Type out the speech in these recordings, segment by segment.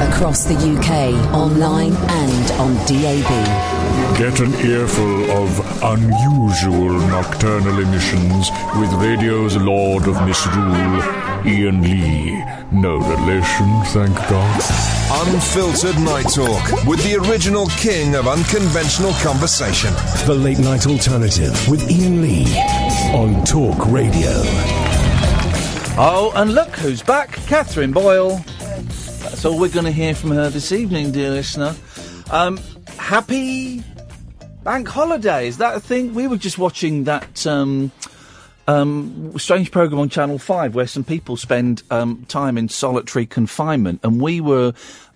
Across the UK, online and on DAB. Get an earful of unusual nocturnal emissions with radio's Lord of Misrule, Iain Lee. No relation, thank God. Unfiltered Night Talk with the original king of unconventional conversation. The Late Night Alternative with Iain Lee on Talk Radio. Oh, and look who's back Catherine Boyle. All we're going to hear from her this evening, dear listener. Um, happy bank holiday. Is that a thing? We were just watching that um, um, strange program on Channel 5 where some people spend um, time in solitary confinement, and we were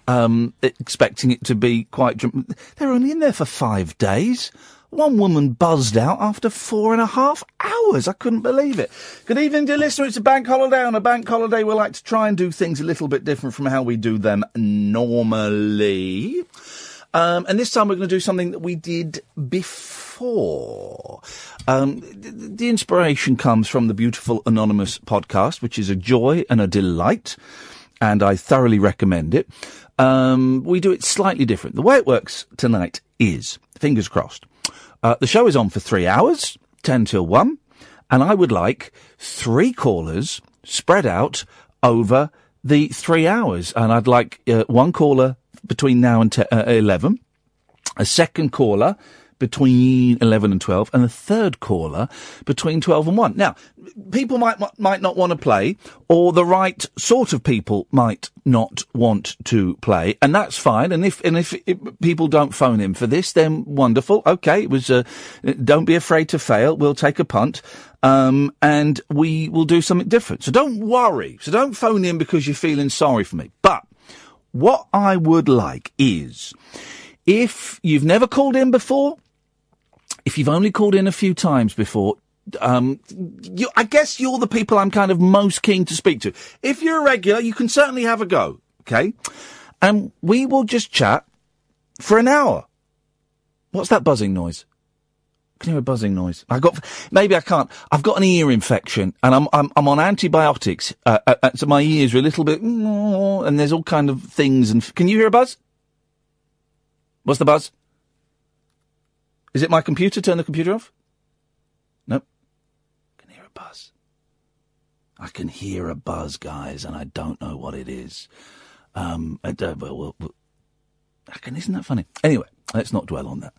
um, expecting it to be quite. Dr- They're only in there for five days. One woman buzzed out after four and a half hours. I couldn't believe it. Good evening, dear listener. It's a bank holiday. On a bank holiday, we like to try and do things a little bit different from how we do them normally. Um, and this time we're going to do something that we did before. Um, the, the inspiration comes from the beautiful Anonymous podcast, which is a joy and a delight, and I thoroughly recommend it. Um, we do it slightly different. The way it works tonight is, fingers crossed, uh, the show is on for three hours, 10 till 1, and I would like three callers spread out over the three hours. And I'd like uh, one caller between now and te- uh, 11, a second caller between 11 and 12, and a third caller between 12 and 1. Now, people might, might not want to play, or the right sort of people might not want to play, and that's fine. And if, and if, if people don't phone in for this, then wonderful. Okay, it was, uh, don't be afraid to fail. We'll take a punt. Um, and we will do something different. So don't worry. So don't phone in because you're feeling sorry for me. But what I would like is, if you've never called in before, if you've only called in a few times before, um, you, I guess you're the people I'm kind of most keen to speak to. If you're a regular, you can certainly have a go, okay? And we will just chat for an hour. What's that buzzing noise? Can you hear a buzzing noise? I got maybe I can't. I've got an ear infection and I'm I'm, I'm on antibiotics, uh, uh, so my ears are a little bit, and there's all kind of things. And can you hear a buzz? What's the buzz? Is it my computer? Turn the computer off. Nope. I can hear a buzz. I can hear a buzz, guys, and I don't know what it is. Um, I don't, well, well, well, I can, isn't that funny? Anyway, let's not dwell on that.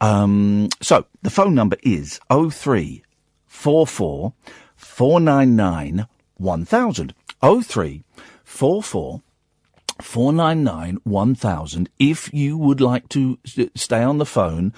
Um, so the phone number is 0344 499 1000. 0344 499 1000 if you would like to stay on the phone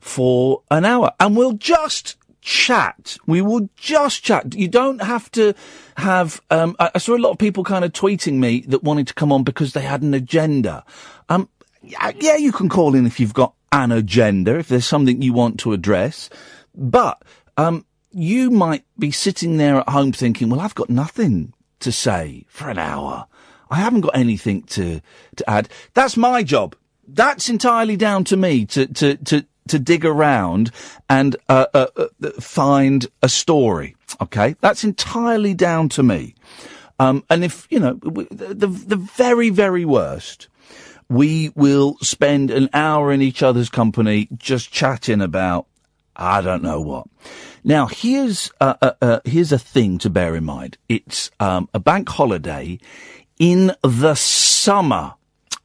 for an hour and we'll just chat. We will just chat. You don't have to have, um, I, I saw a lot of people kind of tweeting me that wanted to come on because they had an agenda. Um, yeah, you can call in if you've got an agenda, if there's something you want to address. But, um, you might be sitting there at home thinking, well, I've got nothing to say for an hour. I haven't got anything to, to add. That's my job. That's entirely down to me to, to, to, to dig around and uh, uh, uh, find a story. Okay, that's entirely down to me. Um, and if you know the the very very worst, we will spend an hour in each other's company just chatting about I don't know what. Now here's uh, uh, uh, here's a thing to bear in mind. It's um, a bank holiday in the summer,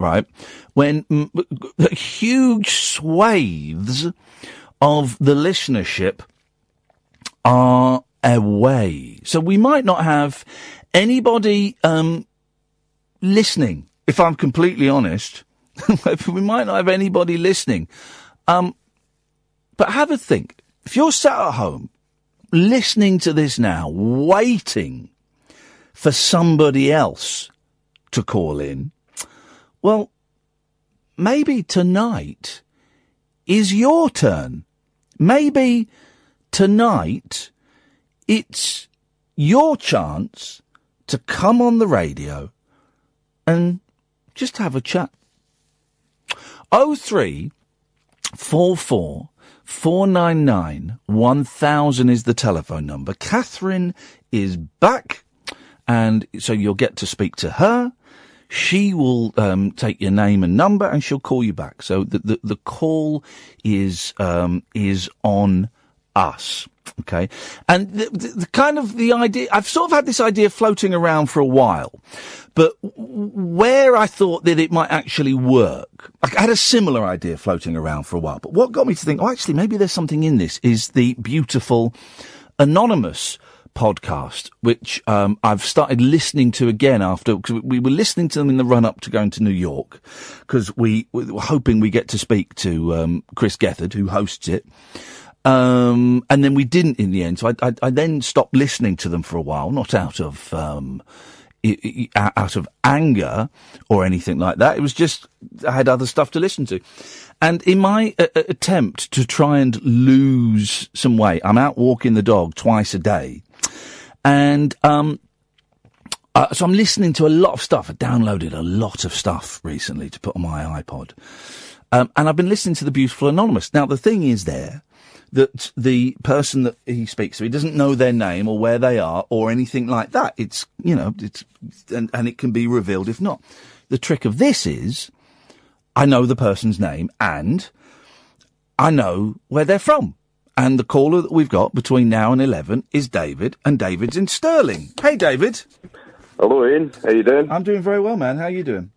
right? When mm, huge swathes of the listenership are away. So we might not have anybody um, listening, if I'm completely honest. we might not have anybody listening. Um, but have a think. If you're sat at home listening to this now, waiting for somebody else to call in, well, maybe tonight is your turn. Maybe tonight it's your chance to come on the radio and just have a chat. Oh three four four four nine nine one thousand is the telephone number. Catherine is back, and so you'll get to speak to her. She will um, take your name and number, and she'll call you back. So the the, the call is um, is on us. Okay, and the, the, the kind of the idea I've sort of had this idea floating around for a while, but where I thought that it might actually work, I had a similar idea floating around for a while. But what got me to think, oh, actually, maybe there's something in this. Is the beautiful anonymous podcast, which um, I've started listening to again after because we were listening to them in the run up to going to New York because we, we were hoping we get to speak to um, Chris Gethard who hosts it. Um, and then we didn't in the end. So I, I, I then stopped listening to them for a while, not out of, um, out of anger or anything like that. It was just, I had other stuff to listen to. And in my uh, attempt to try and lose some weight, I'm out walking the dog twice a day. And, um, uh, so I'm listening to a lot of stuff. I downloaded a lot of stuff recently to put on my iPod. Um, and I've been listening to the Beautiful Anonymous. Now, the thing is there that the person that he speaks to, he doesn't know their name or where they are or anything like that. It's, you know, it's, and, and it can be revealed if not. The trick of this is, I know the person's name and I know where they're from. And the caller that we've got between now and 11 is David, and David's in Stirling. Hey, David. Hello, Iain. How you doing? I'm doing very well, man. How are you doing?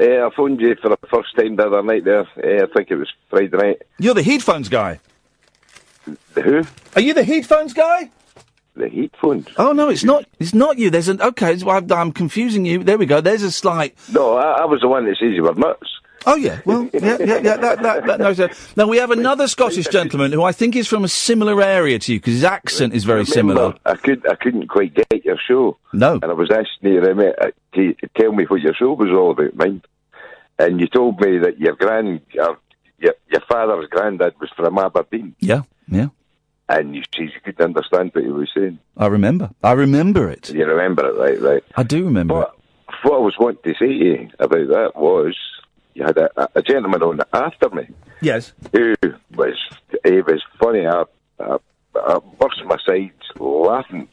Uh, I phoned you for the first time the other night there. Uh, I think it was Friday night. You're the headphones guy. The who? Are you the headphones guy? The headphones. Oh no, it's not. It's not you. There's an okay. so I'm, I'm confusing you. There we go. There's a slight. No, I, I was the one that says you were nuts. Oh yeah. Well, yeah, yeah, yeah. That, that, that knows that. Now we have another Scottish gentleman who I think is from a similar area to you because his accent is very similar. I could I couldn't quite get your show. No. And I was asking you uh, to tell me what your show was all about, mind. And you told me that your grand, your, your, your father's granddad was from Aberdeen. Yeah, yeah. And you you couldn't understand what he was saying. I remember. I remember it. You remember it, right? Right. I do remember it. What I was wanting to say to you about that was you had a, a gentleman on after me Yes. who was he was funny. I, I, I burst my sides laughing,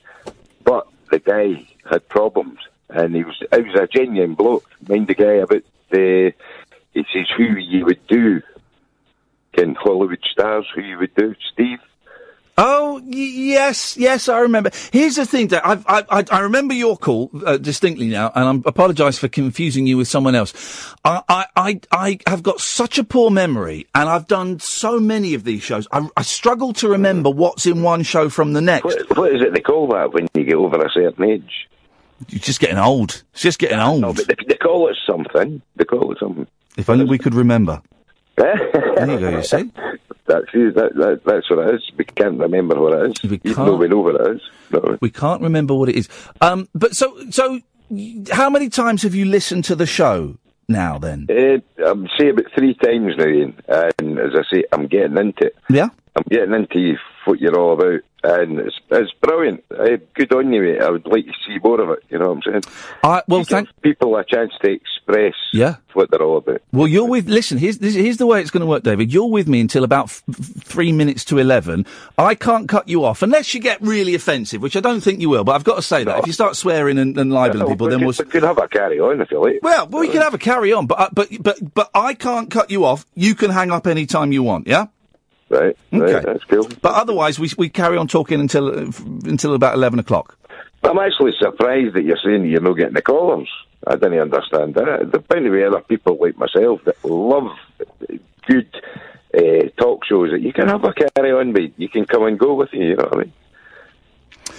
but the guy had problems, and he was he was a genuine bloke. Mind the guy about the he says who you would do, can Hollywood stars who you would do, Steve. Oh y- yes, yes, I remember. Here's the thing, Dave. I've, I, I, I remember your call uh, distinctly now, and I apologise for confusing you with someone else. I, I, I, I have got such a poor memory, and I've done so many of these shows. I, I struggle to remember what's in one show from the next. What, what is it they call that when you get over a certain age? You're just getting old. It's just getting old. No, but they, they call it something. They call it something. If only we could remember. there you go. You see. That's that, that, that's what it is. We can't remember what it is. We Even though can't- we know what it is. No. We can't remember what it is. Um, but so, so, y- how many times have you listened to the show now? Then, Uh, I'm say about three times now, Iain, and as I say, I'm getting into it. yeah. I'm getting into what you're all about, and it's, it's brilliant. Uh, good on you, mate. I would like to see more of it. You know what I'm saying? I well, You thank. give people a chance to express Yeah. what they're all about. Well, you're with. Listen, here's this, here's the way it's going to work, David. You're with me until about f- three minutes to eleven. I can't cut you off unless you get really offensive, which I don't think you will. But I've got to say that if you start swearing and, and libeling people, then could, we'll. we could have a carry on if you like. Well, well, we can have a carry on, but uh, but but but I can't cut you off. You can hang up any time you want. Yeah. Right, Okay. right, that's cool. But otherwise, we we carry on talking until until about eleven o'clock. I'm actually surprised that you're saying you're not getting the callers. I didn't understand that. There bound to be other people like myself that love good uh, talk shows that you can have a carry on with. You can come and go with you, you know what I mean?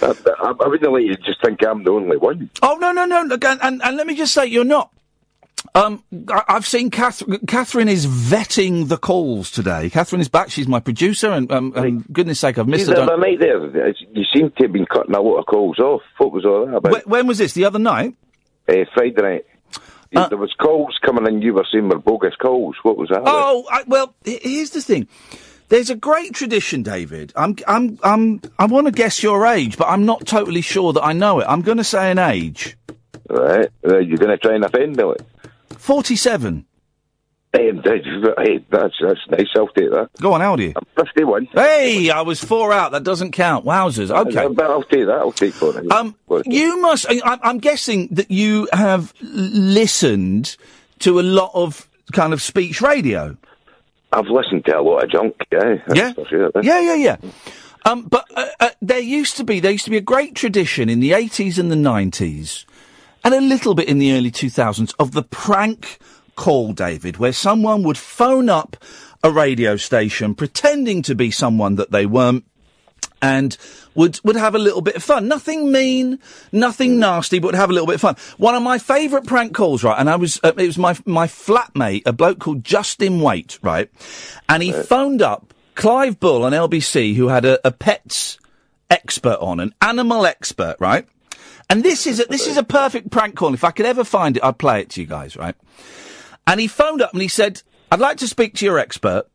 I, I, I wouldn't let you just think I'm the only one. Oh no no no! Look, and, and, and let me just say, you're not. Um, I've seen Catherine. Catherine is vetting the calls today. Catherine is back. She's my producer, and um, um, goodness sake, I've missed See, her. other night there, you seem to have been cutting a lot of calls off. What was all that about? Wh- when was this? The other night? Uh, Friday night. Uh, there was calls coming in. You were saying were bogus calls. What was that? Oh, I, well, here's the thing. There's a great tradition, David. I'm, I'm, I'm, I want to guess your age, but I'm not totally sure that I know it. I'm going to say an age. Right. Uh, you're going to try and offend me. Like? Forty-seven. Hey, hey, that's that's nice. I'll take that. Go on, how old are you? I'm 51. Hey, I was four out. That doesn't count. Wowzers. Okay. But I'll take that. I'll take it. Um, you must. I, I'm guessing that you have listened to a lot of kind of speech radio. I've listened to a lot of junk. Yeah. Yeah? sure. Yeah, yeah, yeah. Um, but uh, uh, there used to be there used to be a great tradition in the 80s and the 90s, and a little bit in the early 2000s of the prank call, David, where someone would phone up a radio station pretending to be someone that they weren't. And would would have a little bit of fun. Nothing mean, nothing nasty, but would have a little bit of fun. One of my favourite prank calls, right? And I was uh, it was my my flatmate, a bloke called Justin Waite, right? And he phoned up Clive Bull on LBC, who had a, a pets expert on, an animal expert, right? And this is a, this is a perfect prank call. If I could ever find it, I'd play it to you guys, right? And he phoned up and he said, "I'd like to speak to your expert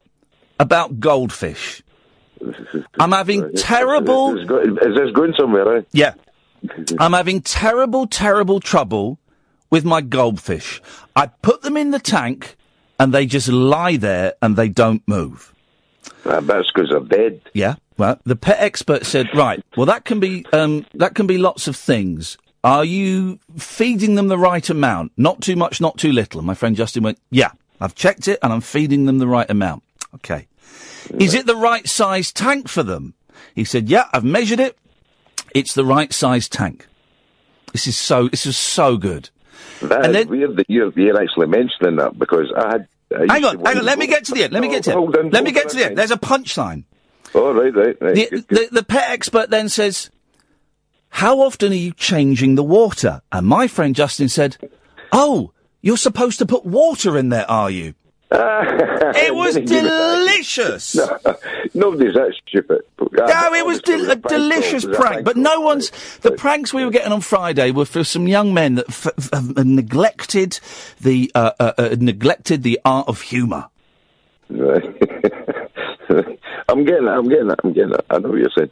about goldfish. I'm having terrible." Is this, go- is this going somewhere? Eh? Yeah. I'm having terrible, terrible trouble with my goldfish. I put them in the tank and they just lie there and they don't move. Uh, that's because they're dead. Yeah. Well, the pet expert said, right, well, that can be, um, that can be lots of things. Are you feeding them the right amount? Not too much, not too little. And my friend Justin went, yeah, I've checked it and I'm feeding them the right amount. Okay. Is it the right size tank for them? He said, yeah, I've measured it. It's the right size tank. This is so, this is so good. That is weird that you're, you're actually mentioning that because I had. I Hang on, hang on, let me get to the end. Let me get to the end. on, Let me get to the end. There's a punchline. Oh, right, right, right. The, Good, the, the pet expert then says, How often are you changing the water? And my friend Justin said, Oh, you're supposed to put water in there, are you? It was delicious. No, nobody's that stupid. No, it was del- a delicious prank, but no one's. The pranks we were getting on Friday were for some young men that f- f- have neglected the uh, uh, uh, neglected the art of humour. I'm getting it. I'm getting it. I'm getting it. I know what you're saying.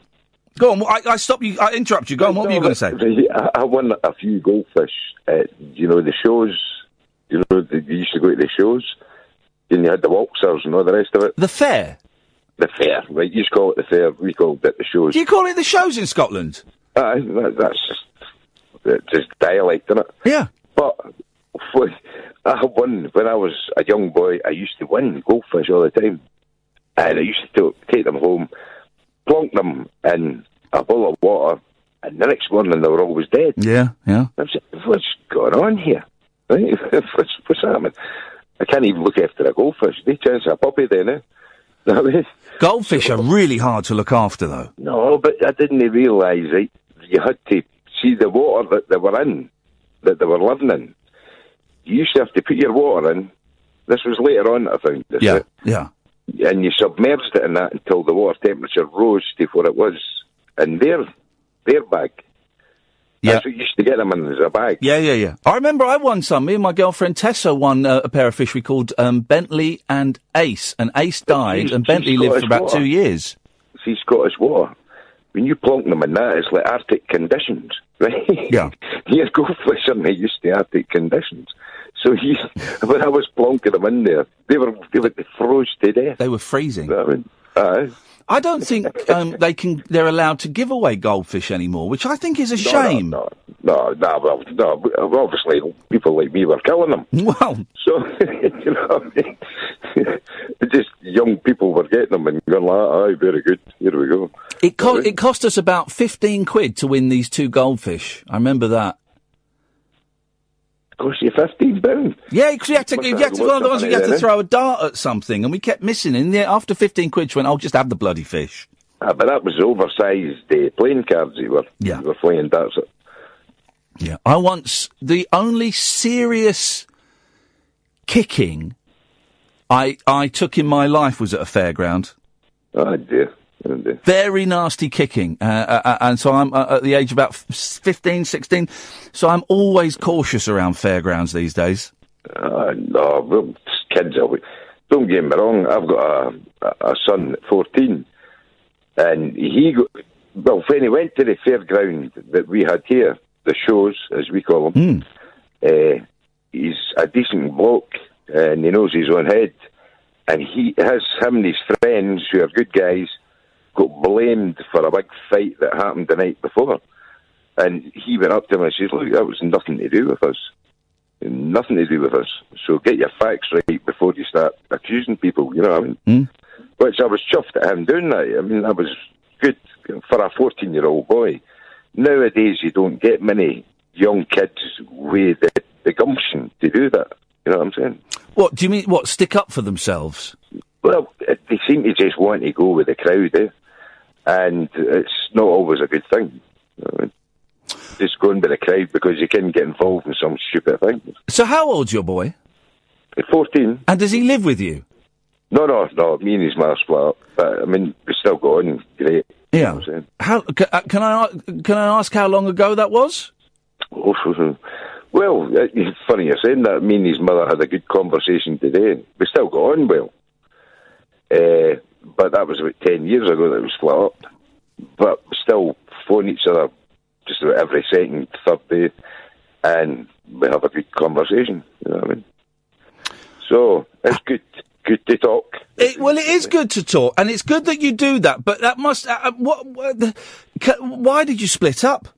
Go on, I, I stop you. I interrupt you. Go on. What were you going to say? I, I won a few goldfish at, you know, the shows. You know, the, you used to go to the shows, and you had the waltzers and all the rest of it. The fair. The fair, right? You used to call it the fair. We called it the shows. Do you call it the shows in Scotland? Aye, that, that's just just dialect, isn't it? Yeah. But when I won when I was a young boy, I used to win goldfish all the time, and I used to take them home, plonk them in a bowl of water, and the next morning they were always dead. Yeah, yeah. I was like, what's going on here? Right? what's, what's happening? I can't even look after a goldfish. They chance a puppy then, eh? Know what I mean? Goldfish are really hard to look after, though. No, but I didn't realise, right? You had to see the water that they were in, that they were living in. You used to have to put your water in. This was later on I found this. Yeah, right? yeah. And you submerged it in that until the water temperature rose to what it was in their, their bag. Yeah. That's what you used to get them in as a bag. Yeah, yeah, yeah. I remember I won some. Me and my girlfriend Tessa won uh, a pair of fish we called um, Bentley and Ace. And Ace died, and Bentley lived for about Scottish two years. See, Scottish water. When you plonk them in that, it's like Arctic conditions, right? Yeah. Your goldfish are not used to Arctic conditions. So you, when I was plonking them in there, they were they were froze to death. They were freezing. I mean, aye. I don't think um, they can. They're allowed to give away goldfish anymore, which I think is a shame. No, no, no, well, no. Obviously, people like me were killing them. Well, So you know, what I mean? just young people were getting them and going like, "Aye, very good. Here we go." it co- it cost us about fifteen quid to win these two goldfish. I remember that. Cost you fifteen pounds. Yeah, because you had to, you had to, one of the ones you had to eh? throw a dart at something, and we kept missing. And yeah, after fifteen quid, she went, "I'll just have the bloody fish." Ah, but that was oversized uh, playing cards you were, Yeah. you were playing. That's it. Yeah. I once the only serious kicking I I took in my life was at a fairground. Oh dear. Very nasty kicking, uh, uh, uh, and so I'm uh, at the age of about f- 15, 16, So I'm always cautious around fairgrounds these days. Uh, no, kids. Don't get me wrong. I've got a, a son fourteen, and he go, well when he went to the fairground that we had here, the shows as we call them. Uh, he's a decent bloke, and he knows his own head. And he has him and his friends, who are good guys, got blamed for a big fight that happened the night before. And he went up to him and says, "Look, that was nothing to do with us. Nothing to do with us. So get your facts right before you start accusing people." You know what I mean? Which I was chuffed at him doing that. I mean, that was good for a 14 year old boy. Nowadays, you don't get many young kids with the, the gumption to do that. You know what I'm saying? What do you mean? What stick up for themselves? Well, they seem to just want to go with the crowd, eh? And it's not always a good thing. You know what I mean? Just going with the crowd because you can get involved in some stupid thing. So how old's your boy? At 14. And does he live with you? No, no, no. Me and his mother split up. But, I mean, we still got on great. Yeah. You know what I'm saying? How ca- uh, can I a- can I ask how long ago that was? Oh, well, uh, it's funny you're saying that. Me and his mother had a good conversation today. We still got on well. Uh, but that was about 10 years ago that we split up. But still phone each other just about every second, third day, and we have a good conversation. You know what I mean? So, it's good, good to talk. It, well, it is good to talk, and it's good that you do that. But that must uh, uh, what, what the, why did you split up?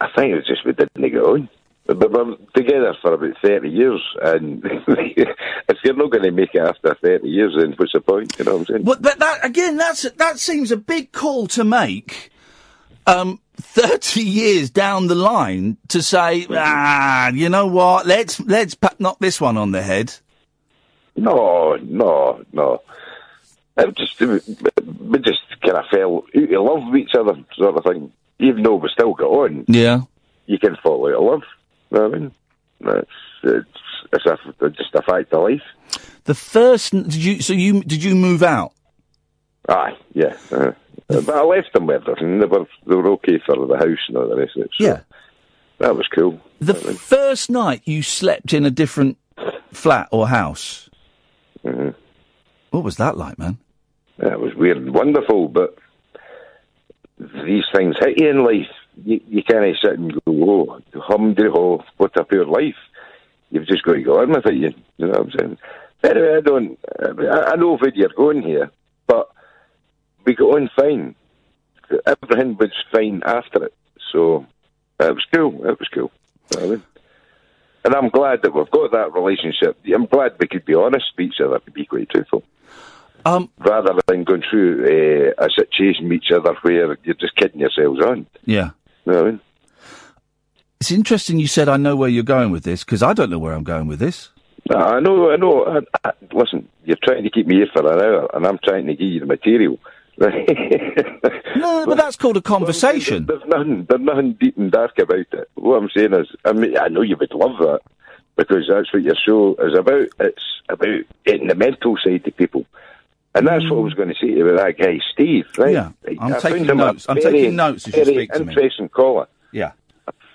I think it was just we didn't get on. But we were together for about 30 years, and if you're not going to make it after 30 years, then what's the point? You know what I'm saying? But, but that again, that's that seems a big call to make. Um, thirty years down the line to say, ah, you know what? Let's let's knock this one on the head. No, no, no. It just, we just kind of fell out of love with each other, sort of thing. Even though we still got on, Yeah. you can fall out of love. You know what I mean? It's, it's, it's a, just a fact of life. The first did you so you did you move out? Aye, yeah. Uh, but I left them with everything. They were, they were okay for the house and all the rest of it. So Yeah. That was cool. The first night you slept in a different flat or house. hmm What was that like, man? That was weird and wonderful, but these things hit you in life. You, you can't sit and go, oh, humdy ho, what a poor life. You've just got to go on with it, you, you know what I'm saying? Anyway, I don't, I, I know where you're going here, but we got on fine. Everything was fine after it, so it was cool. It was cool. You know I mean? And I'm glad that we've got that relationship. I'm glad we could be honest with each other, to be quite truthful Um, rather than going through uh, a situation with each other where you're just kidding yourselves on. Yeah. You know what I mean? It's interesting you said I know where you're going with this because I don't know where I'm going with this. I know, I know. I, I, listen, you're trying to keep me here for an hour, and I'm trying to give you the material. no, but that's called a conversation. There's nothing, there's nothing deep and dark about it. What I'm saying is, I mean, I know you would love that because that's what your show is about. It's about getting the mental side to people. And that's what I was going to say to about that guy, Steve, right? Yeah, I'm I taking found him a notes. I'm very, taking notes as you speak to me. interesting caller. Yeah.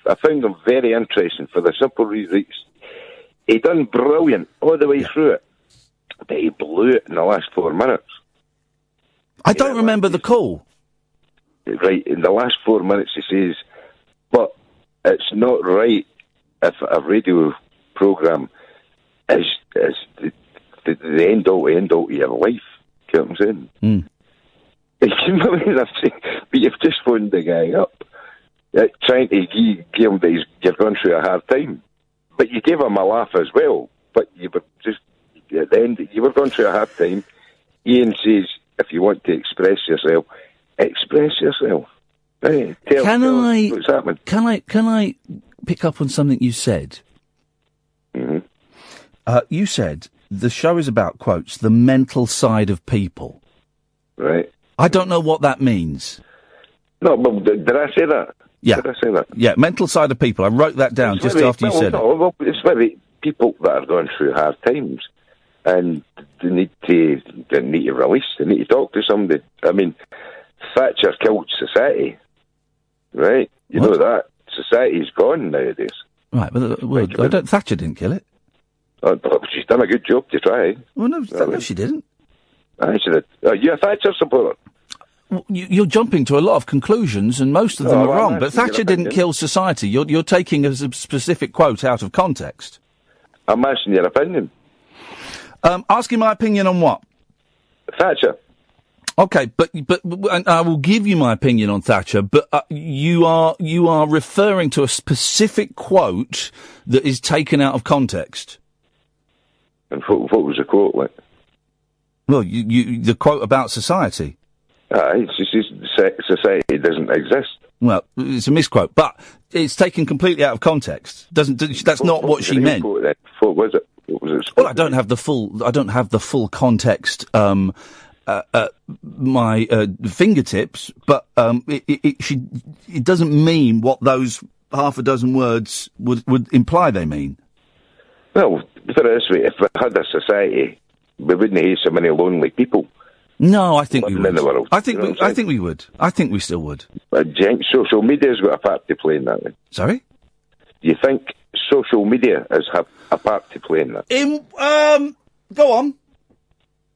I found him very interesting for the simple reason he done brilliant all the way through it, but he blew it in the last four minutes. I don't remember the call. Right in the last four minutes, he says, "But it's not right if a radio program is is the, the, the end all end all to your life." You know what I'm saying? Mm. You know what? I'm saying, but you've just phoned the guy up, uh, trying to give, give him that he's, you're going through a hard time. But you gave him a laugh as well. But you were just at the end, you were going through a hard time. Iain says, if you want to express yourself, express yourself. Hey, tell, Can tell I? What's happening? Can I? Can I pick up on something you said? Mm-hmm. Uh, you said the show is about quotes the mental side of people. Right. I don't know what that means. No, but did, I say that? Yeah. Did I say that? Yeah, mental side of people. I wrote that down just maybe- after you well, said no, it. Well, it's maybe people that are going through hard times and they need to they need to release. They need to talk to somebody. I mean, Thatcher killed society, right? You know that society's gone nowadays. Right, but uh, well, I don't, Thatcher didn't kill it. Uh, but she's done a good job to try. Well, no, no, she didn't. I have. Uh, a Thatcher supporter. Well, you, you're jumping to a lot of conclusions, and most of them No, are wrong. But Thatcher didn't kill society. You're, you're taking a specific quote out of context. I'm asking your opinion. Um, asking my opinion on what? Thatcher. Okay, but but, but and I will give you my opinion on Thatcher. But uh, you are you are referring to a specific quote that is taken out of context. And what, what was the quote like? Well, you, you the quote about society. Uh, it's just, it's, so- society doesn't exist. Well, it's a misquote, but it's taken completely out of context. Doesn't that's not what she meant. Quote? What was it? What was it? Well, I don't have the full. I don't have the full context. Um, uh, at my uh, fingertips, but um, it, it, it, she, it doesn't mean what those half a dozen words would would imply they mean. Well, put it this way: if we had a society, we wouldn't have so many lonely people. No, I think we would. the world. I think You know we, I'm I think we would. I think we still would. But do social media's got a part to play in that? Then? Sorry. Do you think social media has have a part to play in that? In um, go on.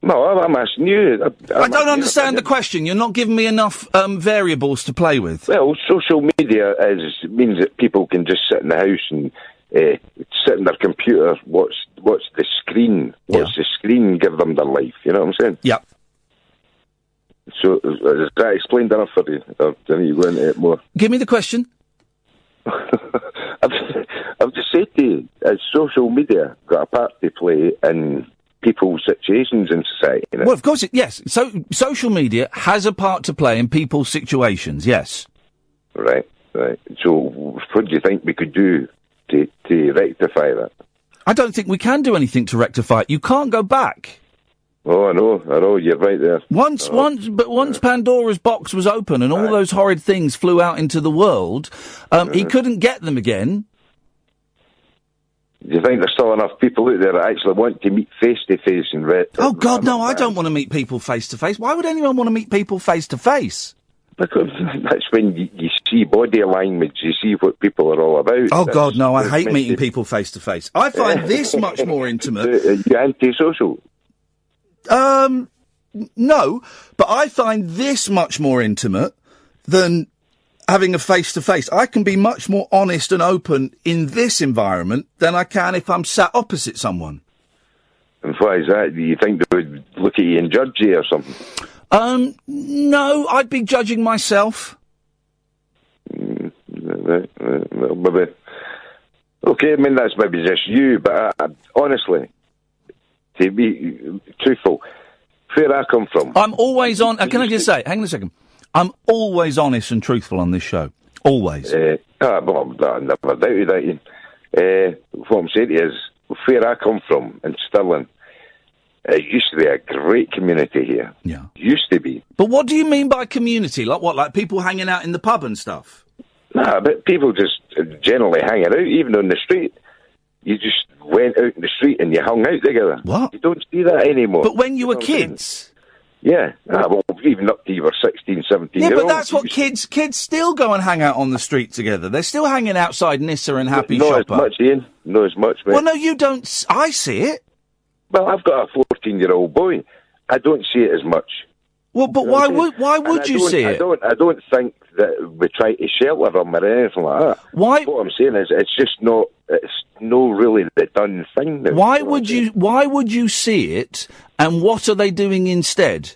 No, I'm, I'm asking you. I, I don't understand the question. You're not giving me enough um, variables to play with. Well, social media is means that people can just sit in the house and uh, sit in their computer, watch watch the screen, watch the screen, give them their life. You know what I'm saying? Yep. So is is that explained enough for you? Or do you go into it more? Give me the question. I've, I've just said to you, has social media got a part to play in people's situations in society? you know? Well, of course, it, yes. So social media has a part to play in people's situations. Yes. Right, right. So what do you think we could do to, to rectify that? I don't think we can do anything to rectify it. You can't go back. Oh, I know, I know, you're right there. Once, once, but once Pandora's box was open and all those horrid things flew out into the world, um, he couldn't get them again. Do you think there's still enough people out there that actually want to meet face to face and read? Oh God, no! I don't want to meet people face to face. Why would anyone want to meet people face to face? Because that's when you, you see body language, you see what people are all about. Oh That's- God, no! I hate meeting people face to face. I find this much more intimate. Uh, you antisocial. Um, no, but I find this much more intimate than having a face to face. I can be much more honest and open in this environment than I can if I'm sat opposite someone. And why is that? Do you think they would look at you and judge you or something? Um, no, I'd be judging myself. Right, right, well, maybe. Okay, I mean that's maybe just you, but I, I, honestly, to be truthful, where I come from, I'm always on. Uh, can I just say, hang on a second. I'm always honest and truthful on this show. Always. Uh, ah, well, I never doubted that. Uh, what I'm saying is, where I come from in Stirling, it used to be a great community here. Yeah. Used to be. But what do you mean by community? Like what? Like people hanging out in the pub and stuff? Nah, but people just generally hanging out, even on the street. You just went out in the street and you hung out together. What? You don't see that anymore. But when you were kids. Yeah. Ah, well, even up to you were 16, 17 Yeah, but that's what kids kids still go and hang out on the street together. They're still hanging outside Nissa and Happy Not Shopper. as much, Iain. Not as much, mate. Well, no, you don't. s- I see it. Well, I've got a 14 year old boy. I don't see it as much. Well, but You know why would why would you see I it? don't. I don't think that we try to shelter them or anything like that. Why? What I'm saying is, it's just not. It's no really the done thing. Now. Why would you why would you see it? And what are they doing instead?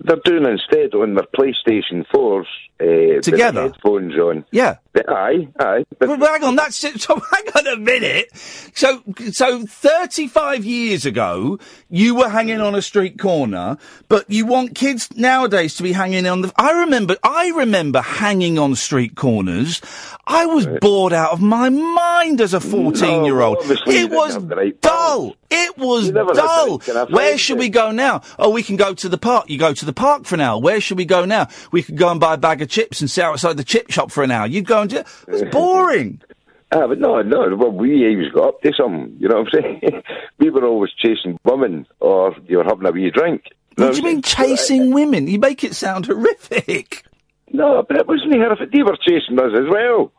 They're doing instead on their PlayStation 4s uh, Together? with headphones on. Yeah. Aye, aye. But But hang on, that's it. So hang on a minute. So, so 35 years ago, you were hanging on a street corner, but you want kids nowadays to be hanging on the, I remember, I remember hanging on street corners. I was bored out of my mind as a 14 year old. well, It was right dull. It was You dull. Where should it? we go now? Oh, we can go to the park. You go to the park for an hour. Where should we go now? We could go and buy a bag of chips and sit outside the chip shop for an hour. You'd go and do, it was boring. Ah, but no, no. Well, we always got up to something. You know what I'm saying? we were always chasing women, or you were having a wee drink. What do you mean chasing women? You make it sound horrific. No, but it wasn't horrific. They were chasing us as well.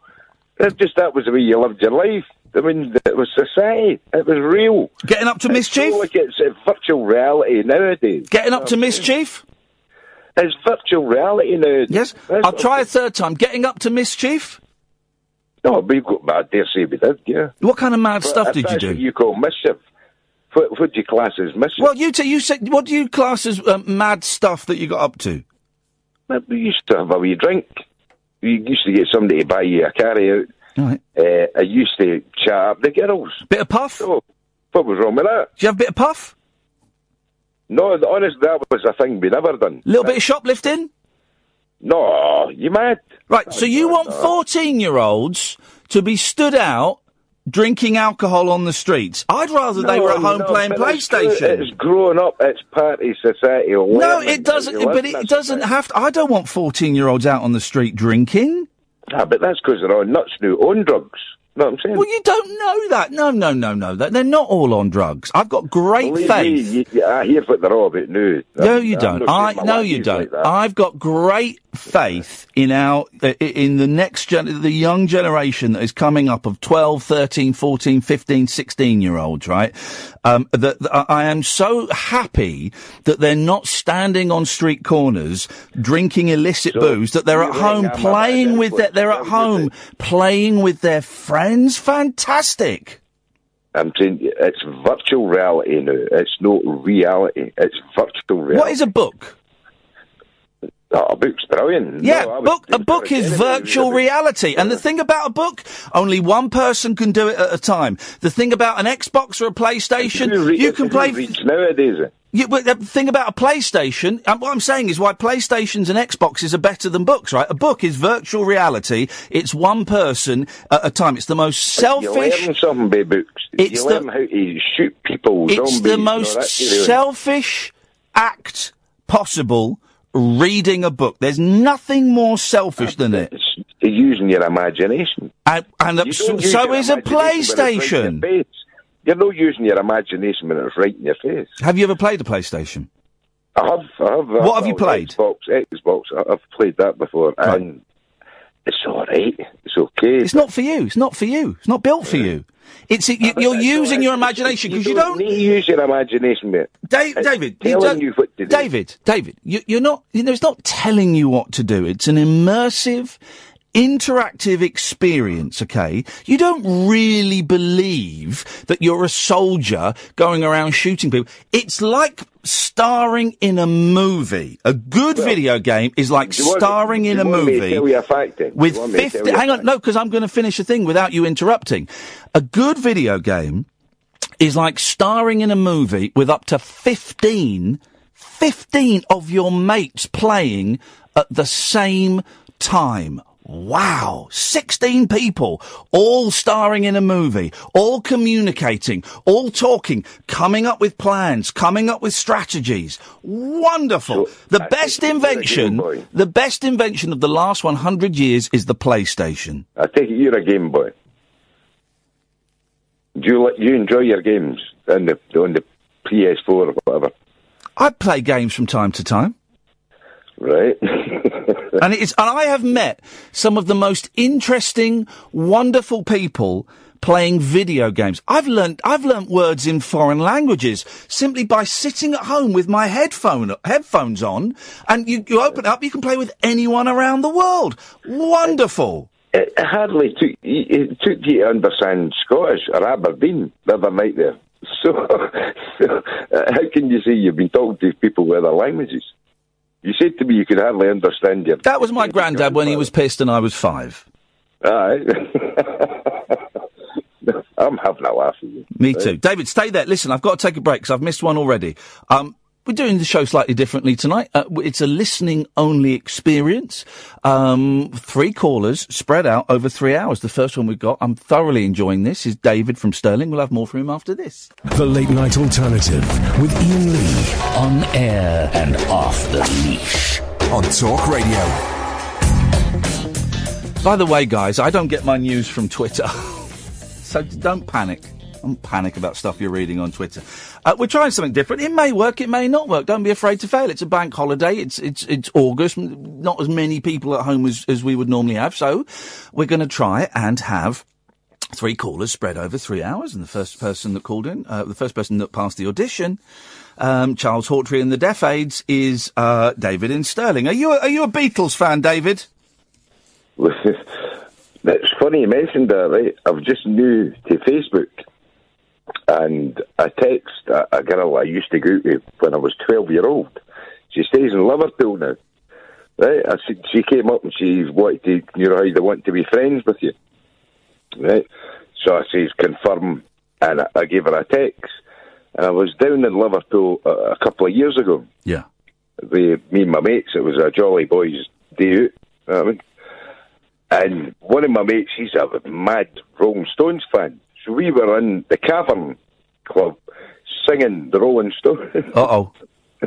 It's just that was the way you lived your life. I mean, it was society. It was real. Getting up to mischief? It's like it's a virtual reality nowadays. Getting up to mischief? It's virtual reality nowadays. Yes. I'll try a third time. Getting up to mischief? No, we got, I dare say we did, yeah. What kind of mad But stuff did you do? You call mischief. What, what do you class as mischief? Well, you t- you said what do you class as um, mad stuff that you got up to? We used to have a wee drink. We used to get somebody to buy you a carry out. Right. Uh, I used to chat up the girls. Bit of puff? So, what was wrong with that? Do you have a bit of puff? No, the- honest, that was a thing we never done. Little bit of shoplifting? No, you mad? Right. So you want fourteen-year-olds to be stood out drinking alcohol on the streets? I'd rather they No, were at home no, playing but it's PlayStation. It's growing up. It's party society. No, it doesn't. But it doesn't have to. I don't want fourteen-year-olds out on the street drinking. Ah, but that's because they're on nuts now, on drugs. Know what I'm saying? Well, you don't know that. No, no, no, no. That they're not all on drugs. I've got great Believe faith. Me, you, you, I hear what they're all about now. No, you don't. I no, you don't. like. I've got great faith in our uh, in the next gen, the young generation that is coming up of 12, 13, 14, 15, 16 year olds, right? Um, that, that I am so happy that they're not standing on street corners drinking illicit booze. That they're at home playing with their, they're at home playing with their friends. Fantastic. I'm saying it's virtual reality now. It's not reality. It's virtual reality. What is a book? Oh, a book's brilliant. Yeah, No, was- book a book is virtual reality, and the thing about a book, only one person can do it at a time. The thing about an Xbox or a PlayStation, re- you can play. reads nowadays. You, but the thing about a PlayStation, and what I'm saying is why PlayStations and Xboxes are better than books, right? A book is virtual reality. It's one person at a time. It's the most selfish. You learn something by books. It's you the- learn how to shoot people. It's the you most selfish act possible. Reading a book. There's nothing more selfish than it. It's using your imagination. And, and You so, so is a imagination when it's right PlayStation. your. You're not using your imagination when it's right in your face. Have you ever played a PlayStation? I have. I have. What have you played? Xbox. Xbox. I- I've played that before, and it's all right. It's okay. It's not for you. It's not for you. It's not built for you. It's you, you're using your imagination because you don't. need use your imagination, mate. Dave, David, you telling you what to do. David, David, you, you're not. You know, it's not telling you what to do. It's an immersive, interactive experience. Okay, you don't really believe that you're a soldier going around shooting people. It's like starring in a movie. A good video game is like starring do in a me movie tell you a fact? Do with you want me to tell 50 you hang on no because i'm going to finish a thing without you interrupting a good video game is like starring in a movie with up to 15 15 of your mates playing at the same time Wow, 16 people, all starring in a movie, all communicating, all talking, coming up with plans, coming up with strategies. Wonderful. the best you're a Game invention, the best invention of the last 100 years is the PlayStation. I take it you're a Game Boy. Do you you enjoy your games on the on the PS4 or whatever? I play games from time to time. Right. and it's and I have met some of the most interesting, wonderful people playing video games. I've learned I've learnt words in foreign languages simply by sitting at home with my headphone headphones on, and you, you open it up, you can play with anyone around the world. Wonderful. It hardly took it eh, took you to understand Scottish or Aberdeen the other night there. So, so uh, how can you say you've been talking to people with other languages? You said to me you could hardly understand your. That was my granddad when he was pissed and I was five. Aye. I'm having a laugh at you. Me too. David, stay there. Listen, I've got to take a break because I've missed one already. Um, we're doing the show slightly differently tonight. Uh, it's a listening only experience. Um, three callers spread out over three hours. The first one we've got, I'm thoroughly enjoying this, is David from Stirling. We'll have more from him after this. The Late Night Alternative with Iain Lee. On air and off the leash. On Talk Radio. By the way, guys, I don't get my news from Twitter. so don't panic. Don't panic about stuff you're reading on Twitter. Uh, we're trying something different. It may work, it may not work. Don't be afraid to fail. It's a bank holiday. It's it's it's August. Not as many people at home as, as we would normally have. So we're going to try and have three callers spread over three hours. And the first person that called in, uh, the first person that passed the audition, um, Charles Hawtrey and the Deaf Aids, is uh, David in Stirling. Are you a, are you a Beatles fan, David? It's funny you mentioned that, right? I've just new to Facebook, and I text a, a girl I used to go out with when I was 12 year old. She stays in Liverpool now. Right? I, said- she came up and she wanted to, you know, how they want to be friends with you. Right? So I says, confirm, and I, I gave her a text. And I was down in Liverpool a, a couple of years ago Yeah. with me and my mates. It was a Jolly Boys day out. you know I mean? And one of my mates, he's a mad Rolling Stones fan. We were in the Cavern Club singing the Rolling Stones. Uh oh.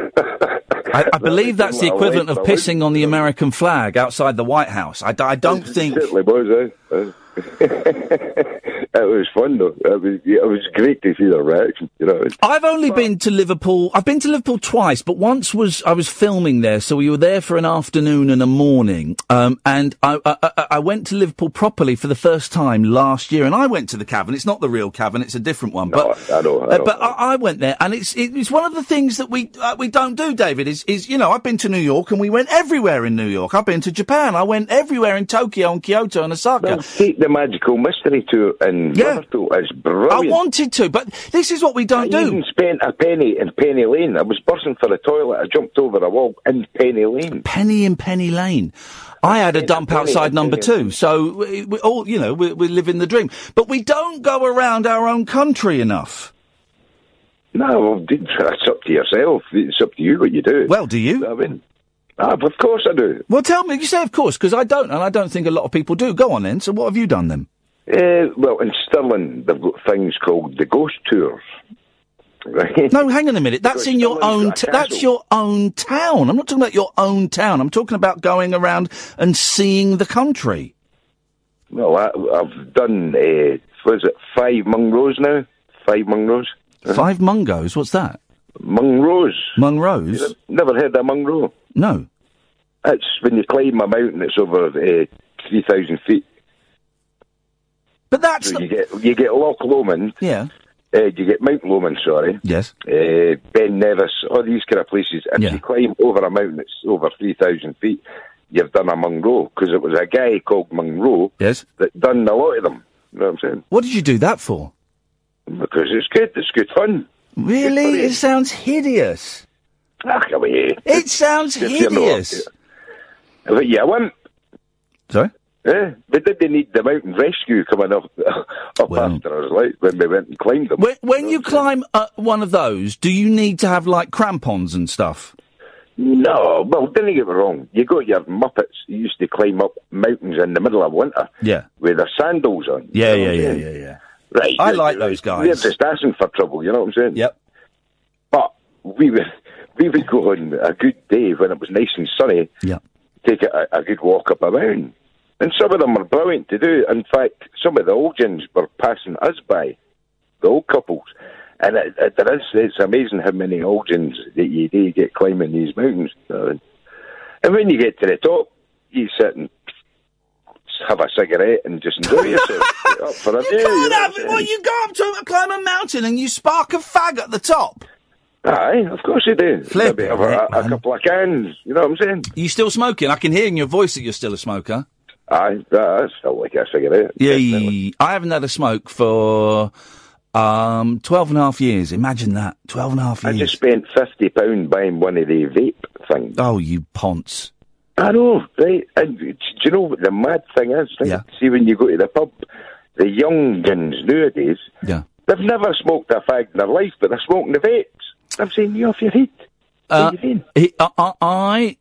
I, I believe that's the equivalent of pissing on the American flag outside the White House. I don't think. Certainly was, eh? It was fun though. It was, it was great to see their reaction. You know, I've only been to Liverpool. I've been to Liverpool twice, but once was I was filming there, so we were there for an afternoon and a morning. Um, and I, I, I- I went to Liverpool properly for the first time last year, and I went to the Cavern. It's not the real Cavern; it's a different one. But I know, I uh, know. but I, I went there, and it's it, it's one of the things that we uh, we don't do, David. Is is you know I've been to New York, and we went everywhere in New York. I've been to Japan. I went everywhere in Tokyo and Kyoto and Osaka. Well, take the magical mystery tour in Liverpool. It's brilliant. I wanted to, but this is what we don't I do. even spent a penny in Penny Lane. I was bursting for the toilet. I jumped over a wall in Penny Lane. Penny in Penny Lane. I had a dump outside number two, so we, we all, you know, we, we live in the dream. But we don't go around our own country enough. No, that's up to yourself. It's up to you what you do. Well, do you? I mean, ah, of course I do. Well, tell me. You say, of course, because I don't, and I don't think a lot of people do. Go on then. So, what have you done then? Uh, well, in Stirling, they've got things called the ghost tours. Right? No, hang on a minute. That's Because in your Stirling's own. T- that's your own town. I'm not talking about your own town. I'm talking about going around and seeing the country. Well, I, I've done, uh, was it five Munros now? Five Munros? Five Mungos. What's that? Munros. Munros. Never heard of Munro? No. It's when you climb a mountain, it's over uh, 3,000 feet. But that's so you get you get Loch Lomond. Yeah. Uh, you get Mount Lomond, sorry. Yes. Uh, ben Nevis, all these kind of places. If Yeah. you climb over a mountain that's over 3,000 feet, you've done a Munro. Because it was a guy called Munro Yes. that done a lot of them. You know what I'm saying? What did you do that for? Because it's good. It's good fun. Really? It sounds hideous. Ah, come here. It sounds If you're not- hideous. But yeah, wimp. Sorry? Yeah, but did they need the mountain rescue coming up, up after us, like, when we went and climbed them? When, when you climb uh, one of those, do you need to have like crampons and stuff? No, well, don't get me wrong. You got your Muppets who used to climb up mountains in the middle of winter Yeah. with their sandals on. Yeah, You know yeah, yeah, yeah, yeah. Right. I like those guys. They're just asking for trouble, you know what I'm saying? Yep. But we would, we would go on a good day when it was nice and sunny, Yeah. take a, a good walk up a mountain. And some of them are brilliant to do. In fact, some of the old gens were passing us by, the old couples. And it, it, there is, it's amazing how many old gens that you do get climbing these mountains. And when you get to the top, you sit and have a cigarette and just enjoy yourself. Get up for a You day, can't you know have what it. I'm Well, you go up to climb a mountain and you spark a fag at the top. Aye, of course you do. Flip Maybe have a, a, a couple of cans, you know what I'm saying? You still smoking? I can hear in your voice that you're still a smoker. Aye, that's still like a cigarette. Yeah, I haven't had a smoke for um, 12 and a half years. Imagine that. 12 and a half I years. just spent £50 buying one of the vape things. Oh, you ponce. I know, right? And do you know what the mad thing is? Right? Yeah. See, when you go to the pub, the young guns nowadays, Yeah. they've never smoked a fag in their life, but they're smoking the vapes. I'm saying, you off your head. Uh, he- I, I, I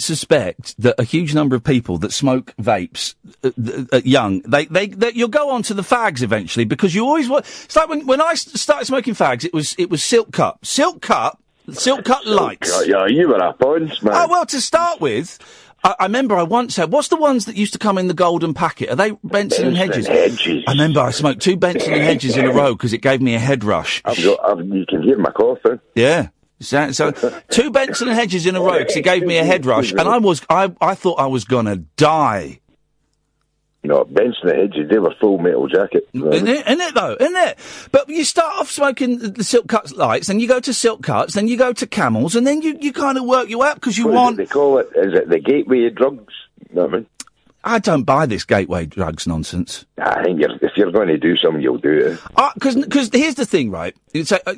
suspect that a huge number of people that smoke vapes uh, th- uh, young, they, they, they, you'll go on to the fags eventually because you always want. It's like when, I started smoking fags, it was it was silk cut, silk cut, silk cut lights. Yeah, you were a ponce, man. Oh well, to start with. I, I remember I once had, what's the ones that used to come in the golden packet? Are they Benson and Hedges? Hedges. I remember I smoked two Benson and Hedges in a row because it gave me a head rush. I've got, I've, you can hear my coughing. Yeah. So, so two Benson and Hedges in a row because it gave me a head rush, and I was I I thought I was gonna die. No, Benson and Hedges, they were full metal jacket. Isn't it, isn't it though? Isn't it? But you start off smoking the- silk cuts lights, then you go to silk cuts, then you go to camels, and then you, you kind of work your way up because you What is want. it they call it? Is it the gateway of drugs? You know what I mean? I don't buy this gateway drugs nonsense. I think you're, if you're going to do something, you'll do it. Because because here's the thing, right? It's a, uh,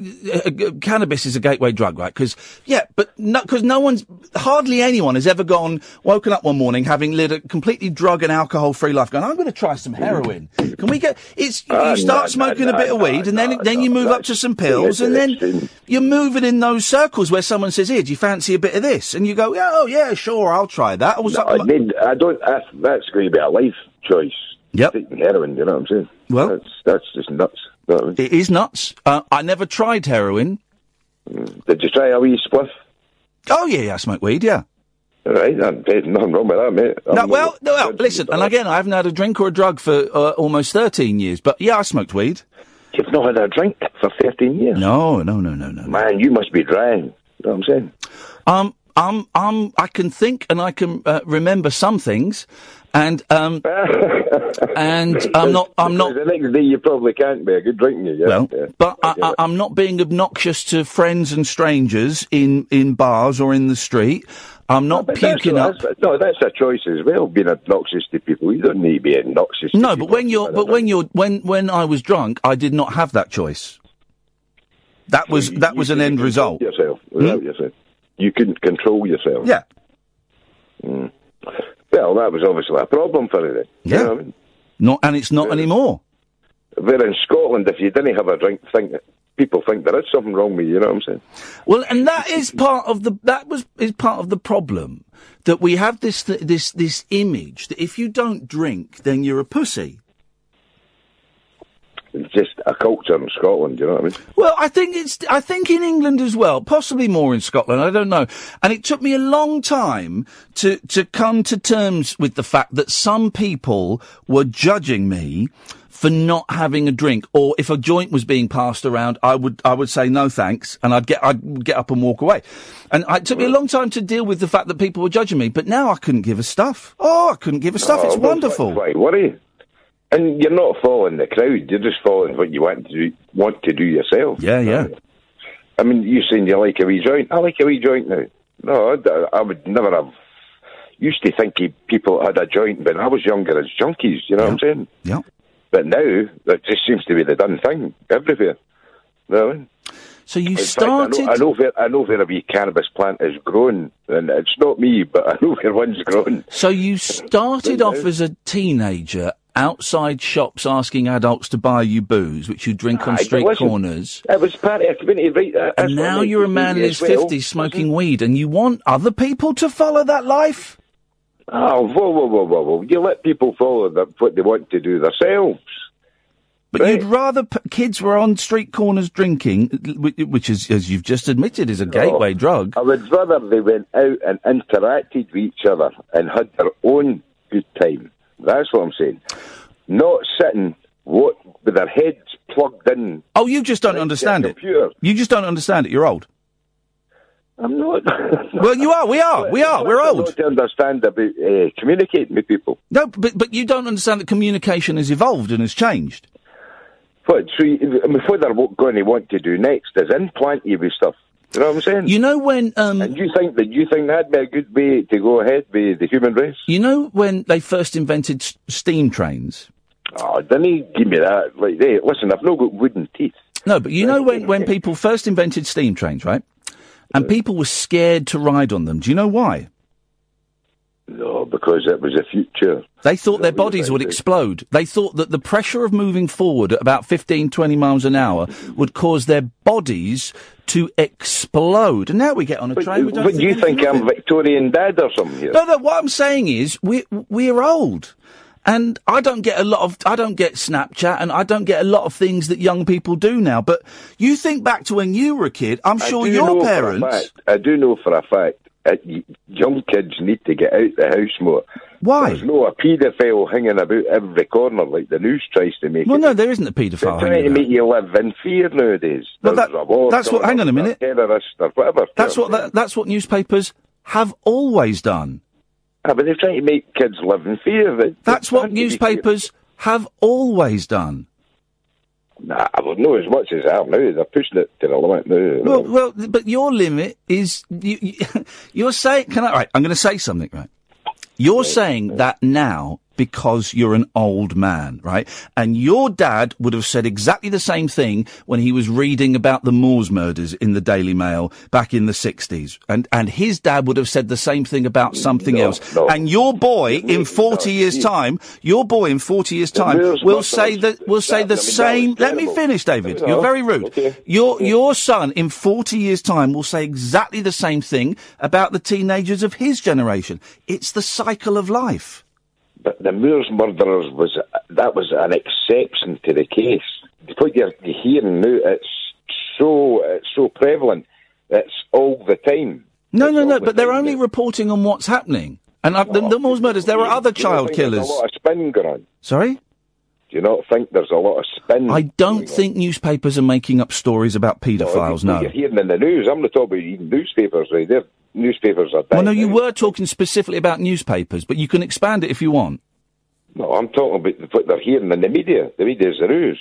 uh, cannabis is a gateway drug, right? Because yeah, but because no, one's hardly anyone has ever gone woken up one morning having led a completely drug and alcohol free life, going, I'm going to try some heroin. Can we get? It's Uh, you start no, smoking no, a bit of no, weed, and then no, then you no, move up to some pills, and then you're moving in those circles where someone says, "Here, do you fancy a bit of this?" And you go, "Yeah, oh yeah, sure, I'll try that." I was No, I, mean, I don't. That's, that's going to be a life choice. Yep. Taking heroin, you know what I'm saying? Well- that's that's just nuts. You know I mean? It is nuts. Uh, I never tried heroin. Did you try a wee spliff? Oh yeah, yeah, I smoke weed. Yeah. All right, there's nothing wrong with that, mate. No, well, no, well, listen, and again, I haven't had a drink or a drug for uh, almost 13 years, but yeah, I smoked weed. You've not had a drink for 13 years? No, no, no, no, no. Man, you must be drying. You know what I'm saying? Um, um, um, I can think and I can uh, remember some things, and um, and I'm not, I'm not. The next day you probably can't be a good drinking. You, Well, yeah. but I, I, I'm not being obnoxious to friends and strangers in, in bars or in the street. I'm not that's- puking up. that's- no, that's a choice as well. Being obnoxious to people, you don't need to be obnoxious. to No, people. but when you're, but when you're, when when I was drunk, I did not have that choice. That was that was an end result. yourself, without yourself, you couldn't control yourself. Hmm? Yeah. Mm. Well, that was obviously a problem for you. Then. You Yeah. know I mean? Not, and it's not anymore. Where in Scotland, if you didn't have a drink, think people think there is something wrong with you. You know what I'm saying? Well, and that is part of the that was is part of the problem that we have this th- this this image that if you don't drink, then you're a pussy. It's just a culture in Scotland. You know what I mean? Well, I think it's I think in England as well, possibly more in Scotland. I don't know. And it took me a long time to to come to terms with the fact that some people were judging me for not having a drink, or if a joint was being passed around, I would I would say no thanks, and I'd get I'd get up and walk away. And it took me a long time to deal with the fact that people were judging me, but now I couldn't give a stuff. Oh, I couldn't give a stuff. Oh, it's well, wonderful. Why worry? And you're not following the crowd. You're just following what you want to do, want to do yourself. Yeah, yeah. I mean, you saying you like a wee joint. I like a wee joint now. No, I, I would never have. Used to think people had a joint when I was younger as junkies. You know what I'm saying? Yeah. But now that just seems to be the done thing everywhere. You know what I mean? So you In fact, started. I know, I know where I know where a wee cannabis plant is grown, and it's not me, but I know where one's grown. So you started off as a teenager outside shops asking adults to buy you booze, which you drink on ah, street listen, corners. It was part of a community, right? Uh, that's And now you're a man in his as well. fifties smoking weed, and you want other people to follow that life. Oh, whoa, whoa, whoa, whoa, whoa! You let people follow the, what they want to do themselves. But you'd rather p- kids were on street corners drinking, which is, as you've just admitted, is a gateway oh, drug. I would rather they went out and interacted with each other and had their own good time. That's what I'm saying. Not sitting what, with their heads plugged in. Oh, you just don't understand it. You just don't understand it. You're old. I'm not. well, you are. We are. We are. We're old. Not understand about uh, communicating with people. No, but but you don't understand that communication has evolved and has changed. What, so you, I mean, what they're going to want to do next is implant you with stuff. You know what I'm saying? You know when? Um, and you think that you think that'd be a good way to go ahead with the human race? You know when they first invented s- steam trains? Oh, didn't he give me that? Like, hey, listen, I've not got wooden teeth. No, but you know when, when people first invented steam trains, right? And people were scared to ride on them. Do you know why? No, because it was the future. They thought their bodies would explode. They thought that the pressure of moving forward at about 15, 20 miles an hour would cause their bodies to explode. And now we get on a train. We don't But you think I'm. Victorian dad or something here? No, no. What I'm saying is, we we're old, and I don't get a lot of I don't get Snapchat, and I don't get a lot of things that young people do now. But you think back to when you were a kid. I'm sure your know for a parents. fact- I do know for a fact y- young kids need to get out the house more. Why? There's no a paedophile hanging about every corner like the news tries to make Well, it. no, there isn't a paedophile. They're trying to make you live in fear nowadays. That- that's what- hang on a minute. Terrorist or whatever. That's what that, that's what newspapers have always done. Ah, but they're trying to make kids live in fear. That's what newspapers have always done. Nah, I would know as much as I have now. They're pushing it to the limit now. Well, well, but your limit is you, you, you're saying. Can I? Right, I'm going to say something. Right, You're saying that now because you're an old man, right? And your dad would have said exactly the same thing when he was reading about the Moors murders in the Daily Mail back in the 60s. And, and his dad would have said the same thing about something else. And your boy in 40 years time, your boy in 40 years time will say that, will say the that- I mean, that was same, let me finish, David. You're very rude. okay. Your, your son in 40 years time will say exactly the same thing about the teenagers of his generation. It's the cycle of life. But the Moors murderers was that was an exception to the case. What you're hearing now, it's so it's so prevalent. It's all the time. No, It's no, no, the but they're only reporting on what's happening. And uh, the, the Moors murders, there are other child killers. A lot of spin going on. Sorry? Do you not think there's a lot of spin? I don't think newspapers are making up stories about paedophiles, What no. You're hearing in the news. I'm not talking about even newspapers. Right? They're, newspapers are. Bad. Well, no, you were talking specifically about newspapers, but you can expand it if you want. No, I'm talking about what they're hearing in the media. The media is the news.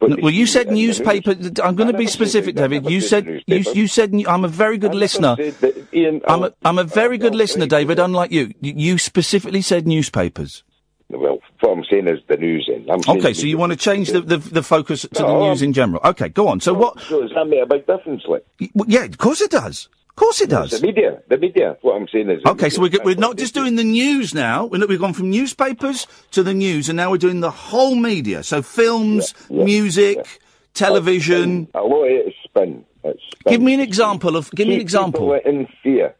No, well, you said news. newspaper. I'm going to be never said specific, David. You said you, you said I'm a very good listener. that, Iain, I'm a, I'm a very good listener, David. Unlike you, you specifically said newspapers. Well, what I'm saying is the news. In I'm Okay, so you want to change the, the, the focus to the news I'm- in general. Okay, go on. So what? So does that make a big difference? Like, Well, yeah, of course it does. Of course it does. the media, the media. What I'm saying is. Okay, so we're, we're not just doing the news now. We're, we've gone from newspapers to the news, and now we're doing the whole media. So films, Yeah, yeah, music, television. A lot of it is spin. It's spin. Give me an example of. Give me an example. People in fear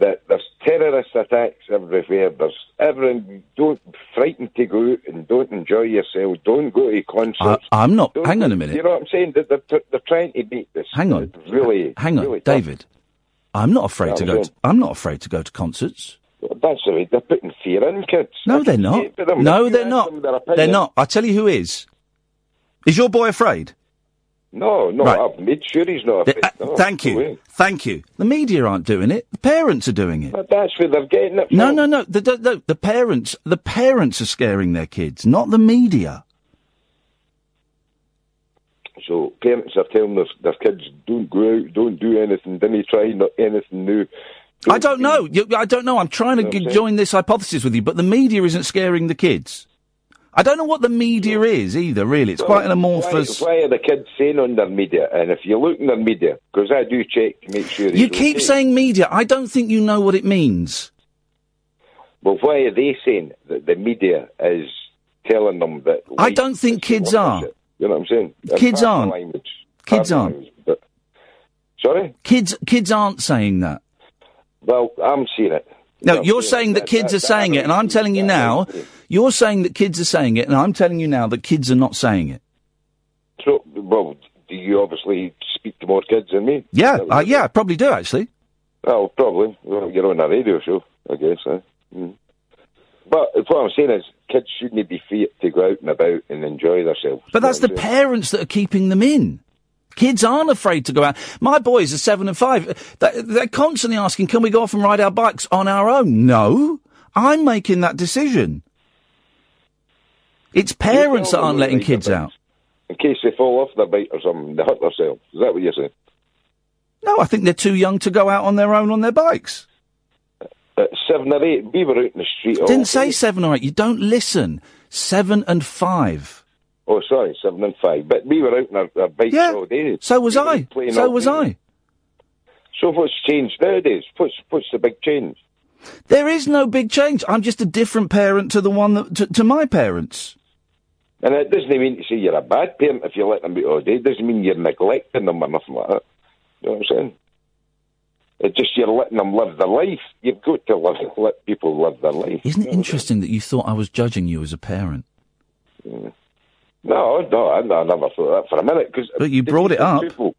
that there's terrorist attacks everywhere. There's everyone. Don't frightened to go out and don't enjoy yourself. Don't go to I, concerts. I'm not. Don't Hang on a minute. You know what I'm saying? That they're, they're, they're trying to beat this. Hang on. Really. Hang on, really tough. I'm not afraid Yeah, to go. To, I'm not afraid to go to concerts. That's the way they're putting fear in kids. No, they're not. see it with them. No, they're not. They're not. I tell you who is. Is your boy afraid? No, no, Right. I've made sure he's not. Afraid. uh, No, thank you. way. Thank you. The media aren't doing it. The parents are doing it. But that's where they're getting it from. No, no, no. The, the, the parents, the parents are scaring their kids, not the media. So parents are telling their, their kids, don't go out, don't do anything, don't try not anything new. I don't know. You, I don't know. I'm trying to Know I'm saying? join this hypothesis with you, but the media isn't scaring the kids. I don't know what the media is either. Really, it's quite an amorphous. Why, why are the kids saying on their media? And if you look in their media, because I do check to make sure. You keep okay. saying media. I don't think you know what it means. Well, why are they saying that the media is telling them that? I don't think kids are. opposite? You know what I'm saying? And Kids aren't. Language. Kids aren't. language, but, sorry. Kids, kids aren't saying that. Well, I'm seeing it. No, you're saying that kids are saying it, and I'm telling you now. You're saying that kids are saying it, and I'm telling you now that kids are not saying it. So, well, do you obviously speak to more kids than me? Yeah, uh, yeah, I probably do actually. Well, probably. Well, you're on a radio show, I guess. Eh? Mm. But what I'm saying is, kids shouldn't be free to go out and about and enjoy themselves. But that's the saying? parents that are keeping them in. Kids aren't afraid to go out. My boys are seven and five. They- They're constantly asking, "Can we go off and ride our bikes on our own?" No, I'm making that decision. It's parents that aren't letting kids out. In case they fall off their bike or something, they hurt themselves. Is that what you're saying? No, I think they're too young to go out on their own on their bikes. At seven or eight, we were out in the street. all Didn't say day. seven or eight. You don't listen. Seven and five. Oh, sorry, seven and five. But we were out in our, our bikes Yeah. all day. So was We I. So was day. I. So what's changed nowadays? What's what's the big change? There is no big change. I'm just a different parent to the one that to, to my parents. And it doesn't mean to say you're a bad parent if you let them be all day. It doesn't mean you're neglecting them or nothing like that. You know what I'm saying? It's just you're letting them live their life. You've got to live, let people live their life. Isn't it interesting that you thought I was judging you as a parent? No, no, I, I never thought that for a minute. Cause But you brought it up. Truthful,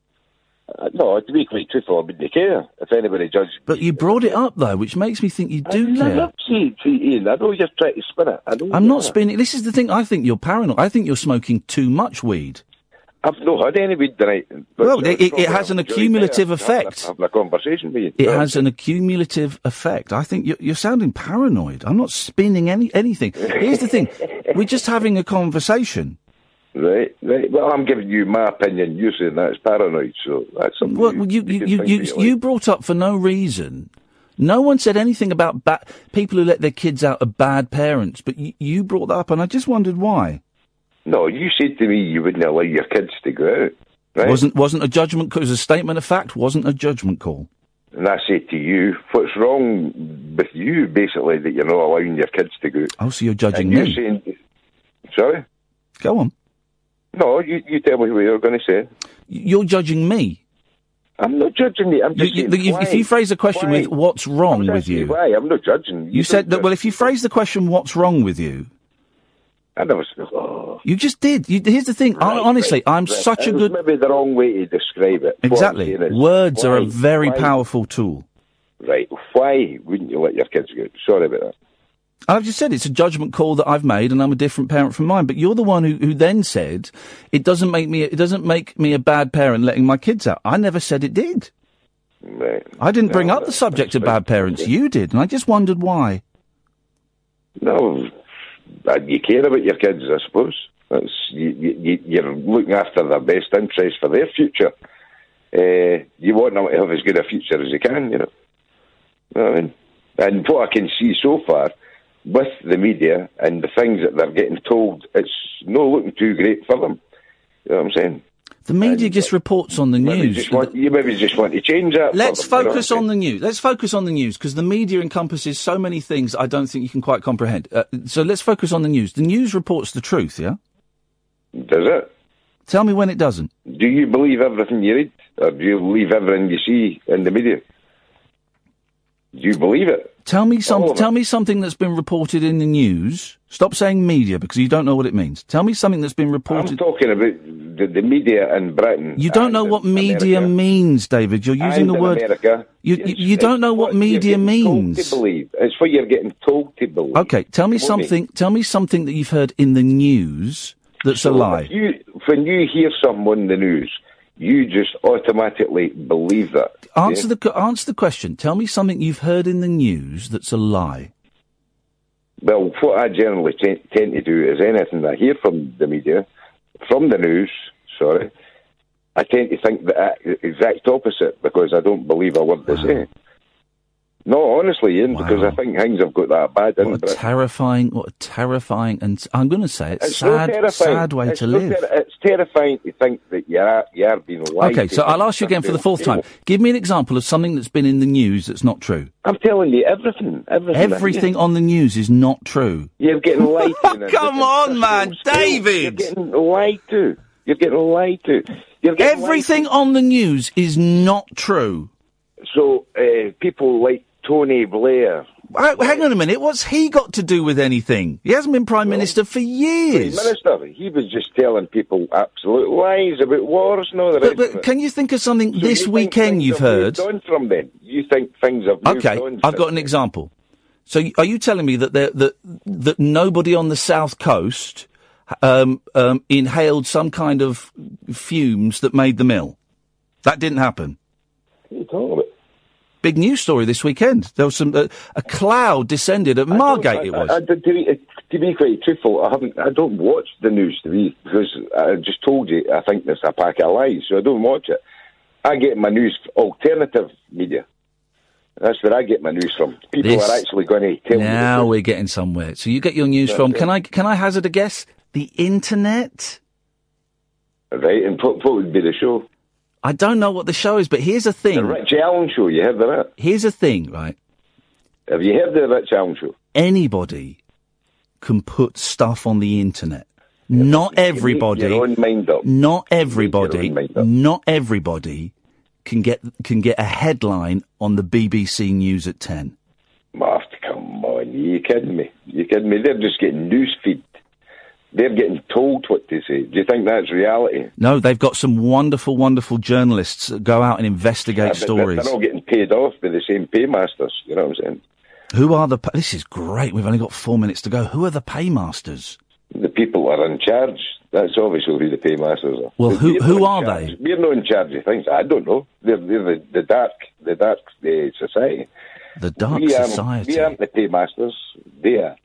uh, no, to be quite truthful, I wouldn't care if anybody judged. But you brought it up though, which makes me think you do I care. love see, see, Iain, I know you're trying to spin it. I know I'm not spinning. This is the thing. I think you're paranoid. I think you're smoking too much weed. I've not had any weed tonight. but Well, it's it- it has an accumulative it. Having a- effect. Having a conversation with you. It Yeah. has an accumulative effect. I think you're, you're sounding paranoid. I'm not spinning any anything. Here's the thing: we're just having a conversation. Right, right. Well, I'm giving you my opinion. You're saying that's paranoid, so that's something. Well, you you you you, you, like. brought up for no reason, No one said anything about ba- people who let their kids out are bad parents, but y- you brought that up, and I just wondered why. No, you said to me you wouldn't allow your kids to go out, right? Wasn't wasn't a judgment call? It was a statement of fact. Wasn't a judgment call. And I said to you, what's wrong with you, basically, that you're not allowing your kids to go out? Oh, so you're judging and you're me? saying, sorry? Go on. No, you, you tell me what you're going to say. You're judging me. I'm not judging you. I'm just You- you- saying, if, why? if you phrase the question Why? with "What's wrong with you?" Why? I'm not judging. You. You said that. Well, if you phrase the question "What's wrong with you?" I never said, oh. You just did. You, here's the thing. I, honestly, I'm Right. such a good. Maybe the wrong way to describe it. Exactly. Words are a very why- powerful tool. Right. Why wouldn't you let your kids go? Sorry about that. I've just said it's a judgment call that I've made, and I'm a different parent from mine. But you're the one who, who then said it doesn't make me it doesn't make me a bad parent letting my kids out. I never said it did. Right. I didn't bring up the subject of bad parents. You did, and I just wondered why. No, you care about your kids, I suppose. You, you, you're looking after their best interest for their future. Uh, you want them to have as good a future as they can, you know. You I mean? And what I can see so far with the media and the things that they're getting told, it's not looking too great for them. You know what I'm saying? The media just reports on the Maybe news. want, you maybe just want to change that. Let's them, you know focus on the news. Let's focus on the news because the media encompasses so many things I don't think you can quite comprehend. Uh, so let's focus on the news. The news reports the truth, yeah? Does it? Tell me when it doesn't. Do you believe everything you read, or do you believe everything you see in the media? Do you believe it? Tell me some. All of it. Tell me something that's been reported in the news. Stop saying media because you don't know what it means. Tell me something that's been reported. I'm talking about the, the media in Britain. You don't know what media America. means, David. You're using And the word. America. You, you, you don't know what media means. Told to believe. It's what you're getting told to believe. Okay, tell me mate. something. Tell me something that you've heard in the news that's a lie. You, when you hear someone in the news, you just automatically believe that. Answer yeah? the answer the question. Tell me something you've heard in the news that's a lie. Well, what I generally t- tend to do is anything I hear from the media, from the news, sorry, I tend to think the exact opposite because I don't believe a word they ah. say. No, honestly, Iain, because I think things have got that bad What a terrifying, what a terrifying, and I'm going to say it, It's so sad, terrifying. sad way It's to so live. ter- it's terrifying to think that you're, you're being lied to. Okay, so I'll ask you again for the fourth time. Give me an example of something that's been in the news that's not true. I'm telling you, everything, everything. Everything on the news is not true. You're getting lied to. Come on, man. David! You're getting lied to. You're getting lied to. Getting lied Everything on the news is not true. So uh, people like Tony Blair, Uh, hang on a minute. What's he got to do with anything? He hasn't been prime minister for years. Minister, he was just telling people absolute lies about wars and all that. But, but can you think of something So this you weekend you've heard? moved on from then? You think things have moved Okay, on? I've got an example. So, are you telling me that there, that that nobody on the south coast um, um, inhaled some kind of fumes that made the mill? That didn't happen. What are you talking about? Big news story this weekend. There was some uh, a cloud descended at Margate. It was. I, I, to, be, to be quite truthful, I haven't. I don't watch the news to be because I just told you I think there's a pack of lies, so I don't watch it. I get my news alternative media. That's where I get my news from. People This- are actually going to tell me. now we're getting somewhere. So you get your news That's from? it. Can I can I hazard a guess? The internet. Right, and what, what would be the show? I don't know what the show is, but here's a thing. The. Rich Allen Show. You heard of that? Here's a thing, right? Have you heard the Rich Allen Show? Anybody can put stuff on the internet. Not everybody. Your own mind up. Not everybody. own mind up. Not everybody can get can get a headline on the BBC News at ten. Mark, come on, you kidding me? You kidding me? They're just getting news feed. They're getting told what to say. Do you think that's reality? No, they've got some wonderful, wonderful journalists that go out and investigate Yeah, but stories. They're all getting paid off by the same paymasters. You know what I'm saying? Who are the? This is great. We've only got four minutes to go. Who are the paymasters? The people are in charge. That's obviously who the paymasters are. Well, who- who are charge. they? We're not in charge of things. I don't know. They're, they're the, the dark, the dark uh, society. The dark we society. we aren't the paymasters. They are.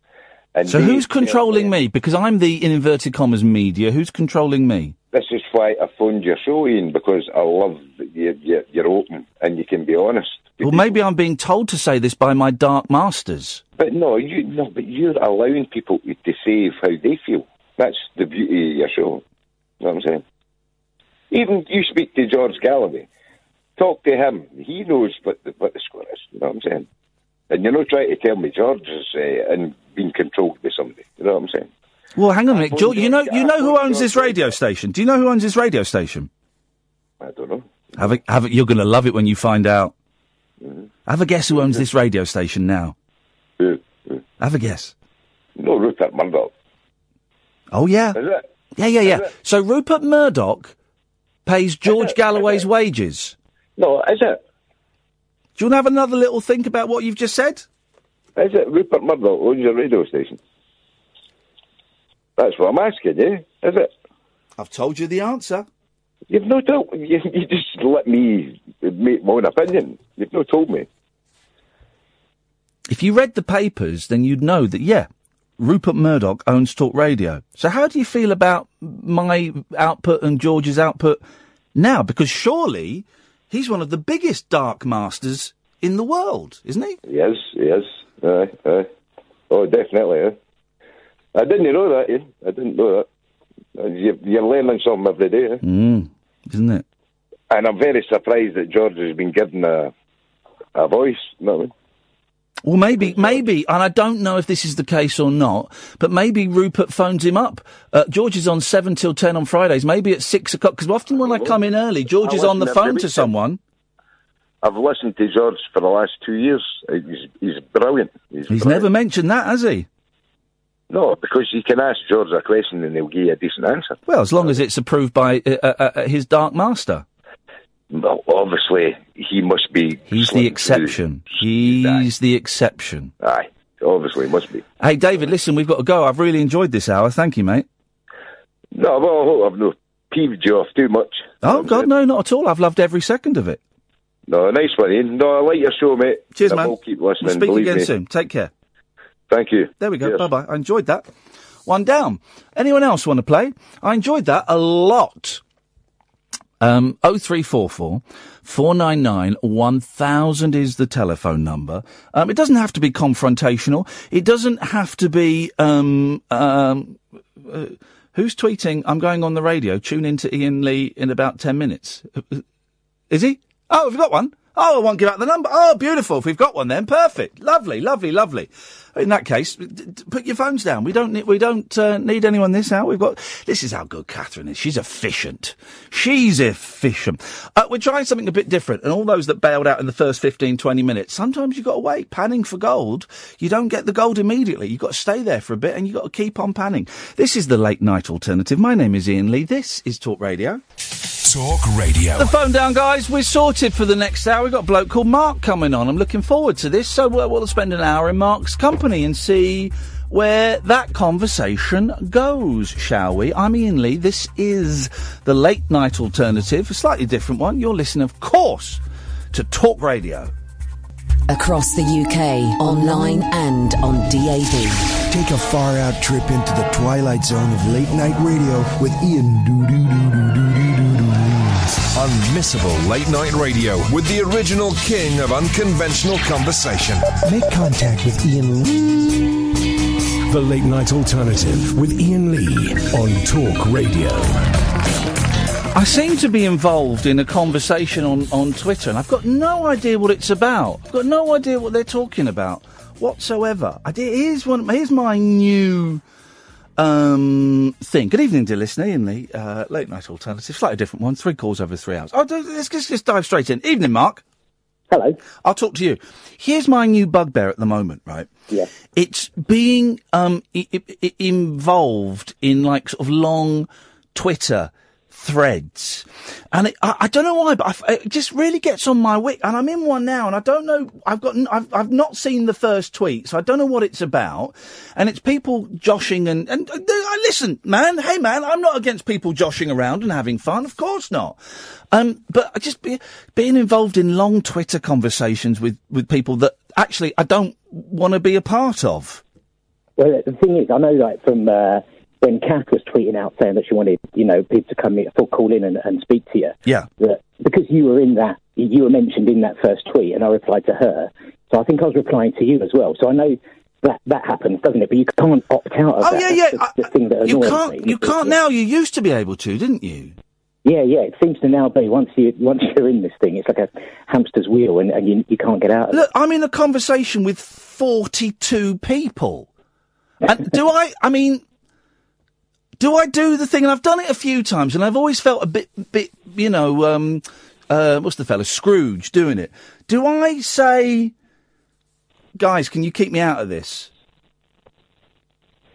And So who's controlling me? Because I'm the in inverted commas media. Who's controlling me? This is why I phoned your show, Iain, because I love that you're, open and you can be honest. Well, maybe I'm being told to say this by my dark masters. But no, you no, but you're allowing people to say how they feel. That's the beauty of your show. You know what I'm saying? Even you speak to George Galloway, talk to him. He knows what the what the score is. You know what I'm saying? And you're not trying to tell me George is uh, and being controlled by somebody. You know what I'm saying? Well, hang on a minute, George. You know, you know who owns this radio station? Do you know who owns this radio station? I don't know. Have a, have a, you're going to love it when you find out. Mm-hmm. Have a guess who owns this radio station now. Who? Have a guess. No, Rupert Murdoch. Oh yeah. Is it? Yeah, yeah, yeah. So Rupert Murdoch pays George Galloway's wages. No, is it? Do you want to have another little think about what you've just said? Is it Rupert Murdoch owns a radio station? That's what I'm asking you. Is it? I've told you the answer. You've no told. You, you just let me make my own opinion. You've not told me. If you read the papers, then you'd know that, yeah, Rupert Murdoch owns Talk Radio. So how do you feel about my output and George's output now? Because surely he's one of the biggest dark masters in the world, isn't he? Yes, yes. Aye, aye. Oh, definitely. Eh? I didn't know that. Eh? I didn't know that. Uh, you- You're learning something every day. Eh? Mm, isn't it? And I'm very surprised that George has been given a, a voice. You know what I mean? Well, maybe, maybe, and I don't know if this is the case or not, but maybe Rupert phones him up. Uh, George is on 7 till 10 on Fridays, maybe at 6 o'clock, because often when I come in early, George I is on the phone to someone. I've listened to George for the last two years. He's, he's brilliant. He's, He's brilliant. never mentioned that, has he? No, because you can ask George a question and he'll give you a decent answer. Well, as long as it's approved by uh, uh, uh, his Dark Master. Well, obviously, he must be. He's the exception. He's the exception. Aye, obviously, must be. Hey, David, listen, we've got to go. I've really enjoyed this hour. Thank you, mate. No, well, I hope I've not peeved you off too much. Oh, God, no, not at all. I've loved every second of it. No, nice one, Iain. No, I like your show, mate. Cheers, I man. will keep listening. We'll speak believe again me. soon. Take care. Thank you. There we go. Bye bye. I enjoyed that. One down. Anyone else want to play? I enjoyed that a lot. Um, 0344 499 1000 is the telephone number. Um, it doesn't have to be confrontational. It doesn't have to be, um, um, uh, who's tweeting? I'm going on the radio. Tune in to Iain Lee in about 10 minutes. Uh, Is he? Oh, have you got one? Oh, I won't give out the number. Oh, beautiful. If we've got one then, perfect. Lovely, lovely, lovely. In that case, d- d- put your phones down. We don't need, we don't uh, need anyone this hour. We've got, this is how good Catherine is. She's efficient. She's efficient. Uh, we're trying something a bit different. And all those that bailed out in the first 15, 20 minutes, sometimes you've got to wait. Panning for gold. You don't get the gold immediately. You've got to stay there for a bit and you've got to keep on panning. This is the late night alternative. My name is Iain Lee. This is Talk Radio. Talk Radio. The phone down, guys. We're sorted for the next hour. We've got a bloke called Mark coming on. I'm looking forward to this. So we'll, we'll spend an hour in Mark's company and see where that conversation goes, shall we? I'm Iain Lee. This is the late night alternative, a slightly different one. You're listening, of course, to Talk Radio. Across the UK, online and on DAB. Take a far out trip into the twilight zone of late night radio with Iain Doo Doo Doo Doo Doo. Unmissable late night radio with the original king of unconventional conversation. Make contact with Iain Lee. The Late Night Alternative with Iain Lee on Talk Radio. I seem to be involved in a conversation on, on Twitter, and I've got no idea what it's about. I've got no idea what they're talking about whatsoever. I did, here's one. Here's my new um, thing. Good evening, dear listener. Iain Lee, uh, late night alternative, slightly different one. Three calls over three hours. Oh, let's just, just dive straight in. Evening, Mark. Hello. I'll talk to you. Here's my new bugbear at the moment, right? Yeah. It's being um, I- I- involved in like sort of long Twitter threads, and it, I, I don't know why, but I it just really gets on my wick. And I'm in one now, and I don't know. I've got I've I've not seen the first tweet, so I don't know what it's about. And it's people joshing and and uh, I listen, man. Hey, man, I'm not against people joshing around and having fun. Of course not. Um, but I just be, being involved in long Twitter conversations with with people that actually I don't want to be a part of. Well, the thing is, I know, like from uh, when Kath was tweeting out saying that she wanted, you know, people to come in, call in and, and speak to you. Yeah. That because you were in that you were mentioned in that first tweet, and I replied to her. So I think I was replying to you as well. So I know that that happens, doesn't it? But you can't opt out of Oh that. yeah, yeah. That's the, the thing that You can't. me. You can't now. You used to be able to, didn't you? Yeah, yeah. It seems to now be once you once you're in this thing, it's like a hamster's wheel, and, and you you can't get out. of it. Look, I'm in a conversation with 42 people. And do I, I mean, do I do the thing? And I've done it a few times, and I've always felt a bit, bit, you know, um, uh, what's the fella? Scrooge doing it. Do I say, guys, can you keep me out of this?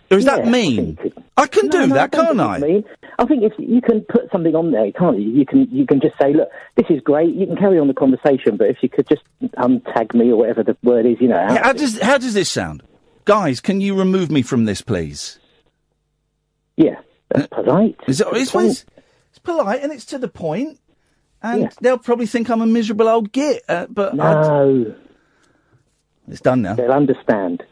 Or is that Yeah, I mean? it- I can No, do no, that, don't can't I? mean. I think if you can put something on there, can't you? You can you can just say, look, this is great. You can carry on the conversation, but if you could just untag me or whatever the word is, you know. out Yeah, how does how does this sound? Guys, can you remove me from this, please? Yeah, that's polite. Is it, it's, it's, it's polite and it's to the point, and Yeah. they'll probably think I'm a miserable old git. Uh, but I'd- no, it's done now. they'll understand.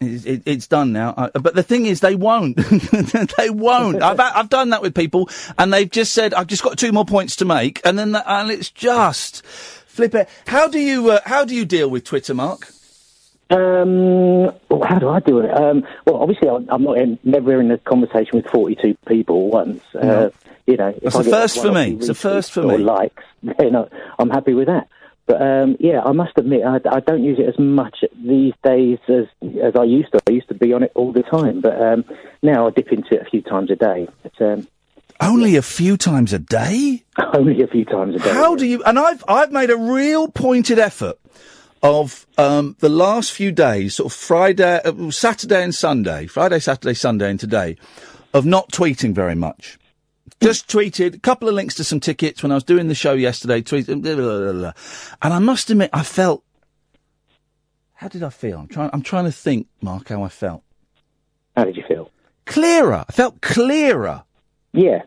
It's, it, it's done now. I, but the thing is, they won't. they won't. I've I've done that with people, and they've just said, "I've just got two more points to make," and then the, and it's just flip it. How do you uh, how do you deal with Twitter, Mark? Um, well, how do I do it? Um, well, obviously, I'm I'm not in, never in a conversation with 42 people at once. Uh, you know, if That's I a first for or me. It's a first for me. Likes, then I- I'm happy with that. But um, yeah, I must admit, I, I don't use it as much these days as as I used to. I used to be on it all the time, but um, now I dip into it a few times a day. But um, Only a few times a day. only a few times a day. How do you? And I've I've made a real pointed effort of um, the last few days, sort of Friday, uh, Saturday, and Sunday, Friday, Saturday, Sunday, and today, of not tweeting very much. Just tweeted a couple of links to some tickets when I was doing the show yesterday. Tweeted, blah, blah, blah, blah. and I must admit, I felt. How did I feel? I'm trying. I'm trying to think, Mark, how I felt. How did you feel? Clearer. I felt clearer. Yeah.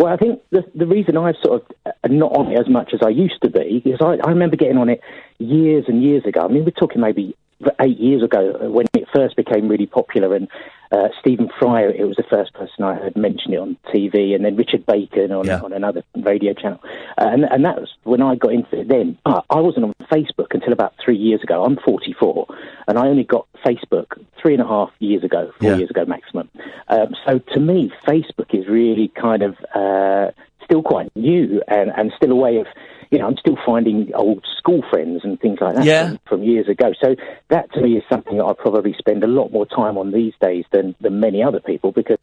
Well, I think the the reason I've sort of uh, not on it as much as I used to be is I, I remember getting on it years and years ago. I mean, we're talking maybe eight years ago when it first became really popular, and uh, Stephen Fry, it was the first person I heard mention it on TV, and then Richard Bacon on, Yeah. on another radio channel, uh, and and that was when I got into it. Then, but I wasn't on Facebook until about three years ago. I'm 44, and I only got Facebook three and a half years ago, four Yeah. years ago maximum. Um, so to me, Facebook is really kind of uh, still quite new and, and still a way of, you know, I'm still finding old school friends and things like that Yeah. from, from years ago. So that to me is something that I probably spend a lot more time on these days than, than many other people because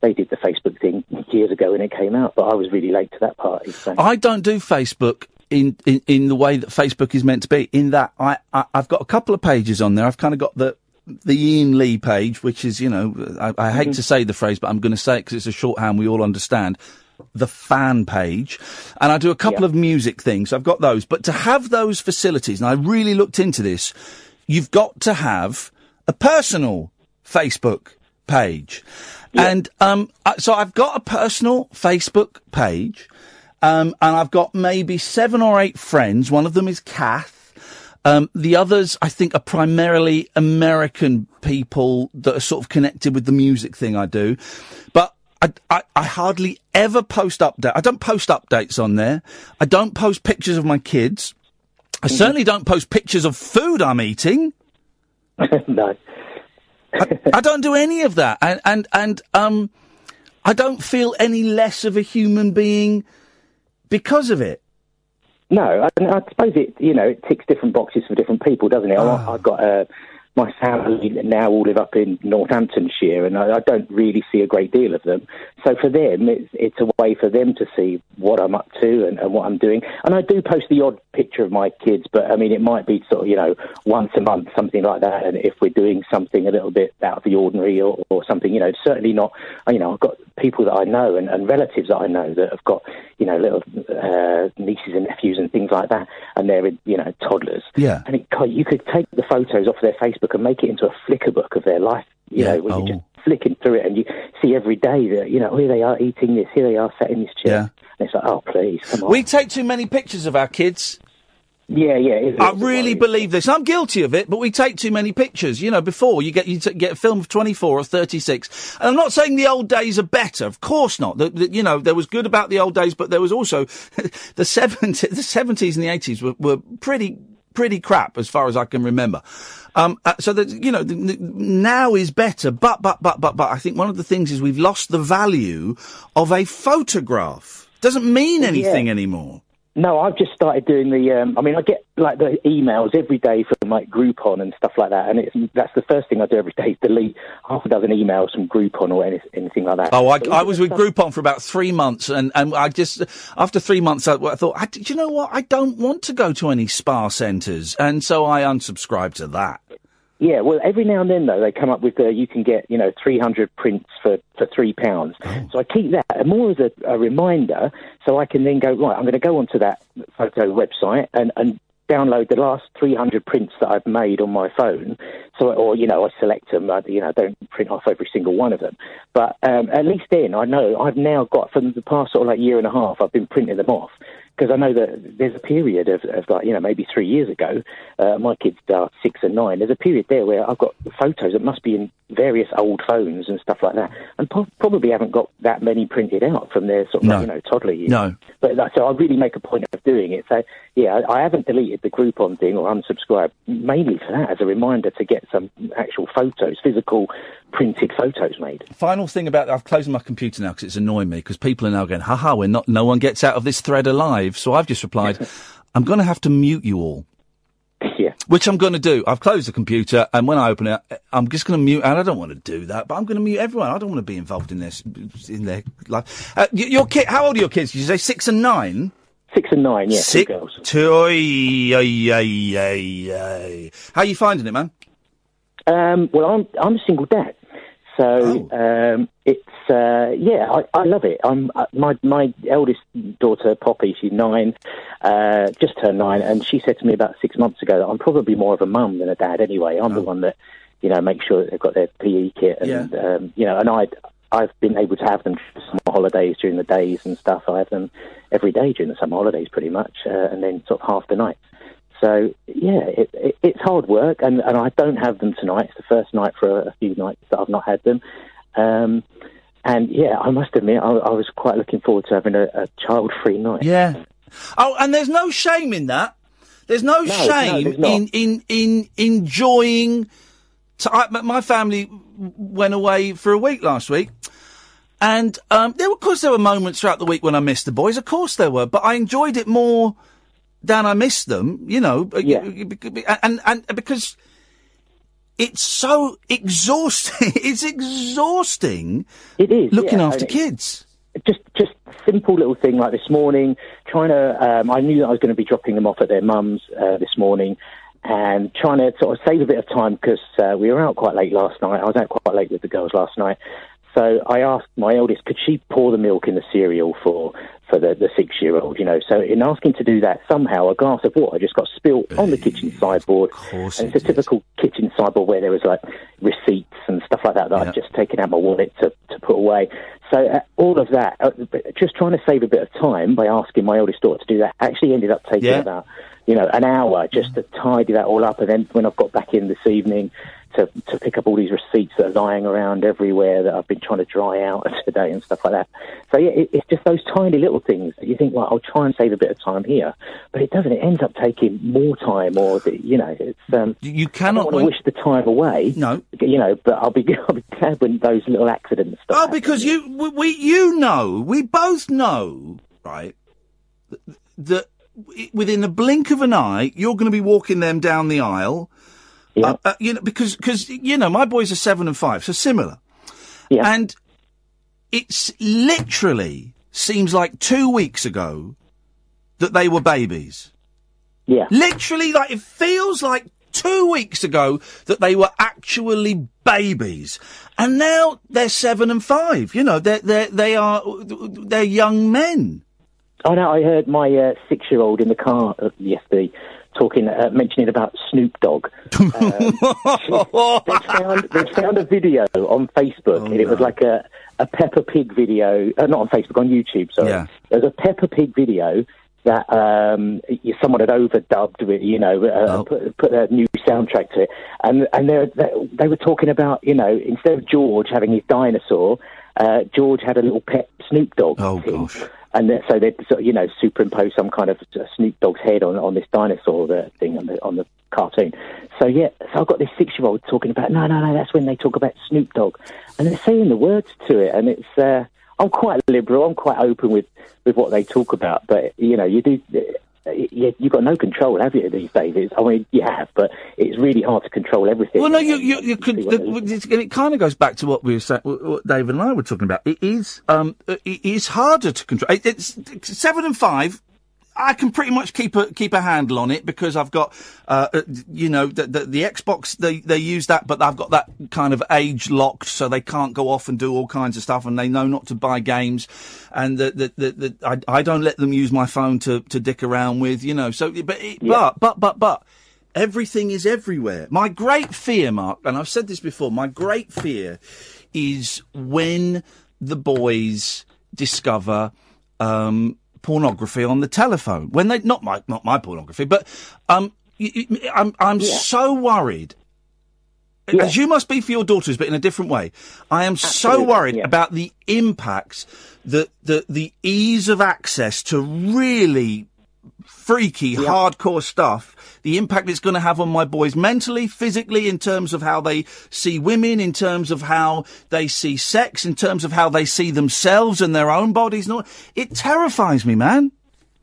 they did the Facebook thing years ago when it came out, but I was really late to that party. So. I don't do Facebook in, in, in the way that Facebook is meant to be. In that I, I I've got a couple of pages on there. I've kind of got the the Iain Lee page, which is you know I, I hate mm-hmm. to say the phrase, but I'm going to say it because it's a shorthand we all understand. The fan page, and I do a couple Yeah. of music things. I've got those, but to have those facilities, and I really looked into this, you've got to have a personal Facebook page. And um, so I've got a personal Facebook page, um, and I've got maybe seven or eight friends. One of them is Kath. Um, the others, I think, are primarily American people that are sort of connected with the music thing I do. But I, I, I hardly ever post update. I don't post updates on there. I don't post pictures of my kids. I certainly don't post pictures of food I'm eating. no. I don't do any of that, and and and um, I don't feel any less of a human being because of it. No, I, I suppose it. You know, it ticks different boxes for different people, doesn't it? I, I've got uh, my family now all live up in Northamptonshire, and I, I don't really see a great deal of them. So for them, it's, it's a way for them to see what I'm up to and, and what I'm doing. And I do post the odd picture of my kids, but I mean, it might be sort of you know once a month, something like that. And if we're doing something a little bit out of the ordinary or, or something, you know, certainly not. You know, I've got people that I know and, and relatives that I know that have got you know little uh, nieces and nephews and things like that, and they're you know toddlers. Yeah. And it, you could take the photos off their Facebook and make it into a Flickr book of their life. You Yeah, know, where oh. you're just flicking through it and you see every day that, you know, here they are eating this, here they are sat in this chair. Yeah. And it's like, oh, please, come on. We take too many pictures of our kids. Yeah, yeah. I really believe this. I'm guilty of it, but we take too many pictures. You know, before you get you t- get a film of 24 or 36. And I'm not saying the old days are better. Of course not. The, the, you know, there was good about the old days, but there was also the 70s, the 70s and the 80s were, were pretty pretty crap as far as I can remember. Um, uh, so that you know, the, the, now is better. But but but but but I think one of the things is we've lost the value of a photograph. Doesn't mean anything anymore. No, I've just started doing the. Um, I mean, I get like the emails every day from like Groupon and stuff like that, and it's that's the first thing I do every day: is delete half a dozen emails from Groupon or any, anything like that. Oh, I, I was with stuff- Groupon for about three months, and, and I just after three months, I, I thought, I, do you know what? I don't want to go to any spa centres, and so I unsubscribed to that. Yeah, well, every now and then though they come up with uh, you can get you know 300 prints for for three pounds. So I keep that and more as a, a reminder, so I can then go right. I'm going to go onto that photo website and and download the last 300 prints that I've made on my phone. So or you know I select them. I, you know don't print off every single one of them, but um, at least then I know I've now got for the past sort of like year and a half I've been printing them off because I know that there's a period of, of like you know maybe three years ago, uh, my kids are six and nine. There's a period there where I've got photos that must be in various old phones and stuff like that, and po- probably haven't got that many printed out from their sort of No. like, you know toddler years. No. But like, so I really make a point of doing it. So yeah, I, I haven't deleted the Groupon thing or unsubscribed mainly for that as a reminder to get some actual photos, physical printed photos made. Final thing about I've closed my computer now because it's annoying me because people are now going, haha, we're not, no one gets out of this thread alive. So I've just replied, I'm going to have to mute you all. Yeah. Which I'm going to do. I've closed the computer, and when I open it, I'm just going to mute. And I don't want to do that, but I'm going to mute everyone. I don't want to be involved in this in their life. Uh, your kid, how old are your kids? Did you say six and nine? Six and nine, yeah, two girls. Two, oy, oy, oy, oy, oy. How you finding it, man? Um, well, I'm I'm a single dad, so um, it's uh, yeah, I, I love it. I'm uh, my my eldest daughter Poppy, she's nine, uh, just turned nine, and she said to me about six months ago that I'm probably more of a mum than a dad anyway. I'm the one that you know makes sure that they've got their PE kit, and um, you know, and I. I've been able to have them for summer holidays during the days and stuff. I have them every day during the summer holidays, pretty much, uh, and then sort of half the night. So yeah, it, it, it's hard work, and, and I don't have them tonight. It's the first night for a, a few nights that I've not had them. Um, and yeah, I must admit, I, I was quite looking forward to having a, a child-free night. Yeah. Oh, and there's no shame in that. There's no, no, shame there's in in in enjoying. T- I, my family went away for a week last week, and um, there were, of course, there were moments throughout the week when I missed the boys. Of course, there were, but I enjoyed it more than I missed them. You know, yeah. and and because it's so exhausting. it's exhausting. It is looking yeah, after kids. just just simple little thing like this morning trying to um, i knew that i was going to be dropping them off at their mum's uh, this morning and trying to sort of save a bit of time because uh, we were out quite late last night. I was out quite late with the girls last night. So i asked my eldest could she pour the milk in the cereal for for the, the six year old you know? So in asking to do that somehow a glass of water just got spilt on the kitchen sideboard. and it's a typical kitchen sideboard where there was like receipts and stuff like that that I'd just taken out my wallet to, to put away. So uh, all of that, uh, just trying to save a bit of time by asking my eldest daughter to do that, actually ended up taking Yeah. about you know an hour just to tidy that all up. And then when I've got back in this evening to to pick up all these receipts that are lying around everywhere that I've been trying to dry out today and stuff like that. So yeah, it, it's just those tiny little things that you think, well, I'll try and save a bit of time here, but it doesn't. It ends up taking more time, or the, you know, it's um, you cannot wish the time away. No, you know, but I'll be I'll be glad when those little accidents stop. Oh, because you, we, we, you know, we both know, right, th- that within a blink of an eye, you're going to be walking them down the aisle. Yeah. Uh, uh, you know, because, because, you know, my boys are seven and five, so similar. Yeah. And it's literally seems like two weeks ago that they were babies. Yeah. Literally, like, it feels like two weeks ago that they were actually babies. And now they're seven and five. You know, they're, they're, they are, they're young men. Oh no, I heard my uh, six-year-old in the car uh, yesterday talking, uh, mentioning about Snoop Dogg. Um, they found they found a video on Facebook, and it was like a a Peppa Pig video, uh, not on Facebook, on YouTube. Sorry, Yeah. there's a Peppa Pig video that um, someone had overdubbed, with, you know, uh, Oh. put, put a new soundtrack to it, and and they they they were talking about, you know, instead of George having his dinosaur, uh, George had a little pet Snoop Dogg. Oh, thing. gosh. And then- so they, you know, superimpose some kind of Snoop Dogg's head on on this dinosaur thing on the on the cartoon. So yeah, so I've got this six year old talking about no, no, no. That's when they talk about Snoop Dogg, and they're saying the words to it, and it's. Uh, I'm quite liberal. I'm quite open with with what they talk about, but you know, you do. You, you've got no control, have you, these days? It's, I mean, you have, but it's really hard to control everything. Well, no, you you, you could. The, it kind of goes back to what we were saying, what what David and I were talking about. It is um, it is harder to control. It, it's seven and five. I can pretty much keep a keep a handle on it because I've got, uh, uh, you know, the, the the Xbox they they use that, but I've got that kind of age locked, so they can't go off and do all kinds of stuff, and they know not to buy games, and the the, the, the I, I don't let them use my phone to to dick around with, you know. So, but it, but but but but everything is everywhere. My great fear, Mark, and I've said this before, my great fear is when the boys discover um, pornography on the telephone. When they not my not my pornography, but um, I'm I'm so worried. As you must be for your daughters, but in a different way. I am so worried yeah. about the impacts, the the the ease of access to really freaky, hardcore stuff, the impact it's going to have on my boys mentally, physically, in terms of how they see women, in terms of how they see sex, in terms of how they see themselves and their own bodies. and all- It terrifies me, man.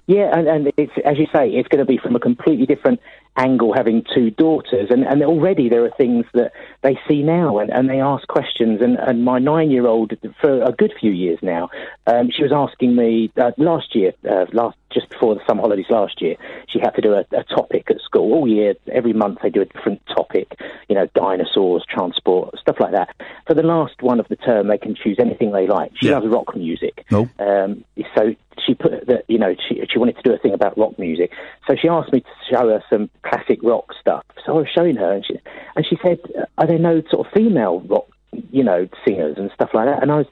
Yeah, and, and it's as you say, it's going to be from a completely different angle having two daughters, and, and already there are things that they see now, and, and they ask questions. And, and my nine-year-old, for a good few years now, um, she was asking me uh, last year, uh, last just before the summer holidays last year, she had to do a, a topic at school all year. Every month they do a different topic, you know, dinosaurs, transport, stuff like that. For the last one of the term, they can choose anything they like. She Yeah. loves rock music. No. Um, so she put that, you know, she, she wanted to do a thing about rock music. So she asked me to show her some classic rock stuff. So I was showing her, and she and she said, "Are there no sort of female rock, you know, singers and stuff like that?" And I was,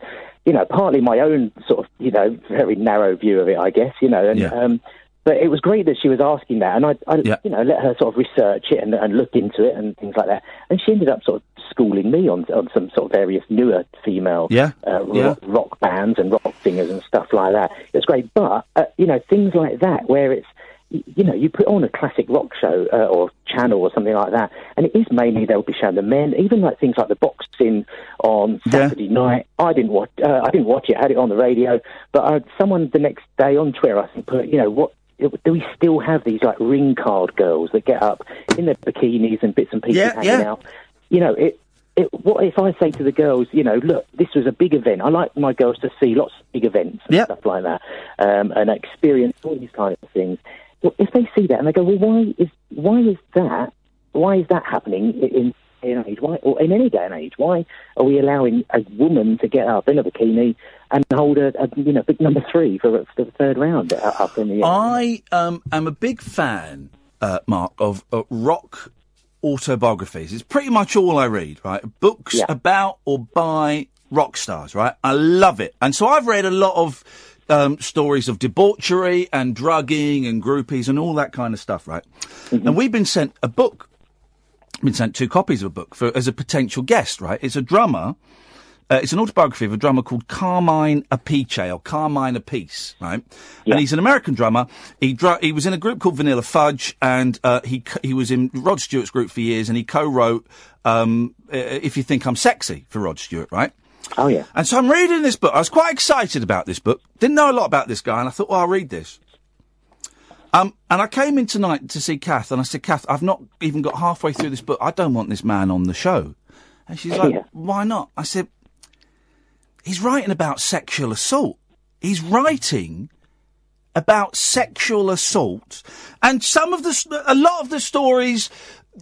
you know, partly my own sort of, you know, very narrow view of it, I guess, you know, and. Yeah. Um, but it was great that she was asking that, and I, I Yeah. you know, let her sort of research it and, and look into it and things like that. And she ended up sort of schooling me on on some sort of various newer female Yeah. uh, Yeah. rock, rock bands and rock singers and stuff like that. It's great, but uh, you know things like that where it's you know you put on a classic rock show uh, or channel or something like that, and it is mainly they'll be showing the men, even like things like the boxing on Yeah. Saturday night. I didn't watch uh, I didn't watch it, I had it on the radio, but uh, someone the next day on Twitter I think put you know what. Do we still have these like ring card girls that get up in their bikinis and bits and pieces Yeah, hanging yeah. out? You know, it, it, what if I say to the girls, you know, look, this was a big event. I like my girls to see lots of big events and Yep. stuff like that, um, and experience all these kind of things. Well, if they see that and they go, well, why is why is that? Why is that happening in day and age? Why, or in any day and age? Why are we allowing a woman to get up in a bikini and hold a, a you know big number three for, for the third round up in the air? I um, am a big fan, uh, Mark, of uh, rock autobiographies. It's pretty much all I read, right? Books Yeah. about or by rock stars, right? I love it. And so I've read a lot of um, stories of debauchery and drugging and groupies and all that kind of stuff, right? And we've been sent a book, been sent two copies of a book for as a potential guest, right? It's a drummer. Uh, it's an autobiography of a drummer called Carmine Appice or Carmine Appice, right? And he's an American drummer. He dru- he was in a group called Vanilla Fudge, and uh, he he was in Rod Stewart's group for years, and he co-wrote um, "If You Think I'm Sexy" for Rod Stewart, right? Oh yeah, And so I'm reading this book. I was quite excited about this book. Didn't know a lot about this guy, and I thought, well, I'll read this. Um, and I came in tonight to see Kath, and I said, Kath, I've not even got halfway through this book. I don't want this man on the show. And she's like, Yeah. why not? I said, he's writing about sexual assault. He's writing about sexual assault, and some of the, a lot of the stories,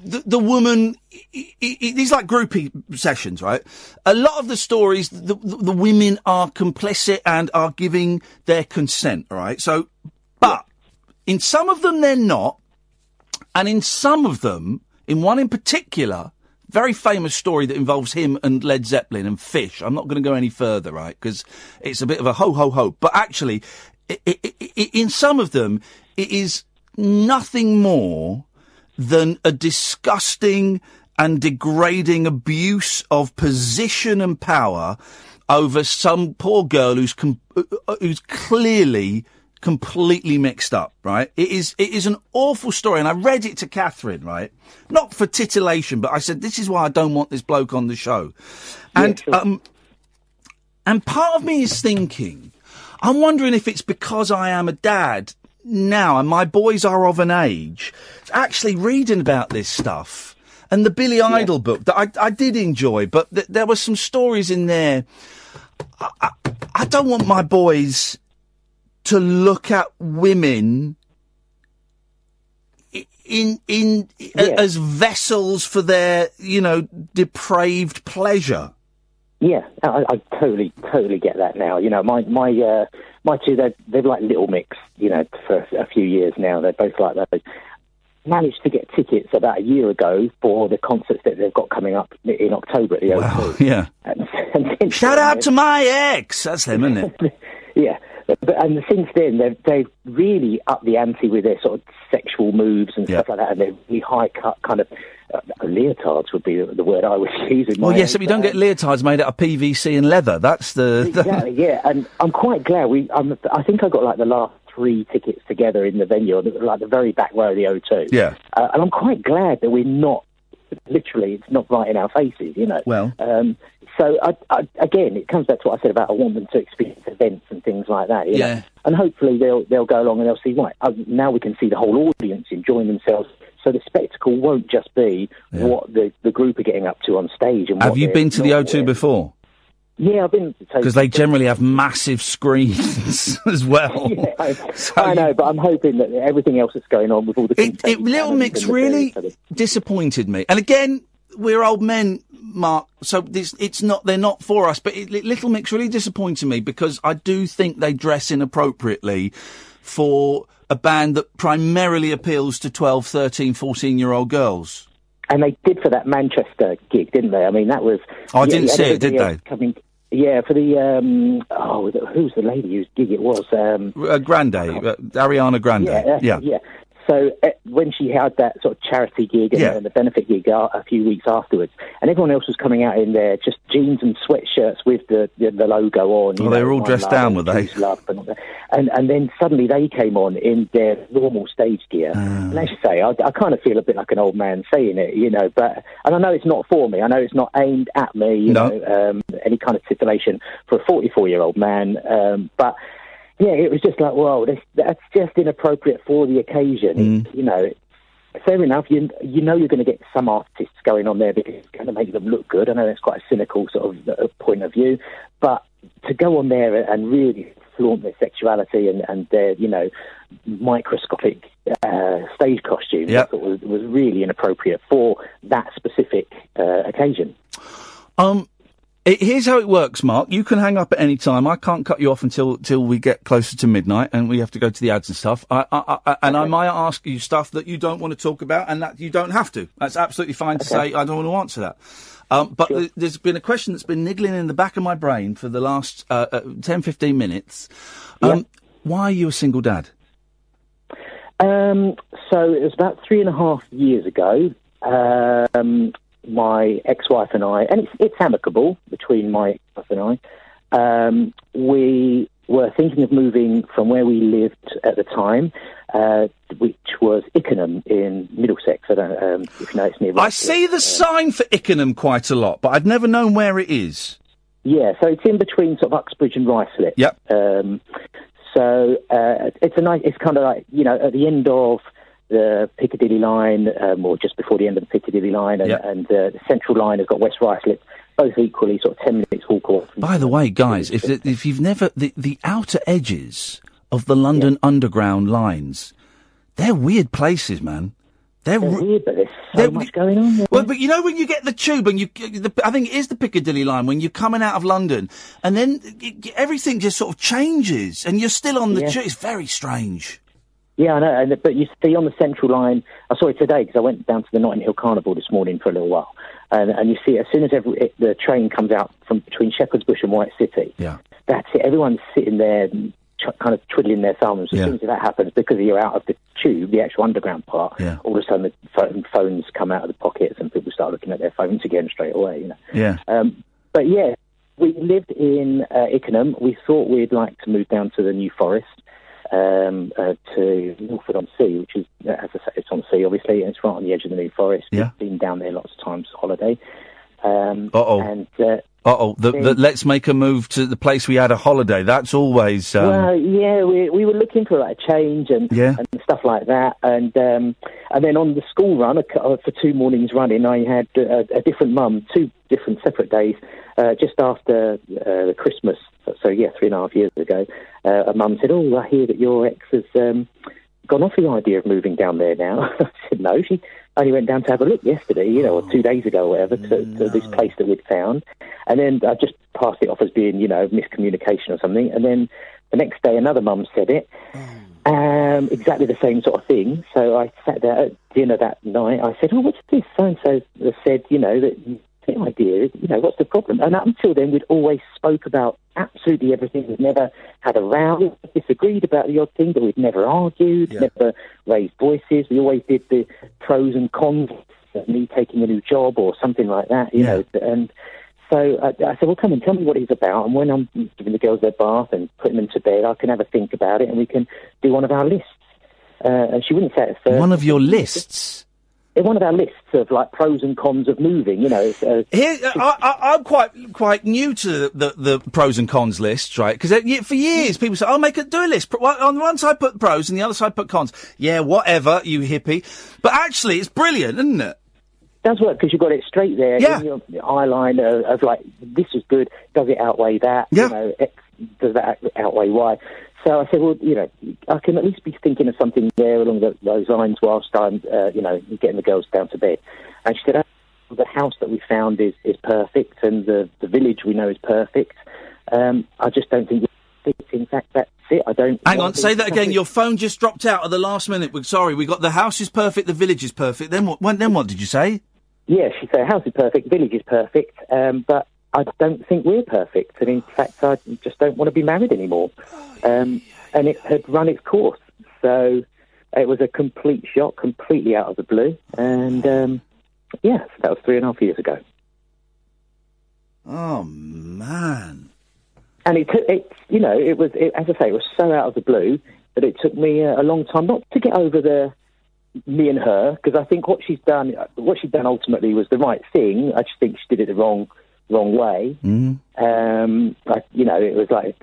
the, the woman, i- i- these like groupie sessions, right? A lot of the stories, the, the, the women are complicit and are giving their consent, right? So, but in some of them they're not, and in some of them, in one in particular, very famous story that involves him and Led Zeppelin and Fish. I'm not going to go any further, right? Because it's a bit of a ho ho ho. But actually, i i i in some of them, it is nothing more than a disgusting and degrading abuse of position and power over some poor girl who's com- uh, uh, who's clearly completely mixed up, right? It is it is an awful story, and I read it to Catherine, right? Not for titillation, but I said this is why I don't want this bloke on the show, and um, and part of me is thinking, I'm wondering if it's because I am a dad now, and my boys are of an age, actually reading about this stuff. And the Billy Idol book that I, I did enjoy, but th- there were some stories in there. I, I, I don't want my boys to look at women in in a- as vessels for their you know depraved pleasure. Yeah, I, I totally, totally get that now. You know, my my uh, my two, they're they're like Little Mix. You know, for a few years now, they're both like those. Managed to get tickets about a year ago for the concerts that they've got coming up in October at the O2. Yeah. And, and Shout out to my ex. That's them, isn't it? yeah. But, and since then, they've, they've really upped the ante with their sort of sexual moves and stuff like that, and they're really high cut kind of uh, leotards would be the, the word I was using. Well, yes, but you don't get leotards made out of PVC and leather. That's the. exactly, yeah. And I'm quite glad we. I'm, I think I got like the last three tickets together in the venue, like the very back row of the O2. Yeah. Uh, and I'm quite glad that we're not literally. It's not right in our faces, you know. Well. Um, so I, I, again, it comes back to what I said about I want them to experience events and things like that. You Yeah. Know? And hopefully they'll they'll go along and they'll see right. Uh, now we can see the whole audience enjoying themselves. So the spectacle won't just be what the, the group are getting up to on stage. And Have you been to the O2 before? Yeah, I've been. so- Because they generally have massive screens as well. Yeah, I, I know, but I'm hoping that everything else that's going on with all the It, it, Little Mix really disappointed me. And again, we're old men, Mark, so this, it's not, they're not for us, but it, Little Mix really disappointed me because I do think they dress inappropriately for a band that primarily appeals to 12, 13, 14 year old girls. And they did for that Manchester gig, didn't they? I mean, that was. Oh, I didn't had see it, did they? Coming, yeah, for the um, oh, who's the lady whose gig it was? Um, Uh, Grande, uh, Ariana Grande. yeah, uh, yeah. yeah. So uh, when she had that sort of charity gig and, Yeah. the benefit gig a, a few weeks afterwards, and everyone else was coming out in their just jeans and sweatshirts with the the, the logo on. you Oh, they were all dressed Love down, were they? And, and and then suddenly they came on in their normal stage gear. Ah. And as you say, I, I kind of feel a bit like an old man saying it, you know. But and I know it's not for me. I know it's not aimed at me. You No. know, um, any kind of titillation for a 44 year old man. Um, but yeah, it was just like, well, this, that's just inappropriate for the occasion. Mm. You know, fair enough. You you know you're going to get some artists going on there because it's going to make them look good. I know that's quite a cynical sort of uh, point of view, but to go on there and really flaunt their sexuality and, and their you know microscopic uh, stage costumes Yep. Was, was really inappropriate for that specific uh, occasion. Um, it, here's how it works, Mark. You can hang up at any time. I can't cut you off until till we get closer to midnight, and we have to go to the ads and stuff. I, I, I, and I might ask you stuff that you don't want to talk about, and that you don't have to. That's absolutely fine to say. I don't want to answer that. Um, but th- there's been a question that's been niggling in the back of my brain for the last uh, uh, 10, 15 minutes. Um, Why are you a single dad? Um, so it was about three and a half years ago. Um, my ex-wife and I, and it's, it's amicable between my ex-wife and I. Um, we were thinking of moving from where we lived at the time, uh, which was Ickenham in Middlesex. I don't know um, if you know it's near. I see the sign for Ickenham quite a lot, but I've never known where it is. Yeah, so it's in between sort of Uxbridge and Ruislip. Yep. Um, so uh, it's a nice. It's kind of like you know at the end of the Piccadilly line, um, or just before the end of the Piccadilly line, and, Yep. and uh, the Central line has got West Ruislip, both equally sort of ten minutes walk. From By the way, guys, if if you've never the, the outer edges of the London Underground lines, they're weird places, man. They're, They're weird, but there's so much going on. There. Well, but you know when you get the tube and you, the, I think it is the Piccadilly line when you're coming out of London, and then it, everything just sort of changes, and you're still on the Yeah. tube. It's very strange. Yeah, I know. And, but you see on the Central line, I saw it today because I went down to the Notting Hill Carnival this morning for a little while, and, and you see as soon as every, it, the train comes out from between Shepherd's Bush and White City, Yeah. that's it. Everyone's sitting there ch- kind of twiddling their thumbs. As Yeah. soon as that happens, because you're out of the tube, the actual underground part, Yeah. all of a sudden the phone, phones come out of the pockets and people start looking at their phones again straight away. You know. Yeah. Um, but yeah, we lived in uh, Ickenham. We thought we'd like to move down to the New Forest, um, uh, to Norfolk on Sea, which is, uh, as I say, it's on sea, obviously, and it's right on the edge of the New Forest. Yeah. Been down there lots of times for holiday. Um, Uh-oh. And, uh, Uh oh. The, the, let's make a move to the place we had a holiday. That's always. Um, well, yeah, we we were looking for like a change and Yeah. and stuff like that, and um, and then on the school run uh, for two mornings running, I had a, a different mum, two different separate days, uh, just after uh, Christmas. So yeah, three and a half years ago, uh, a mum said, "Oh, I hear that your ex has um, gone off the idea of moving down there now." I said, "No, she only went down to have a look yesterday, you know, or two days ago, or whatever, to, to this place that we'd found." And then I just passed it off as being, you know, miscommunication or something. And then the next day, another mum said it. Um, exactly the same sort of thing. So I sat there at dinner that night. I said, "Oh, what's this?" So and so said, "You know that the idea. Is, you know, what's the problem?" And up until then, we'd always spoke about absolutely everything. We'd never had a row, disagreed about the odd thing, but we'd never argued, never raised voices. We always did the pros and cons of me taking a new job or something like that. You know, and so I, I said, well, come and tell me what it's about. And when I'm giving the girls their bath and putting them to bed, I can have a think about it and we can do one of our lists. Uh, and she wouldn't say it first. One of your lists? One of our lists of like pros and cons of moving, you know. it's, Uh, Here, I, I, I'm quite quite new to the, the, pros and cons lists, right? Because for years people say, "I'll make a do a list." On one side put pros, and the other side put cons. Yeah, whatever, you hippie. But actually, it's brilliant, isn't it? does work because you've got it straight there Yeah. in your eye line of, of like, this is good. Does it outweigh that? Yeah. You know, X, does that outweigh Y? So I said, well, you know, I can at least be thinking of something there along tho- those lines whilst I'm, uh, you know, getting the girls down to bed. And she said, oh, the house that we found is, is perfect and the, the village we know is perfect. Um, I just don't think it's, in fact, that's it. I don't. Hang on, say that again. Your phone just dropped out at the last minute. We're sorry. We got the house is perfect, the village is perfect. Then what? When, then what did you say? Yeah, she said, house is perfect, village is perfect, um, but I don't think we're perfect. And in fact, I just don't want to be married anymore. Um, and it had run its course. So it was a complete shock, completely out of the blue. And um, yeah, so that was three and a half years ago. Oh man. And it took, it's, you know, it was, it, as I say, it was so out of the blue that it took me a, a long time not to get over the, me and her, because I think what she's done, what she's done ultimately was the right thing. I just think she did it the wrong, wrong way. Mm. Um, like, you know, it was like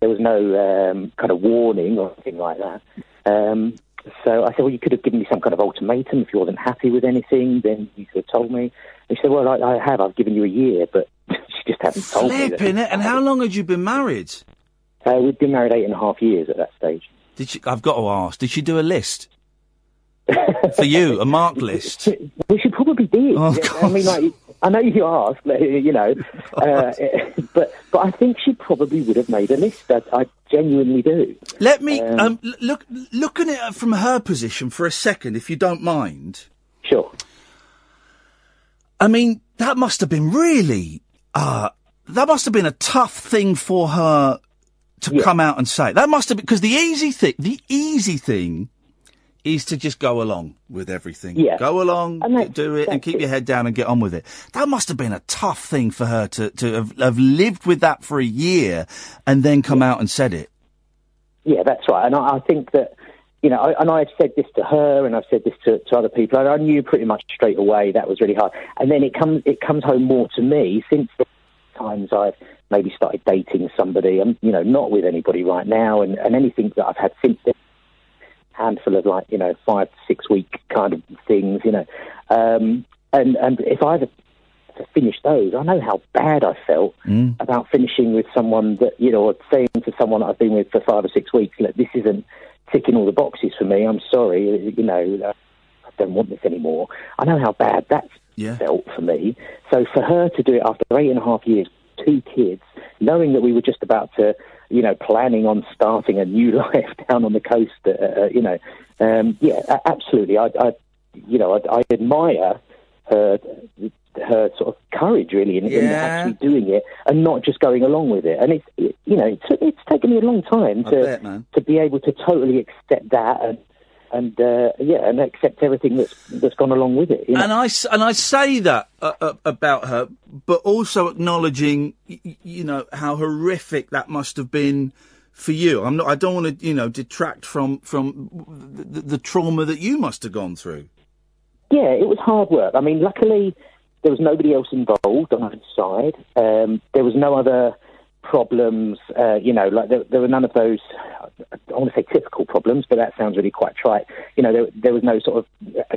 there was no um, kind of warning or anything like that. Um, so I said, well, you could have given me some kind of ultimatum if you wasn't happy with anything. Then you could have told me. And she said, well, I, I have. I've given you a year, but she just hasn't told me. that- Flipping it. And how long had you been married? Uh, we'd been married eight and a half years at that stage. Did she? I've got to ask. Did she do a list for you? A mark list? Well, she probably did. Oh, Yeah, I mean, like, I know you asked, you know, uh, but but I think she probably would have made a list. I, I genuinely do. Let me um, l- look looking at it from her position for a second, if you don't mind. Sure. I mean, that must have been really. Uh, that must have been a tough thing for her to come out and say. That must have been because the easy thing, the easy thing, is to just go along with everything. Yeah. Go along, And that- do it, and keep it. your head down and get on with it. That must have been a tough thing for her to to have, have lived with that for a year and then come out and said it. Yeah, that's right. And I, I think that, you know, I, and I've said this to her and I've said this to, to other people, and I knew pretty much straight away that was really hard. And then it comes it comes home more to me since the times I've maybe started dating somebody. I'm, you know, not with anybody right now, and, and anything that I've had since then, handful of like, you know, five to six week kind of things, you know. Um, and and if I had to finish those, I know how bad I felt about finishing with someone that, you know, saying to someone that I've been with for five or six weeks, look, this isn't ticking all the boxes for me. I'm sorry, you know, I don't want this anymore. I know how bad that's Yeah. felt for me. So for her to do it after eight and a half years, two kids, knowing that we were just about to, you know, planning on starting a new life down on the coast, uh, uh, you know, um, yeah, absolutely. I, I, you know, I, I admire her her sort of courage really in, in actually doing it and not just going along with it. And it's it, you know it's it's taken me a long time I to bet, to be able to totally accept that and and uh, yeah and accept everything that's that's gone along with it. You know? And I and I say that uh, uh, about her, but also acknowledging, you know, how horrific that must have been for you. I'm not. I don't want to, you know, detract from from the, the, the trauma that you must have gone through. Yeah, it was hard work. I mean, luckily there was nobody else involved on either side. Um, there was no other problems. Uh, you know, like there, there were none of those. I want to say typical problems, but that sounds really quite trite. You know, there, there was no sort of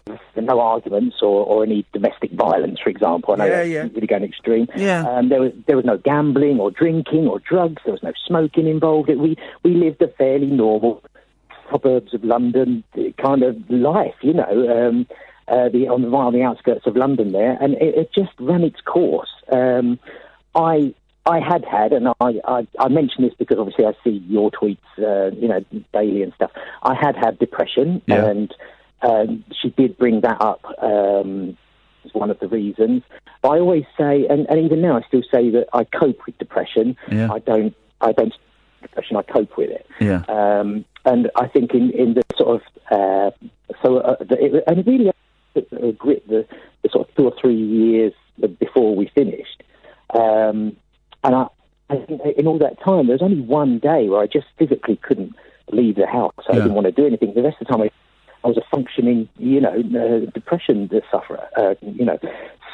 uh, no arguments or, or any domestic violence, for example. I know Yeah, yeah. really going extreme. Yeah. Um, there was there was no gambling or drinking or drugs. There was no smoking involved. It, we we lived a fairly normal suburbs of London kind of life, you know, um, uh, the, on, the, on the outskirts of London there, and it, it just ran its course. Um, I I had had, and I, I, I mention this because obviously I see your tweets, uh, you know, daily and stuff. I had had depression, Yeah. and um, she did bring that up um, as one of the reasons. But I always say, and, and even now I still say that I cope with depression. Yeah. I don't, I don't depression. I cope with it. Yeah. Um, and I think in, in the sort of uh, so uh, the, it, and really uh, grit the, the sort of two or three years before we finished. Um, and I, I think in all that time, there was only one day where I just physically couldn't leave the house. I Yeah. didn't want to do anything. The rest of the time, I, I was a functioning, you know, uh, depression sufferer. Uh, you know,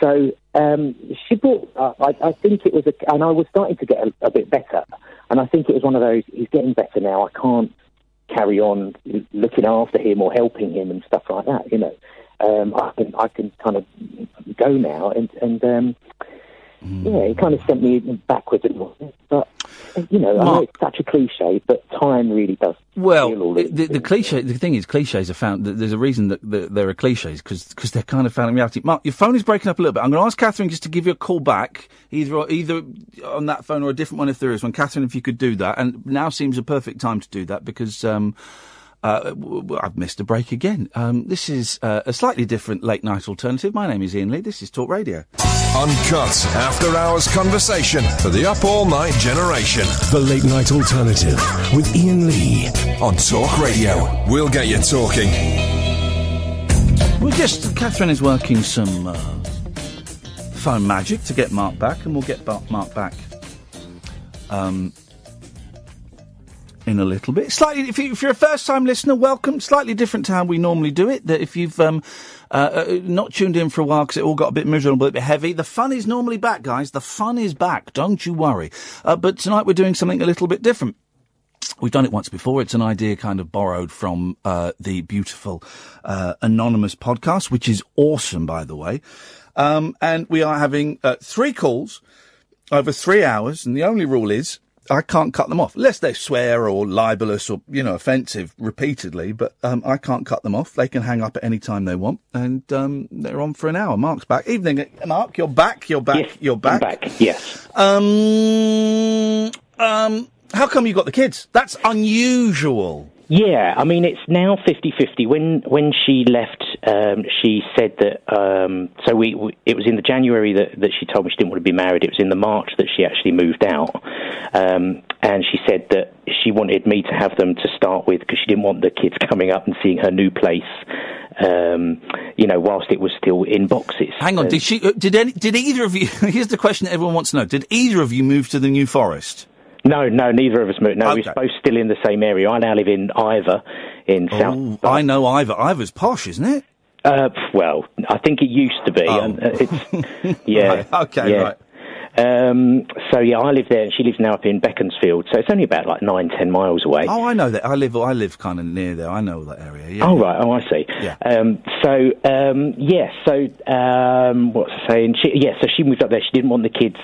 so um, she brought. Uh, I, I think it was, a, and I was starting to get a, a bit better. And I think it was one of those. He's getting better now. I can't carry on looking after him or helping him and stuff like that. You know, um, I can I can kind of go now, and and um, Mm. yeah, it kind of sent me backwards. at once. But you know, I know it's such a cliche, but time really does. Well, all the, the, the cliche, the thing is, cliches are found. There's a reason that th- there are cliches because they're kind of found in reality. Mark, your phone is breaking up a little bit. I'm going to ask Catherine just to give you a call back, either either on that phone or a different one if there is one. Catherine, if you could do that, and now seems a perfect time to do that because. Um, uh, w- w- I've missed a break again. Um, this is uh, a slightly different late night alternative. My name is Iain Lee. This is Talk Radio. Uncut after hours conversation for the up all night generation. The Late Night Alternative with Iain Lee. On Talk Radio. We'll get you talking. We'll just Catherine is working some uh, phone magic to get Mark back, and we'll get Mark back um, in a little bit. Slightly, if, you, you're a first-time listener, welcome. Slightly different to how we normally do it. That if you've um, uh, uh, not tuned in for a while because it all got a bit miserable, a bit heavy, the fun is normally back, guys. The fun is back. Don't you worry. Uh, but tonight we're doing something a little bit different. We've done it once before. It's an idea kind of borrowed from uh, the beautiful uh, Anonymous podcast, which is awesome, by the way. Um, and we are having uh, three calls over three hours, and the only rule is I can't cut them off, unless they swear or libelous or you know offensive repeatedly. But um, I can't cut them off. They can hang up at any time they want, and um, they're on for an hour. Mark's back. Evening, Mark. You're back. You're back. Yes, you're I'm back. back. Yes. Um, um, how come you got the kids? That's unusual. Yeah, I mean it's now 50-50. When when she left, um, she said that. Um, so we, we it was in the January that, that she told me she didn't want to be married. It was in the March that she actually moved out, um, and she said that she wanted me to have them to start with because she didn't want the kids coming up and seeing her new place. Um, you know, whilst it was still in boxes. Hang on. Uh, Did she? Uh, did any? Did either of you? Here's the question that everyone wants to know. Did either of you move to the New Forest? No, no, neither of us moved. No, Okay. we're both still in the same area. I now live in Iver, in South. Oh, I know Iver. Iver's posh, isn't it? Uh, well, I think it used to be. Oh. and, it's, yeah. Right, okay, yeah. right. Um, so yeah, I live there, and she lives now up in Beaconsfield. So it's only about like nine, ten miles away. Oh, I know that. I live. I live kind of near there. I know that area. Yeah. Oh right, oh I see. Yeah. Um, so um, yeah, so um, what's I saying? She, yeah, so she moved up there. She didn't want the kids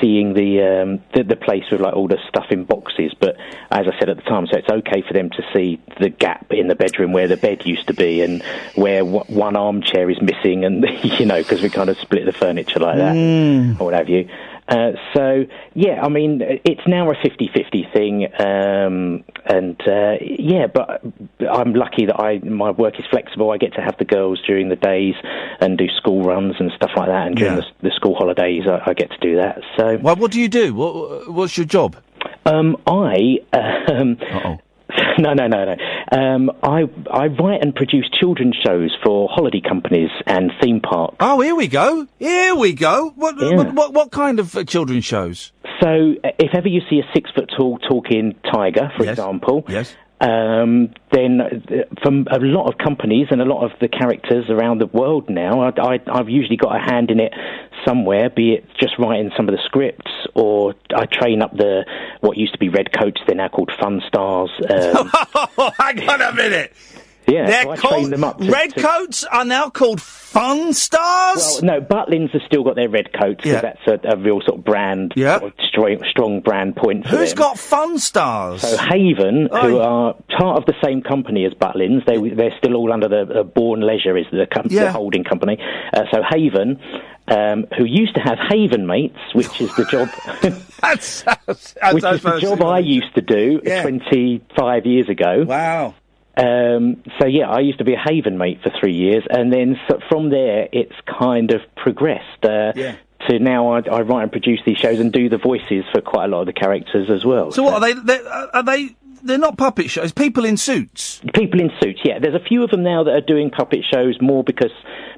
seeing the, um, the the place with like all the stuff in boxes. But as I said at the time, so it's okay for them to see the gap in the bedroom where the bed used to be and where w- one armchair is missing, and you know because we kind of split the furniture like that Mm. or what have you. Uh, so, yeah, I mean, it's now a 50 50 thing. Um, and, uh, yeah, but I'm lucky that I my work is flexible. I get to have the girls during the days and do school runs and stuff like that. And during Yeah. the, the school holidays, I, I get to do that. So, Well, what do you do? What, what's your job? um, I. Um. No, no, no, no. Um, I I write and produce children's shows for holiday companies and theme parks. Oh, here we go. Here we go. What Yeah. what, what, what kind of uh, children's shows? So, uh, if ever you see a six foot tall talking tiger, for Yes. example, Yes. Um, then uh, from a lot of companies and a lot of the characters around the world now, I, I've usually got a hand in it somewhere, be it just writing some of the scripts or I train up the what used to be red coats, they're now called fun stars. Um, hang on a minute. Yeah, They're so called them up. To, redcoats to- are now called fun stars. Well, no, Butlins have still got their red coats because Yeah. that's a, a real sort of brand, Yeah. sort of strong, strong brand point for Who's them. got fun stars? So Haven, who are part of the same company as Butlins, they they're still all under the uh, Bourne Leisure is the, com- Yeah. the holding company. Uh, so Haven, um, who used to have Haven Mates, which is the job, that sounds, that which is the job I used to do Yeah. 25 years ago. Wow. Um, so yeah, I used to be a Haven mate for three years, and then so from there it's kind of progressed. Uh, Yeah. To now, I, I write and produce these shows and do the voices for quite a lot of the characters as well. So what are they? They're, are they? They're not puppet shows. People in suits. People in suits, yeah. There's a few of them now that are doing puppet shows more because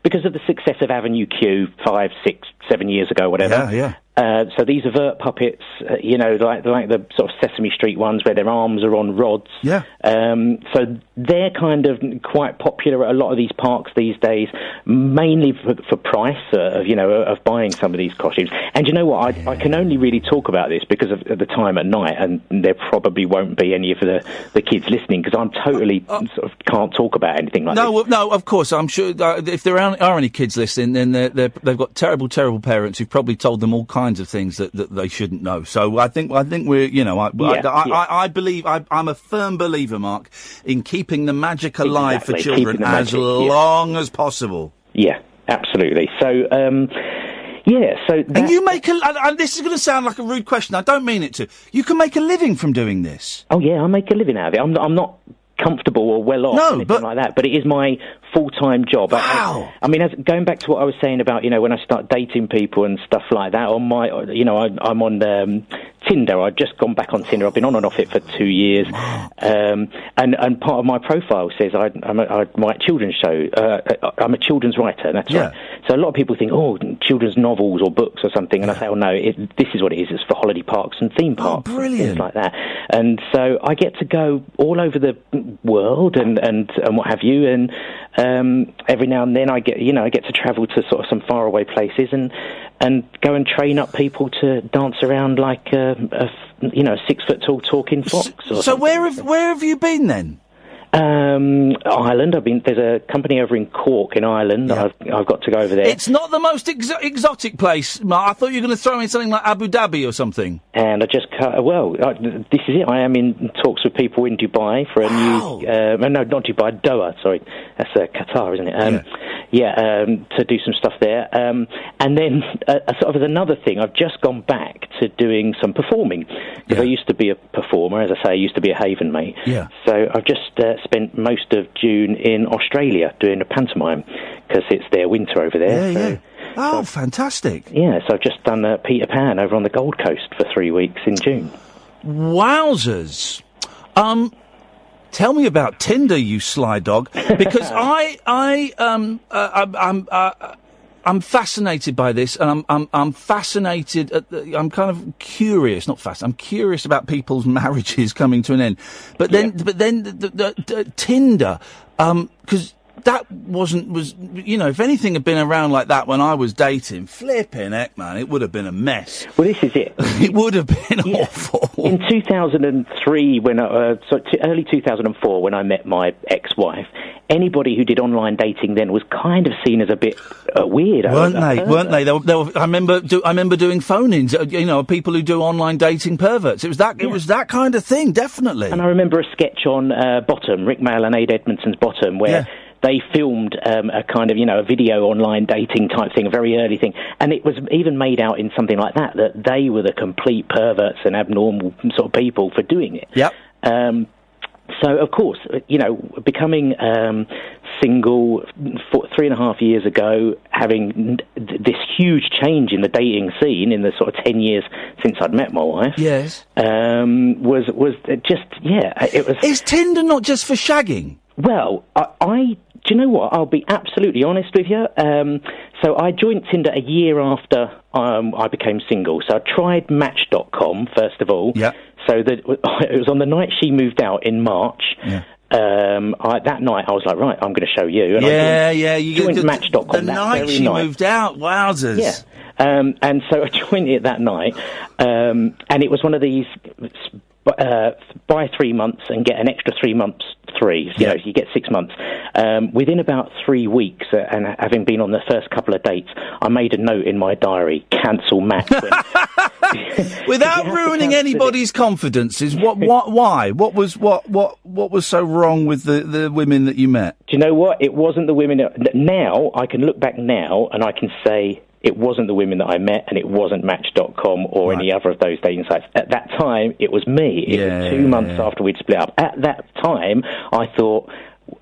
because of the success of Avenue Q five, six, seven years ago, whatever. Yeah, yeah. Uh, so these avert puppets, uh, you know, like like the sort of Sesame Street ones where their arms are on rods. Yeah. Um, so they're kind of quite popular at a lot of these parks these days, mainly for, for price uh, of you know of buying some of these costumes. And you know what? I, I can only really talk about this because of, of the time at night, and there probably won't be any of the, the kids listening because I'm totally sort of can't talk about anything like that. No, this. well, no. Of course, I'm sure. Uh, if there are, are any kids listening, then they're, they're, they've got terrible, terrible parents who've probably told them all kinds of things that, that they shouldn't know. So I think I think we're you know I I, Yeah, I, yeah. I, I believe I, I'm a firm believer, Mark, in keeping the magic alive for children as magic, yeah. long as possible. Yeah, absolutely. So. Um, yeah, so And you make a. And, and this is going to sound like a rude question. I don't mean it to. You can make a living from doing this. Oh yeah, I make a living out of it. I'm not, I'm not comfortable or well off No, or anything but- like that, but it is my full time job. I- Wow. I, I mean, as, going back to what I was saying about you know when I start dating people and stuff like that. On my, you know, I, I'm on um, Tinder. I've just gone back on Tinder. I've been on and off it for two years, um, and and part of my profile says I, I'm a, I write children's show. Uh, I'm a children's writer. That's Yeah. right. So a lot of people think, oh, children's novels or books or something, and I say, oh no, it, this is what it is. It's for holiday parks and theme parks, and Oh, brilliant. like that. And so I get to go all over the world and and and what have you. And um, every now and then I get, you know, I get to travel to sort of some faraway places and and go and train up people to dance around like a you know, a six foot tall talking fox. Or So something. where have where have you been then? Um, Ireland. I've been. There's a company over in Cork in Ireland. Yeah. I've I've got to go over there. It's not the most exo- exotic place. Mark. I thought you were going to throw in something like Abu Dhabi or something. and I just. Well, I, this is it. I am in talks with people in Dubai for a Wow. new. Uh, no, not Dubai, Doha. Sorry, that's uh, Qatar, isn't it? Um, yeah, um, to do some stuff there. Um, and then, uh, uh, sort of as another thing, I've just gone back to doing some performing because Yeah. I used to be a performer. As I say, I used to be a Haven mate. Yeah. So I've just uh, spent most of June in Australia doing a pantomime because it's their winter over there. Yeah, so, yeah. Oh, fantastic! yeah, so I've just done uh, Peter Pan over on the Gold Coast for three weeks in June. Wowzers! Um, tell me about Tinder, you sly dog, because I, I, um, uh, I'm, I'm, uh, I'm fascinated by this, and I'm, I'm, I'm fascinated. At the, I'm kind of curious, not fast. I'm curious about people's marriages coming to an end. But then, but then, the, the, the, Tinder, because. That wasn't was you know if anything had been around like that when I was dating, flipping heck man, it would have been a mess. Well, this is it. It would have been awful. In 2003, when uh, so t- early 2004, when I met my ex-wife, anybody who did online dating then was kind of seen as a bit uh, weird. weren't they? Weren't they? they, were, they were, I remember. Do, I remember doing phone-ins. uh, You know, people who do online dating perverts. It was that. It was that kind of thing. Definitely. And I remember a sketch on uh, Bottom, Rik Mayall and Ade Edmondson's Bottom, where Yeah. They filmed um, a kind of you know a video online dating type thing, a very early thing, and it was even made out in something like that that they were the complete perverts and abnormal sort of people for doing it. Yep. Um, so, of course, you know, becoming um, single four, three and a half years ago, having this huge change in the dating scene in the sort of ten years since I'd met my wife, Yes. um, was was just yeah, it was. Is Tinder not just for shagging? Well, I, I do you know what? I'll be absolutely honest with you. Um, so I joined Tinder a year after um, I became single. So I tried Match.com first of all. Yeah. So that it was on the night she moved out in March. Yeah. Um, I, that night I was like, right, I'm going to show you. And I yeah, joined, yeah. You joined the, Match.com The that night very she night. moved out, wowzers. Yeah. Um, and so I joined it that night, um, and it was one of these uh, buy three months and get an extra three months free. You know, you get six months. Um, within about three weeks, uh, and having been on the first couple of dates, I made a note in my diary: cancel match. Without You have to ruining anybody's confidences, what, what, why? What was, what, what, what was so wrong with the, the women that you met? Do you know what? It wasn't the women. Now I can look back now and I can say it wasn't the women that I met, and it wasn't Match.com or any other of those dating sites. At that time, it was me. It Yeah, was two yeah, months yeah. after we'd split up. At that time, I thought,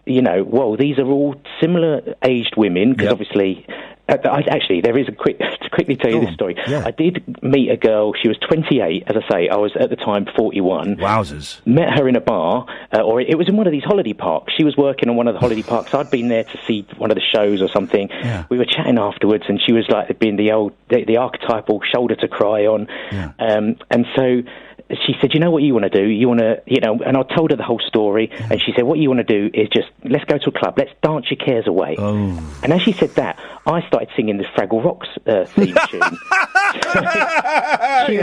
you know, well, these are all similar aged women because Yep. obviously. Uh, I, actually, there is a quick to quickly tell you Go this story. Yeah. I did meet a girl. She was 28, as I say. I was at the time 41 Wowzers. met her in a bar, uh, or it was in one of these holiday parks. She was working on one of the holiday parks. I'd been there to see one of the shows or something. Yeah. We were chatting afterwards, and she was like being the old, the, the archetypal shoulder to cry on. Yeah. Um, and so she said, "You know what you want to do? You want to, you know." And I told her the whole story, and she said, "What you want to do is just let's go to a club, let's dance your cares away." Oh. And as she said that, I started singing the Fraggle Rock's uh, theme tune. she,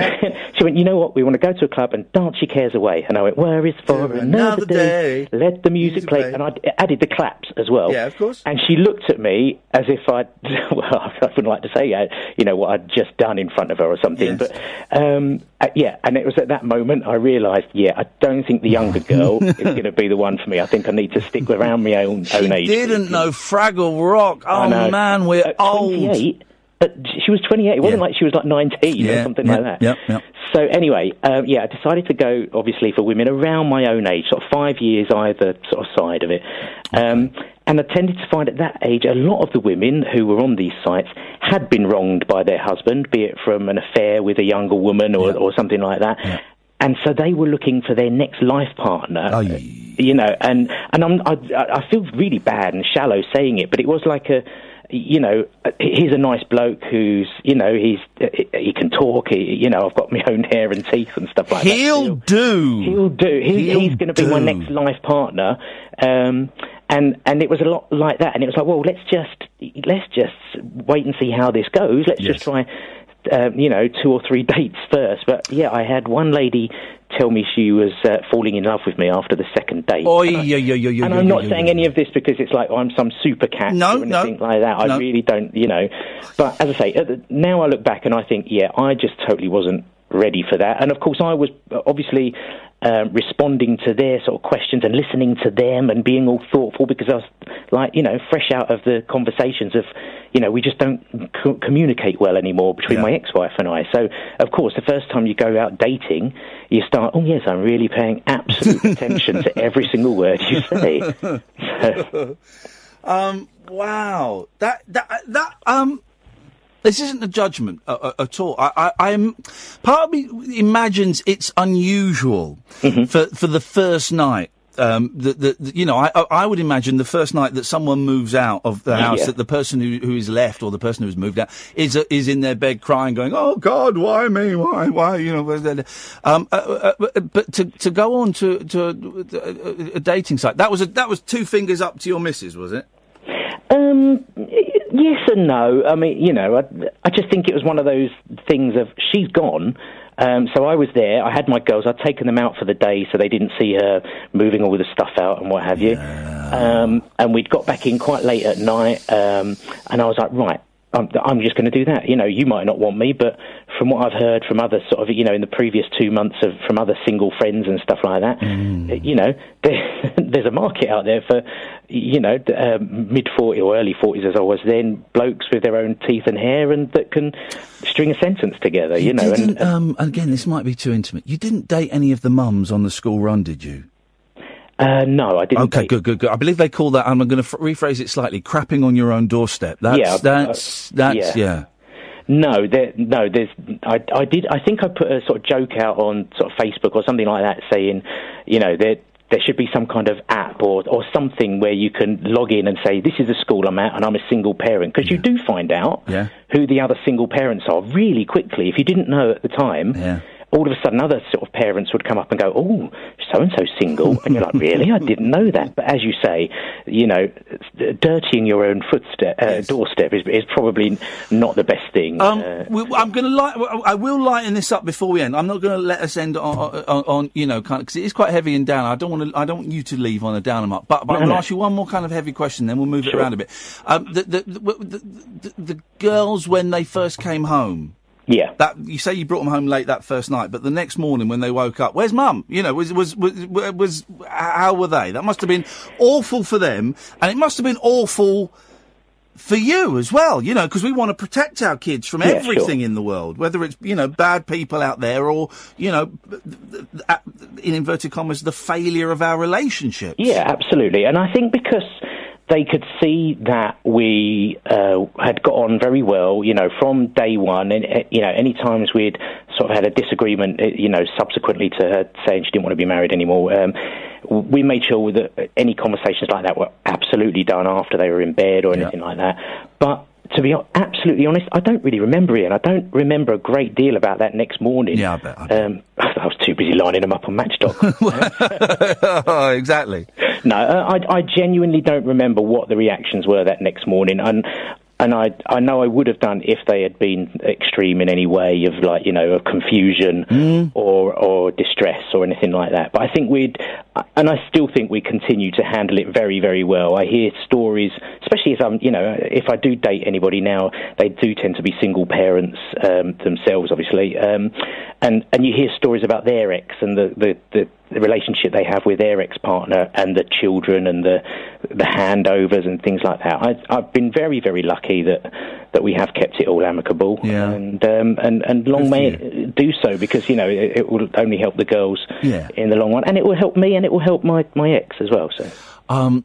she went, you know what? We want to go to a club and dance your cares away. And I went, where is for another, another day. day. Let the music, Music play. play. And I added the claps as well. Yeah, of course. And she looked at me as if I'd, well, I wouldn't like to say, uh, you know, what I'd just done in front of her or something. Yes. But um, uh, yeah, and it was at that moment I realised, yeah, I don't think the younger girl is going to be the one for me. I think I need to stick around my own own age. Didn't know Fraggle Rock. Oh man, we're At old. 28, but she was 28. It wasn't Yeah. like she was like 19 Yeah, or something yeah, like that. yeah, yeah. So anyway, um, yeah, I decided to go obviously for women around my own age, sort of five years either sort of side of it. Um, and I tended to find at that age a lot of the women who were on these sites had been wronged by their husband, be it from an affair with a younger woman or, Yeah. or something like that. And so they were looking for their next life partner Oh, you know, and and I'm, I I feel really bad and shallow saying it, but it was like a, you know, he's a nice bloke who's, you know, he's he can talk, he, you know, I've got my own hair and teeth and stuff like that. He'll do. He'll do. He, He'll he's going to be my next life partner. Um, and and it was a lot like that. And it was like, well, let's just let's just wait and see how this goes. Let's Yes. just try, um, you know, two or three dates first. But yeah, I had one lady tell me she was uh, falling in love with me after the second date. Oi, And I- yo, yo, yo, and I'm not saying any of this because it's like I'm some super cat No, or no. anything like that. I No. really don't, you know. But as I say, the, now I look back and I think, yeah, I just totally wasn't ready for that. And of course, I was obviously um, responding to their sort of questions and listening to them and being all thoughtful because I was like, you know, fresh out of the conversations of, you know, we just don't co- communicate well anymore between Yeah. my ex-wife and I. So, of course, the first time you go out dating, you start, oh yes, I'm really paying absolute attention to every single word you say. So, Um, wow. That, that, that, um, this isn't a judgment uh, uh, at all. I, I, I'm, part of me imagines it's unusual Mm-hmm. for, for the first night. Um, that, that, you know, I, I- I would imagine the first night that someone moves out of the house, Yeah. that the person who, who is left or the person who's moved out is uh, is in their bed crying, going, "Oh God, why me? Why, why?" You know. Um, uh, uh, uh, but to to go on to to a, a, a dating site, that was a, that was two fingers up to your missus, was it? Um, y- yes and no. I mean, you know, I, I just think it was one of those things of she's gone. Um, so I was there. I had my girls. I'd taken them out for the day, so they didn't see her moving all the stuff out and what have you. Um, and we'd got back in quite late at night, um, and I was like, right. I'm, I'm just going to do that. You know, you might not want me, but from what I've heard from other sort of, you know, in the previous two months of from other single friends and stuff like that, Mm. you know, there, there's a market out there for, you know, uh, mid 40 or early 40s as I was then, blokes with their own teeth and hair and that can string a sentence together, you, know. didn't, And, um, and again, this might be too intimate. You didn't date any of the mums on the school run, did you? Uh, no, I didn't. Okay, date- good, good, good. I believe they call that. I'm going to f- rephrase it slightly. Crapping on your own doorstep. That's Yeah, uh, that's that's yeah. yeah. No, there, no. There's. I, I did. I think I put a sort of joke out on sort of Facebook or something like that, saying, you know, there there should be some kind of app or or something where you can log in and say, this is the school I'm at, and I'm a single parent, because you do find out Yeah. who the other single parents are really quickly. If you didn't know at the time. Yeah. All of a sudden, other sort of parents would come up and go, "Oh, so and so single," and you're like, "Really? I didn't know that." But as you say, you know, dirtying your own footstep, uh, doorstep is, is probably not the best thing. Um, uh, we, I'm going to light. I will lighten this up before we end. I'm not going to let us end on, on, on you know, kind of because it is quite heavy and down. I don't want to. I don't want you to leave on a downer mark. But, but I'm No, going to ask you one more kind of heavy question. Then we'll move it around a bit. Um, the, the, the, the, the, the girls when they first came home. Yeah. That you say you brought them home late that first night, but the next morning when they woke up, where's mum? You know, was was was, was how were they? That must have been awful for them, and it must have been awful for you as well. You know, because we want to protect our kids from Yeah, everything sure. in the world, whether it's you know bad people out there or you know, in inverted commas, the failure of our relationships. Yeah, absolutely. And I think because they could see that we uh, had got on very well, you know, from day one. And uh, you know, any times we'd sort of had a disagreement, uh, you know, subsequently to her saying she didn't want to be married anymore. Um, we made sure that any conversations like that were absolutely done after they were in bed or anything like that. But to be absolutely honest, I don't really remember it, and I don't remember a great deal about that next morning. Yeah, I bet, I bet. Um, I was too busy lining them up on Match.com. exactly. No, uh, I, I genuinely don't remember what the reactions were that next morning, and and I I know I would have done if they had been extreme in any way of like you know of confusion or or distress or anything like that. But I think we'd, and I still think we continue to handle it very very well. I hear stories, especially if I'm you know if I do date anybody now, they do tend to be single parents um, themselves, obviously, um, and and you hear stories about their ex and the the, the the relationship they have with their ex-partner and the children and the the handovers and things like that. I, I've been very very lucky that that we have kept it all amicable Yeah. and um, and and long Good may it do so because you know it, it will only help the girls Yeah. in the long run and it will help me and it will help my my ex as well. So Um,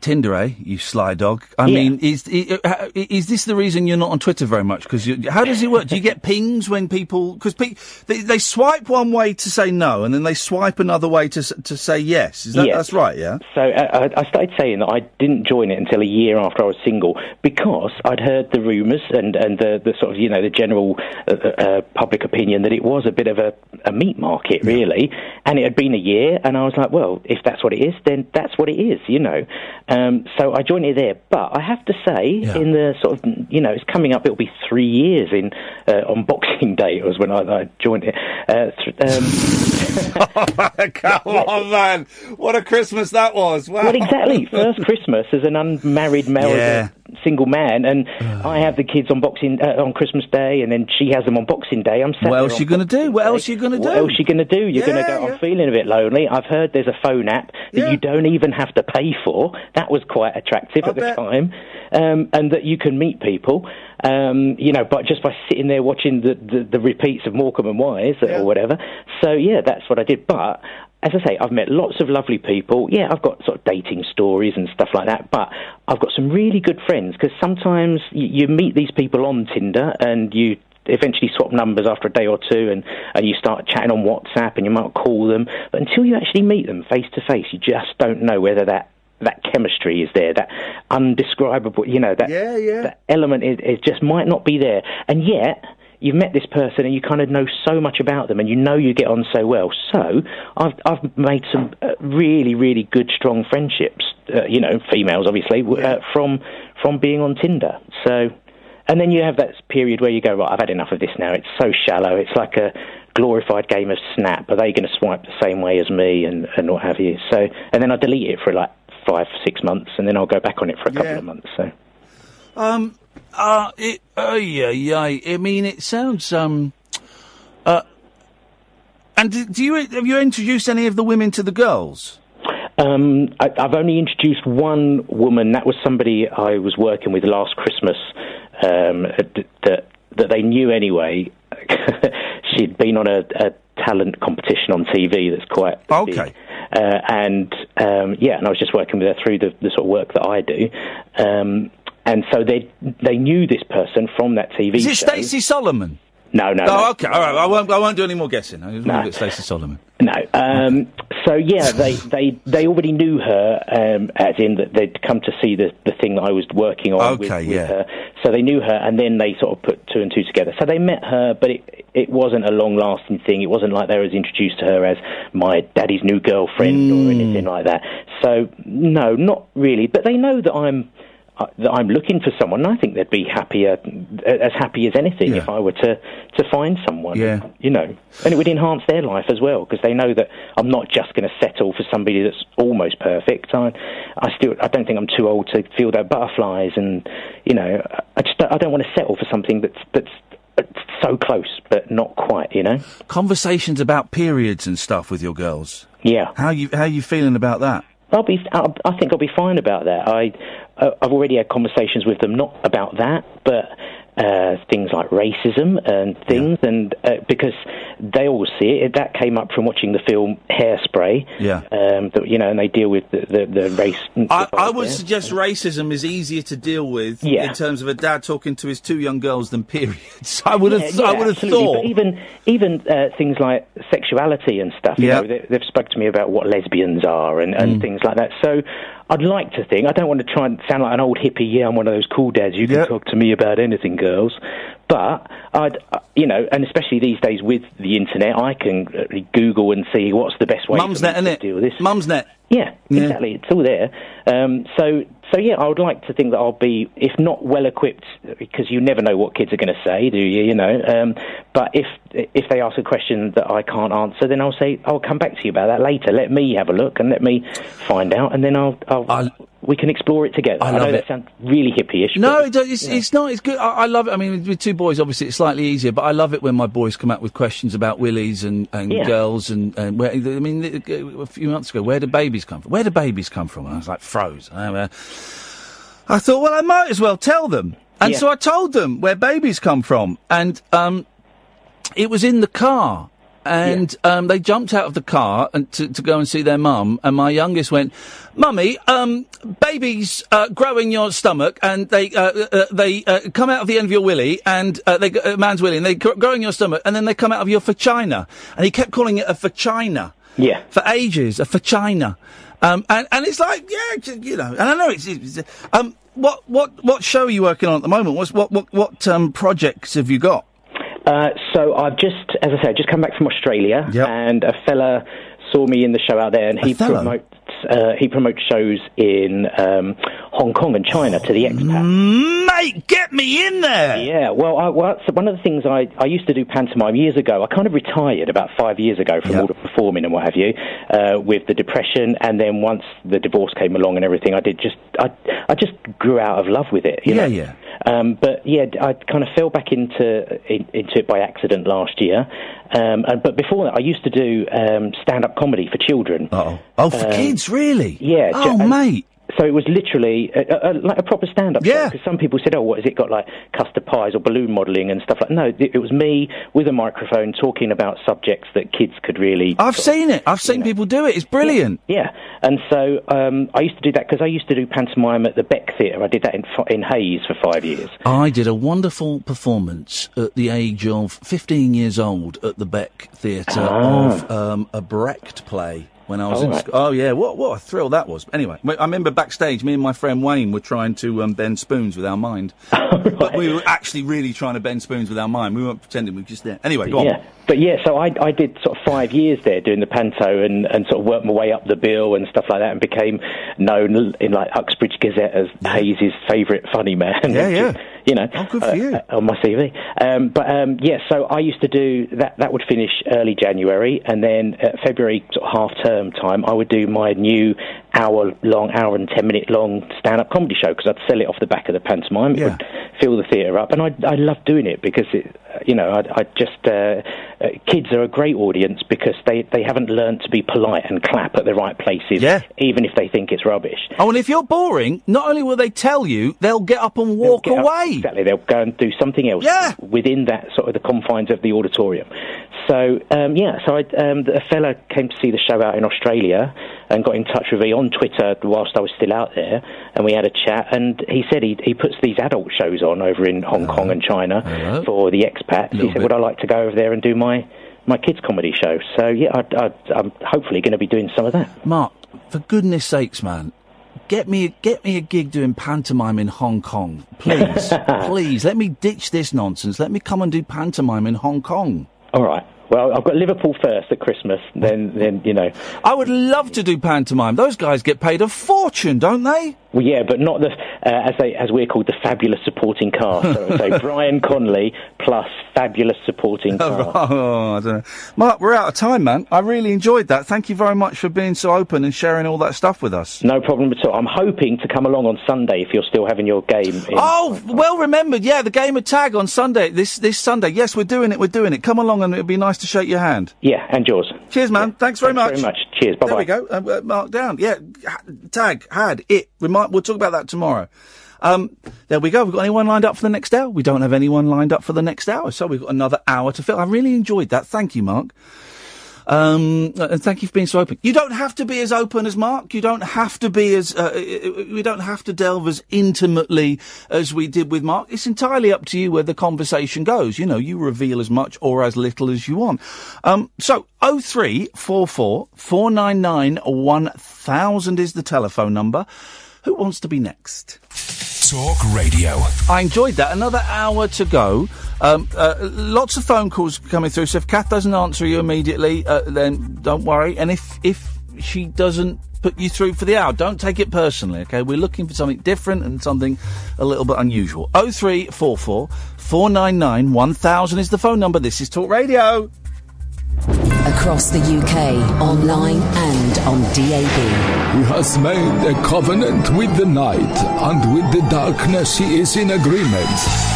Tinder, eh? You sly dog. I Yeah. mean, is uh, is this the reason you're not on Twitter very much? Because how does it work? Do you get pings when people? Because pe- they, they swipe one way to say no, and then they swipe another way to to say yes. Is that Yeah. that's right? Yeah. So uh, I I started saying that I didn't join it until a year after I was single because I'd heard the rumours and, and the, the sort of you know the general uh, uh, public opinion that it was a bit of a, a meat market really, and it had been a year, and I was like, well, if that's what it is, then that's what it is, you know. Um, so I joined it there, but I have to say, Yeah. in the sort of you know, it's coming up. It'll be three years in uh, on Boxing Day. It was when I, I joined it. Uh, th- um, Come on, man! What a Christmas that was! Wow. Well, exactly. First Christmas as an unmarried male, Yeah. Single man, and I have the kids on Boxing uh, on Christmas Day, and then she has them on Boxing Day. I'm. What else you gonna do? What else you gonna do? What else you gonna do? You're gonna go. yeah. I'm feeling a bit lonely. I've heard there's a phone app that Yeah. you don't even have to pay for. That was quite attractive I at the time, um, and that you can meet people. Um, you know, but just by sitting there watching the, the, the repeats of Morecambe and Wise Yeah. or whatever. So yeah, that's what I did. But as I say, I've met lots of lovely people. Yeah, I've got sort of dating stories and stuff like that, but I've got some really good friends because sometimes you, you meet these people on Tinder and you eventually swap numbers after a day or two and, and you start chatting on WhatsApp and you might call them. But until you actually meet them face to face, you just don't know whether that that chemistry is there, that undescribable, you know, that, Yeah, yeah. that element is, is just might not be there. And yet, you've met this person and you kind of know so much about them and you know you get on so well. So I've I've made some uh, really really good strong friendships. Uh, you know, females obviously uh, from from being on Tinder. So. And then you have that period where you go, right, I've had enough of this now. It's so shallow. It's like a glorified game of Snap. Are they going to swipe the same way as me and, and what have you? So, and then I delete it for like five, six months, and then I'll go back on it for a couple Yeah. of months. So, Um, uh, it, uh, yeah, yeah. I mean, it sounds, um, uh, and do, do you, have you introduced any of the women to the girls? Um, I, I've only introduced one woman. That was somebody I was working with last Christmas. Um, that that they knew anyway. She'd been on a, a talent competition on TV that's quite Okay. Uh, and um, yeah, and I was just working with her through the, the sort of work that I do. Um, and so they they knew this person from that TV Is it show. Stacey Solomon? No, no. Oh, no. okay. All right. I won't. I won't do any more guessing. I just want Stacey Solomon. No. Um, so yeah, they, they they already knew her, um, as in that they'd come to see the the thing that I was working on with, Okay, with yeah. her. So they knew her, and then they sort of put two and two together. So they met her, but it it wasn't a long lasting thing. It wasn't like they was introduced to her as my daddy's new girlfriend Hmm. or anything like that. So no, not really. But they know that I'm. I'm looking for someone, and I think they'd be happier, as happy as anything, if I were to to find someone Yeah. you know, and it would enhance their life as well because they know that I'm not just going to settle for somebody that's almost perfect. I, I still, I don't think I'm too old to feel those butterflies, and you know, I just, don't, I don't want to settle for something that's that's so close but not quite. You know, Conversations about periods and stuff with your girls. Yeah. How you How you feeling about that? I'll be, I'll, I think I'll be fine about that. I, I've already had conversations with them, not about that, but uh, things like racism and things, and uh, because they all see it. That came up from watching the film Hairspray. Yeah. Um, that, you know, and they deal with the, the, the race. I, I would there. suggest racism is easier to deal with Yeah. in terms of a dad talking to his two young girls than periods. I would have. Yeah, I would have thought. But even even uh, things like sexuality and stuff. You Yeah. know, they, they've spoke to me about what lesbians are and, and Mm. things like that. So I'd like to think. I don't want to try and sound like an old hippie. Yeah, I'm one of those cool dads. You can talk to me about anything, girls. But I'd, uh, you know, and especially these days with the internet, I can uh, Google and see what's the best way Mumsnet, for me to deal with this. Mumsnet. Yeah, Yeah. exactly. It's all there. Um, so, so yeah, I would like to think that I'll be, if not well equipped, because you never know what kids are going to say, do you? You know. Um, but if if they ask a question that I can't answer, then I'll say I'll come back to you about that later. Let me have a look and let me find out, and then I'll, I'll we can explore it together. I know love that it. sounds really hippie-ish. No, but it does, it's, it's not. It's good. I, I love it. I mean, with, with two boys, obviously, it's slightly easier. But I love it when my boys come out with questions about willies and, and Yeah. girls and, and where. I mean, a few months ago, where do babies come from? Where do babies come from? And I was like, froze. I, uh, I thought, well, I might as well tell them. And Yeah. so I told them where babies come from, and um, it was in the car. And um, they jumped out of the car and to, to go and see their mum. And my youngest went, "Mummy, um, babies uh, grow in your stomach, and they uh, uh, they uh, come out of the end of your willy, and uh, they uh, man's willy, and they grow in your stomach, and then they come out of your vagina." And he kept calling it a vagina. Yeah. For ages, a vagina. Um, and, and it's like, yeah, you know, and I know it's, it's um, what, what, what show are you working on at the moment? What's, what, what, what, um, projects have you got? Uh, so I've just, as I said, just come back from Australia, and a fella saw me in the show out there, and he promotes uh, he promotes shows in um, Hong Kong and China to the expats. Mate, get me in there. Yeah, well, I, well, so one of the things I, I used to do pantomime years ago. I kind of retired about five years ago from all the performing and what have you, uh, with the depression, and then once the divorce came along and everything, I did just I I just grew out of love with it. You Yeah, know? yeah. Um, but yeah, I kind of fell back into in, into it by accident last year. Um, and, but before that, I used to do um, stand up comedy for children. Oh, oh, for Um, kids, really? Yeah. Oh, and- mate. So it was literally a, a, a, like a proper stand-up show. Because some people said, "Oh, what has it got like custard pies or balloon modelling and stuff like?" No, it, it was me with a microphone talking about subjects that kids could really. I've seen it. I've seen people do it. It's brilliant. Yeah, and so um, I used to do that because I used to do pantomime at the Beck Theatre. I did that in in Hayes for five years. I did a wonderful performance at the age of 15 years old at the Beck Theatre Ah. of um, a Brecht play when I was Oh, in right. school. Oh, yeah, what, what a thrill that was. Anyway, I remember backstage, me and my friend Wayne were trying to um, bend spoons with our mind. But we were actually really trying to bend spoons with our mind. We weren't pretending we were just there. Anyway, go yeah. on. But yeah, so I, I did sort of five years there doing the panto and, and sort of worked my way up the bill and stuff like that and became known in like Uxbridge Gazette as Hayes' favourite funny man. Yeah, yeah. you know, oh, for you. Uh, on my CV. Um, but um, yeah, so I used to do that. That would finish early January, and then at February sort of half term time, I would do my new hour long, hour and ten minute long stand up comedy show because I'd sell it off the back of the pantomime. It Yeah. would fill the theatre up, and I I love doing it because it, you know, I, I just uh, uh, kids are a great audience because they they haven't learned to be polite and clap at the right places, Yeah. even if they think it's rubbish. Oh, and if you're boring, not only will they tell you, they'll get up and walk Get up- away. exactly, they'll go and do something else Yeah. within that sort of the confines of the auditorium. So um, yeah, so I, um, a fella came to see the show out in Australia and got in touch with me on Twitter whilst I was still out there, and we had a chat. And he said he he puts these adult shows on over in Hong Kong and China Hello. for the expats. He said, bit. "Would I like to go over there and do my my kids comedy show?" So yeah, I, I, I'm hopefully going to be doing some of that. Mark, for goodness sakes, man, get me get me a gig doing pantomime in Hong Kong, please, please. Let me ditch this nonsense. Let me come and do pantomime in Hong Kong. All right. Well, I've got Liverpool first at Christmas. Then, then you know, I would love to do pantomime. Those guys get paid a fortune, don't they? Well, yeah, but not the uh, as they as we're called the fabulous supporting cast. So, so Brian Conley plus fabulous supporting cast. Oh, I don't know. Mark, we're out of time, man. I really enjoyed that. Thank you very much for being so open and sharing all that stuff with us. No problem at all. I'm hoping to come along on Sunday if you're still having your game. In Oh, well remembered. Yeah, the game of tag on Sunday. This this Sunday. Yes, we're doing it. We're doing it. Come along, and it'd be nice to shake your hand. Yeah, and yours. Cheers, man. Thanks very Thanks much. very much. Cheers. Bye There we go. Uh, uh, mark down. Yeah, ha- tag had it. We We'll talk about that tomorrow. Um, there we go. We've got anyone lined up for the next hour? We don't have anyone lined up for the next hour, so we've got another hour to fill. I really enjoyed that. Thank you, Mark. Um, uh, and thank you for being so open. You don't have to be as open as Mark. You don't have to be as, uh, uh, we don't have to delve as intimately as we did with Mark. It's entirely up to you where the conversation goes. You know, you reveal as much or as little as you want. Um, so 0344 499 1000 is the telephone number. Who wants to be next? Talk Radio. I enjoyed that. Another hour to go. Um, uh, lots of phone calls coming through. So if Kath doesn't answer you immediately, uh, then don't worry. And if if she doesn't put you through for the hour, don't take it personally. Okay, we're looking for something different and something a little bit unusual. Oh three four four four nine nine one thousand is the phone number. This is Talk Radio. Across the UK, online and on DAB. He has made a covenant with the night, and with the darkness he is in agreement.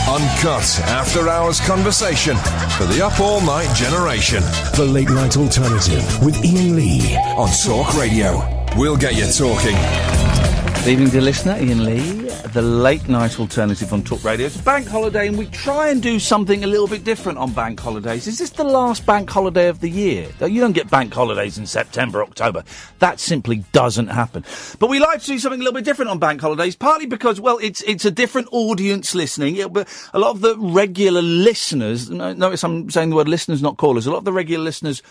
Uncut after hours conversation for the up all night generation The Late Night Alternative with Iain Lee. on Talk Radio. We'll get you talking. Good evening, dear listener. Iain Lee, the late night alternative on Talk Radio. It's bank holiday, and we try and do something a little bit different on bank holidays. Is this the last bank holiday of the year? You don't get bank holidays in September, October. That simply doesn't happen. But we like to do something a little bit different on bank holidays, partly because, well, it's it's a different audience listening. It, a lot of the regular listeners, notice I'm saying the word listeners, not callers. A lot of the regular listeners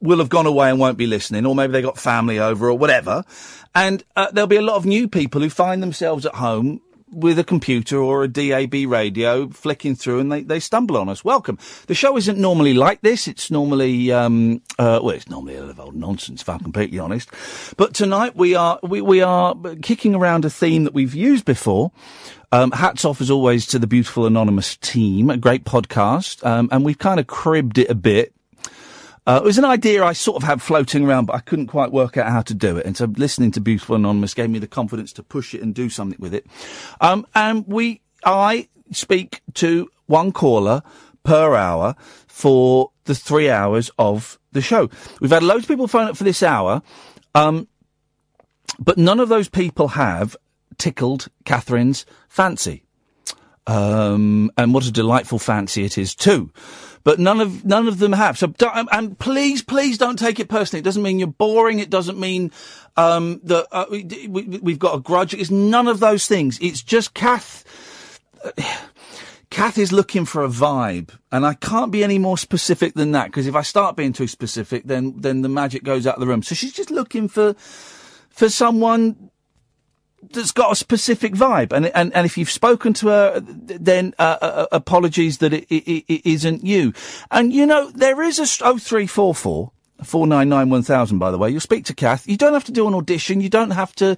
will have gone away and won't be listening, or maybe they got family over or whatever. And uh, there'll be a lot of new people who find themselves at home with a computer or a DAB radio flicking through and they, they stumble on us. Welcome. The show isn't normally like this. It's normally, um, uh, well, it's normally a lot of old nonsense, if I'm completely honest. But tonight we are, we, we are kicking around a theme that we've used before. Um, hats off as always to the beautiful anonymous team, a great podcast. Um, and we've kind of cribbed it a bit uh, it was an idea I sort of had floating around, but I couldn't quite work out how to do it. And so listening to Beautiful Anonymous gave me the confidence to push it and do something with it. Um, and we, I speak to one caller per hour for the three hours of the show. We've had loads of people phone up for this hour. Um, but none of those people have tickled Catherine's fancy. Um, and what a delightful fancy it is too. But none of none of them have. So, and please, please don't take it personally. It doesn't mean you're boring. It doesn't mean um, that uh, we, we've got a grudge. It's none of those things. It's just Kath. Kath is looking for a vibe, and I can't be any more specific than that because if I start being too specific, then then the magic goes out of the room. So she's just looking for for someone that's got a specific vibe, and and, and if you've spoken to her, then uh, uh, apologies that it, it, it isn't you. And you know there is a oh three four four 499 1000, by the way. You'll speak to Kath. You don't have to do an audition. You don't have to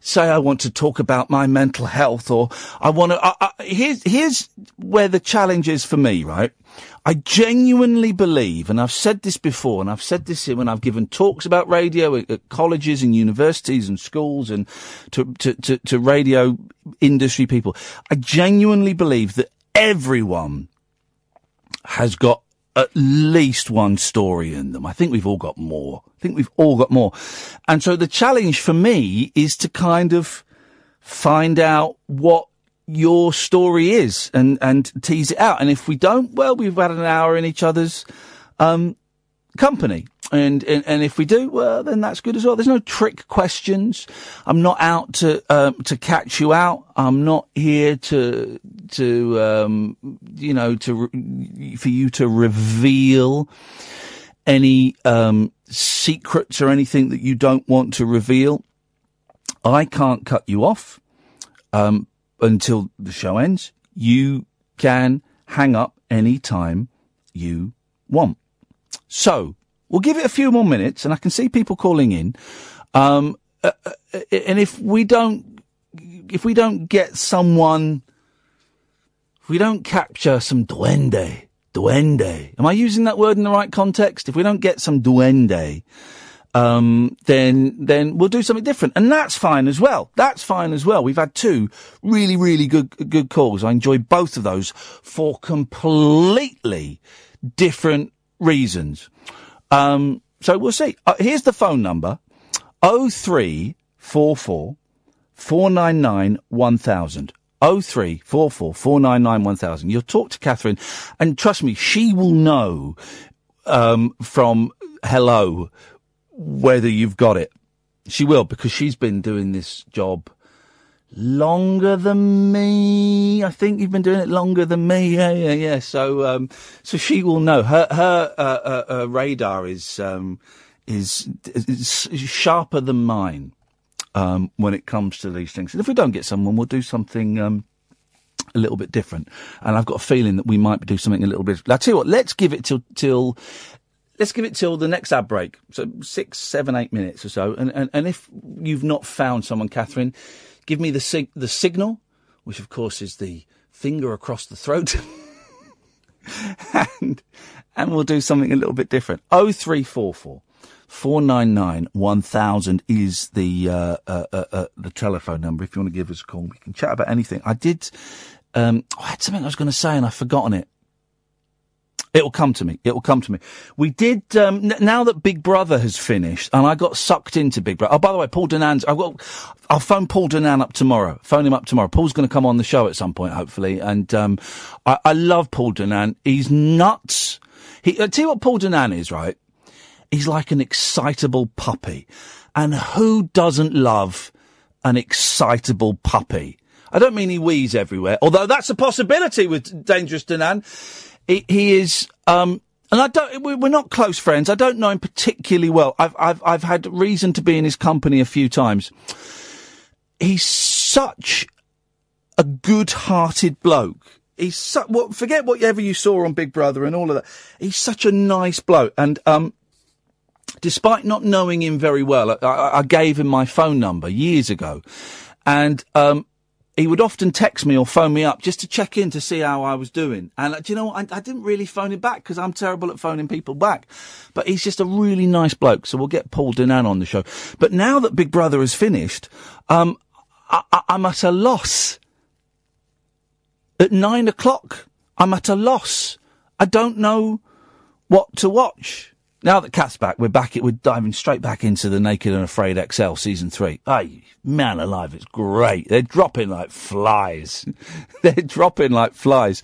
say, I want to talk about my mental health or I want to. I, I, here's, here's where the challenge is for me, right? I genuinely believe, and I've said this before, and I've said this when I've given talks about radio at, at colleges and universities and schools and to, to, to, to radio industry people. I genuinely believe that everyone has got at least one story in them. I think we've all got more. I think we've all got more. And so the challenge for me is to kind of find out what your story is and, and tease it out. And if we don't, well, we've had an hour in each other's, um, company. And, and, and if we do, well, then that's good as well. There's no trick questions. I'm not out to, um, to catch you out. I'm not here to, to, um, you know, to, re- for you to reveal any, um, secrets or anything that you don't want to reveal. I can't cut you off, um, until the show ends. You can hang up any time you want. So we'll give it a few more minutes, and I can see people calling in. Um, uh, uh, and if we don't, if we don't get someone, if we don't capture some duende, duende. Am I using that word in the right context? If we don't get some duende, um, then then we'll do something different, and that's fine as well. That's fine as well. We've had two really really good good calls. I enjoyed both of those for completely different reasons. Um, so we'll see. Uh, here's the phone number: oh three four four four nine nine one thousand. Oh three four four four nine nine one thousand. You'll talk to Catherine, and trust me, she will know um, from hello whether you've got it. She will because she's been doing this job longer than me. I think you've been doing it longer than me. Yeah, yeah, yeah. So, um, so she will know. Her her uh, uh, uh, radar is um, is, is sharper than mine um, when it comes to these things. And if we don't get someone, we'll do something. Um, a little bit different, and I've got a feeling that we might do something a little bit. I tell you what, let's give it till till let's give it till the next ad break. So six, seven, eight minutes or so. And, and, and if you've not found someone, Catherine, give me the sig- the signal, which of course is the finger across the throat. and, and we'll do something a little bit different. 0344 499 1000 is the, uh, uh, uh, uh, the telephone number. If you want to give us a call, we can chat about anything. I did, um, I had something I was going to say and I've forgotten it. It will come to me. It will come to me. We did, um, n- now that Big Brother has finished, and I got sucked into Big Brother. Oh, by the way, Paul Danan's, I've got, I'll phone Paul Danan up tomorrow. Phone him up tomorrow. Paul's going to come on the show at some point, hopefully. And, um, I, I love Paul Danan. He's nuts. He, I tell you what Paul Danan is, right? He's like an excitable puppy. And who doesn't love an excitable puppy? I don't mean he wheezes everywhere, although that's a possibility with Dangerous Danan. He, he is, um, and I don't, we- we're not close friends. I don't know him particularly well. I've, I've, I've had reason to be in his company a few times. He's such a good-hearted bloke. He's su- well, forget whatever you saw on Big Brother and all of that. He's such a nice bloke. And, um, despite not knowing him very well, I, I gave him my phone number years ago. And, um, he would often text me or phone me up just to check in to see how I was doing. And uh, do you know what? I, I didn't really phone him back because I'm terrible at phoning people back. But he's just a really nice bloke. So we'll get Paul Danan on the show. But now that Big Brother has finished, um, I, I, I'm at a loss. At nine o'clock, I'm at a loss. I don't know what to watch. Now that Cat's back, we're back. We're diving straight back into the Naked and Afraid XL season three. Hey, man alive, it's great. They're dropping like flies. They're dropping like flies.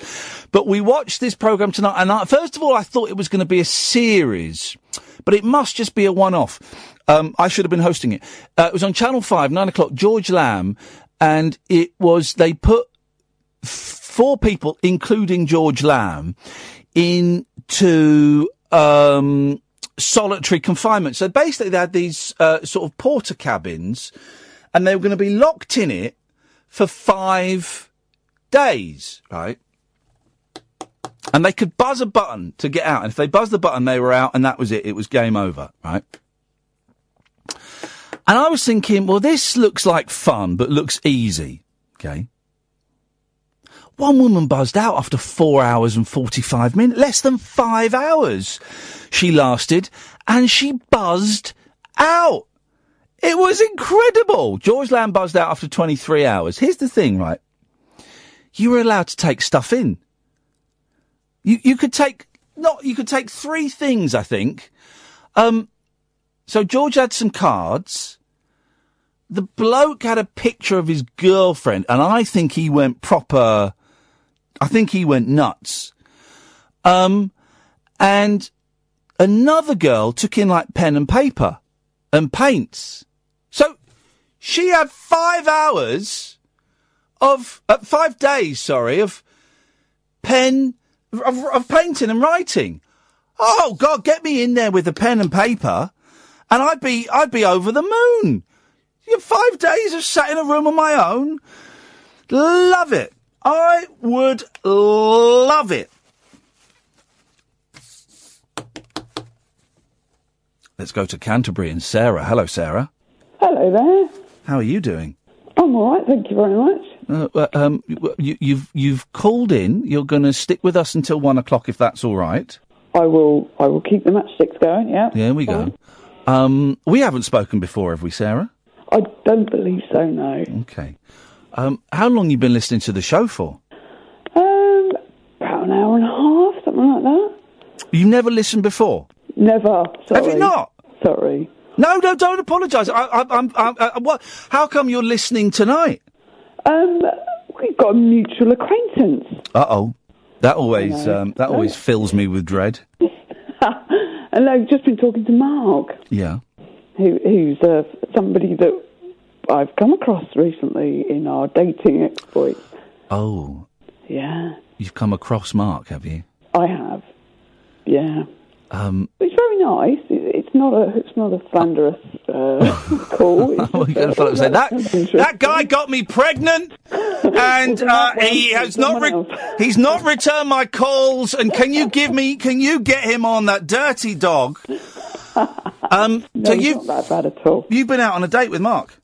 But we watched this program tonight, and I, first of all, I thought it was going to be a series, but it must just be a one-off. Um, I should have been hosting it. Uh, it was on Channel Five, nine o'clock. George Lamb, and it was they put four people, including George Lamb, into um, solitary confinement. So basically, they had these uh, sort of Portakabins, and they were going to be locked in it for five days, right? And they could buzz a button to get out. And if they buzzed the button, they were out, and that was it. It was game over, right? And I was thinking, well, this looks like fun, but looks easy. Okay. One woman buzzed out after four hours and 45 minutes, less than five hours she lasted, and she buzzed out. It was incredible. George Lamb buzzed out after 23 hours. Here's the thing, right? You were allowed to take stuff in. You, you could take, not, you could take three things, I think. Um, so George had some cards. The bloke had a picture of his girlfriend, and I think he went proper, I think he went nuts. Um, and another girl took in like pen and paper and paints. So she had five hours of, uh, five days, sorry, of pen, of, of painting and writing. Oh God, get me in there with a pen and paper, and I'd be, I'd be over the moon. Five days of sat in a room on my own. Love it. I would love it. Let's go to Canterbury and Sarah. Hello, Sarah. Hello there. How are you doing? I'm all right, thank you very much. Uh, um, you, you've you've called in. You're going to stick with us until one o'clock, if that's all right. I will. I will keep the matchsticks going. Yeah. There we go. Um, we haven't spoken before, have we, Sarah? I don't believe so. No. Okay. Um, how long you been listening to the show for? Um, about an hour and a half, something like that. You've never listened before. Never. Sorry. Have you not? Sorry. No, no, don't apologise. I, I, I'm, I, I, what? How come you're listening tonight? Um, we've got a mutual acquaintance. Uh oh. That always, Hello. um, that always fills me with dread. and I've just been talking to Mark, Yeah. who, who's uh, somebody that I've come across recently in our dating exploits. Oh, Yeah, you've come across Mark, have you? I have. Yeah. Um, It's very nice. It's not a it's not a slanderous uh, call. It's well, just, gotta say that that guy got me pregnant, and uh, he has not re- he's not returned my calls. And can you give me? Can you get him on that dirty dog? Um, No, so you've not that bad at all. you've been out on a date with Mark.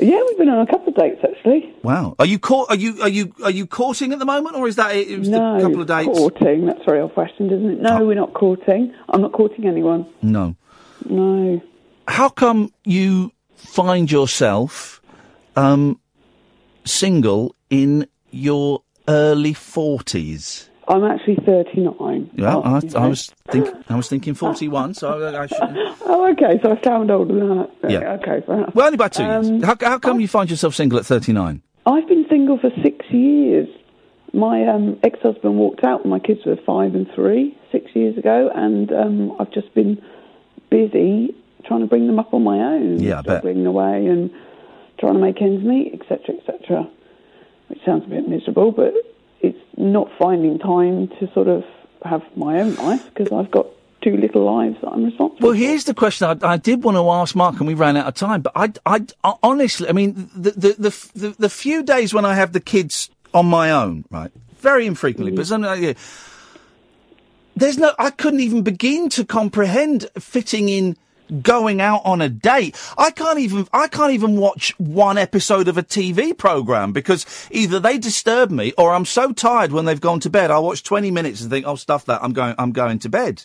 Yeah, we've been on a couple of dates actually. Wow. Are you court? Are you are you are you courting at the moment, or is that it? It was no, a couple of dates. courting. That's very old-fashioned, isn't it? No, we're not courting. I'm not courting anyone. No. No. How come you find yourself um, single in your early forties? I'm actually 39. Yeah, Oh, I, I was think I was thinking forty-one. So I, I should. Oh, okay. So I sound older than that. Yeah. Okay, fair enough. Well, only by two Um, years. How, how come you find yourself single at thirty-nine? I've been single for six years. My um, ex-husband walked out when my kids were five and three six years ago, and um, I've just been busy trying to bring them up on my own. Yeah, I bet. Away and trying to make ends meet, etc., etc. Which sounds a bit miserable, but it's not finding time to sort of have my own life because I've got two little lives that I'm responsible. For. Well, here's the question I, I did want to ask Mark, and we ran out of time. But I, I, I honestly, I mean, the, the the, the the few days when I have the kids on my own, right, very infrequently, but mm-hmm. something uh, like, there's no, I couldn't even begin to comprehend fitting in going out on a date. I can't even, I can't even watch one episode of a TV program because either they disturb me or I'm so tired when they've gone to bed. I watch 20 minutes and think, oh, stuff that, I'm going, I'm going to bed.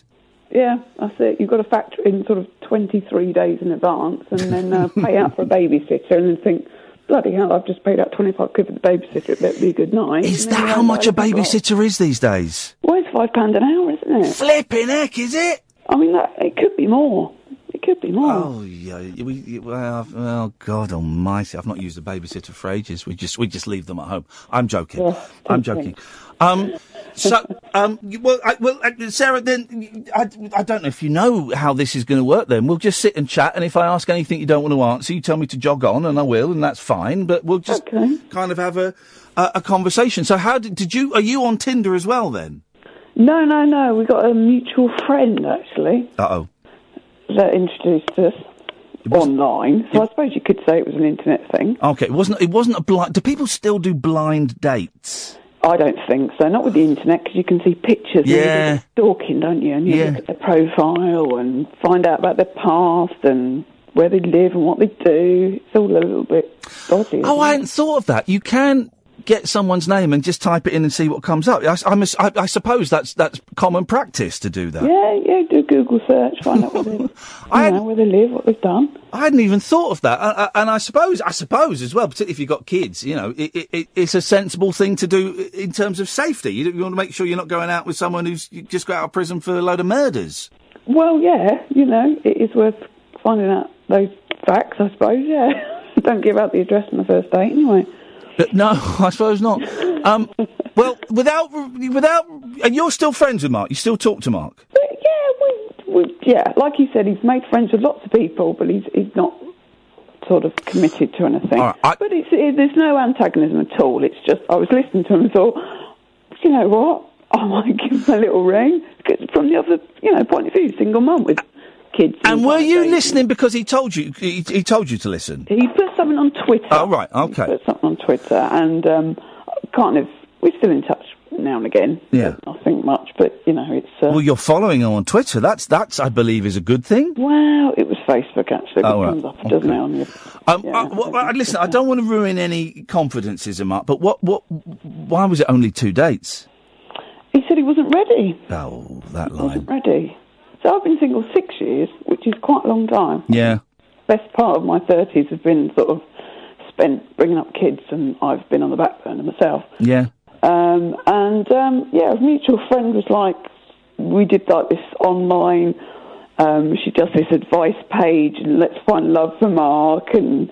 Yeah, that's it. You've got to factor in sort of 23 days in advance and then uh, pay out for a babysitter and then think, bloody hell, I've just paid out 25 quid for the babysitter. It better be a good night. Is that how much a oh, babysitter is these days? Well, it's £5 pound an hour, isn't it? Flipping heck, is it? I mean, that, it could be more. Could be more. Oh yeah, we, well, oh God Almighty! I've not used a babysitter for ages. We just we just leave them at home. I'm joking. Yeah, I'm joking. Um, so um, well, I, well, uh, Sarah, then I, I don't know if you know how this is going to work. Then we'll just sit and chat, and if I ask anything you don't want to answer, you tell me to jog on, and I will, and that's fine. But we'll just kind of have a, a a conversation. So how did did you? Are you on Tinder as well then? No, no, no. We got a mutual friend, actually, Uh oh. That introduced us online. So I suppose you could say it was an internet thing. Okay, it wasn't it wasn't a blind. Do people still do blind dates? I don't think so. Not with the internet because you can see pictures. and Yeah. get stalking, don't you? And you Yeah. look at their profile and find out about their past and where they live and what they do. It's all a little bit dodgy. Oh, I hadn't thought of that. You can get someone's name and just type it in and see what comes up. I, I'm a- I- I suppose that's that's common practice to do that. Yeah, yeah. Do Google search, find out where they, you know, where they live, what they've done. I hadn't even thought of that, and, and I suppose, I suppose as well, particularly if you've got kids, you know, it, it- it, it's a sensible thing to do in terms of safety. You, you want to make sure you're not going out with someone who's just got out of prison for a load of murders. Well, yeah, you know, it is worth finding out those facts, I suppose. Yeah, don't give out the address on the first date, anyway. No, I suppose not. Um, well, without without, and you're still friends with Mark. You still talk to Mark. Yeah, we, we, yeah. like he said, he's made friends with lots of people, but he's he's not sort of committed to anything. Right, I- but it's, it, there's no antagonism at all. It's just I was listening to him and thought, you know what, I might give him a little ring from the other, you know, point of view, single mum with kids. And were you listening because he told you he, he told you to listen? He put something on Twitter. Oh right, okay. put something on Twitter, and um, kind of we're still in touch now and again. Yeah. Nothing much, but you know, it's. Uh, Well, you're following him on Twitter. That's that's I believe is a good thing. Well, it was Facebook actually. Oh, right. comes up, doesn't it? On your, Um, uh, well, well, listen, I don't want to ruin any confidences Mark, but what what why was it only two dates? he said he wasn't ready. Oh, that He line. wasn't ready. So I've been single six years, which is quite a long time. Yeah. Best part of my thirties has been sort of spent bringing up kids, and I've been on the back burner myself. Yeah. Um, and um, yeah, a mutual friend was like, we did like this online. Um, she does this advice page, and let's find love for Mark, and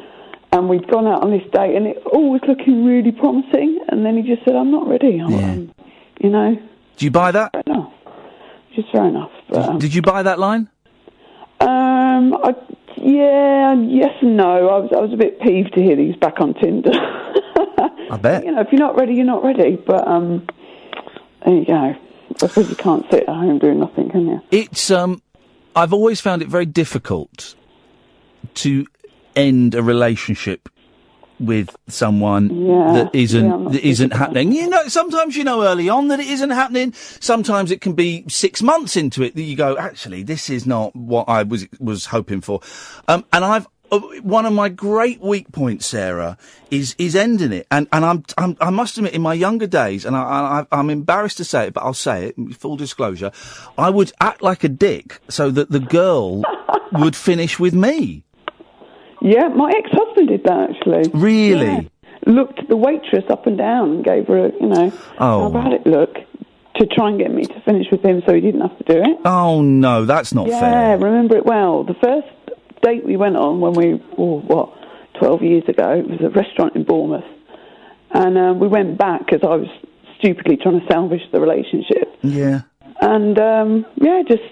and we'd gone out on this date, and it all was looking really promising. And then he just said, "I'm not ready." I'm, um, you know, Do you buy that? fair enough. Just fair enough. But, um, Did you buy that line? um, I, yeah, yes and no. I was I was a bit peeved to hear that he's back on Tinder. I bet. you know, if you're not ready, you're not ready. But um, there you go. I suppose you can't sit at home doing nothing, can you? It's um, I've always found it very difficult to end a relationship with someone Yeah, that isn't yeah, that isn't happening. You know, sometimes you know early on that it isn't happening. Sometimes it can be six months into it that you go, actually, this is not what I was was hoping for. Um, and I've uh, one of my great weak points, Sarah, is is ending it. And and I'm, I'm I must admit, in my younger days, and I, I I'm embarrassed to say it, but I'll say it. Full disclosure, I would act like a dick so that the girl would finish with me. Yeah, my ex-husband did that actually. Really? Yeah. Looked the waitress up and down and gave her a, you know, Oh. how bad it look to try and get me to finish with him so he didn't have to do it. Oh no, that's not yeah, fair. Yeah, remember it well. The first date we went on when we, oh, what, 12 years ago, it was a restaurant in Bournemouth. And um, we went back because I was stupidly trying to salvage the relationship. Yeah. And um, yeah, just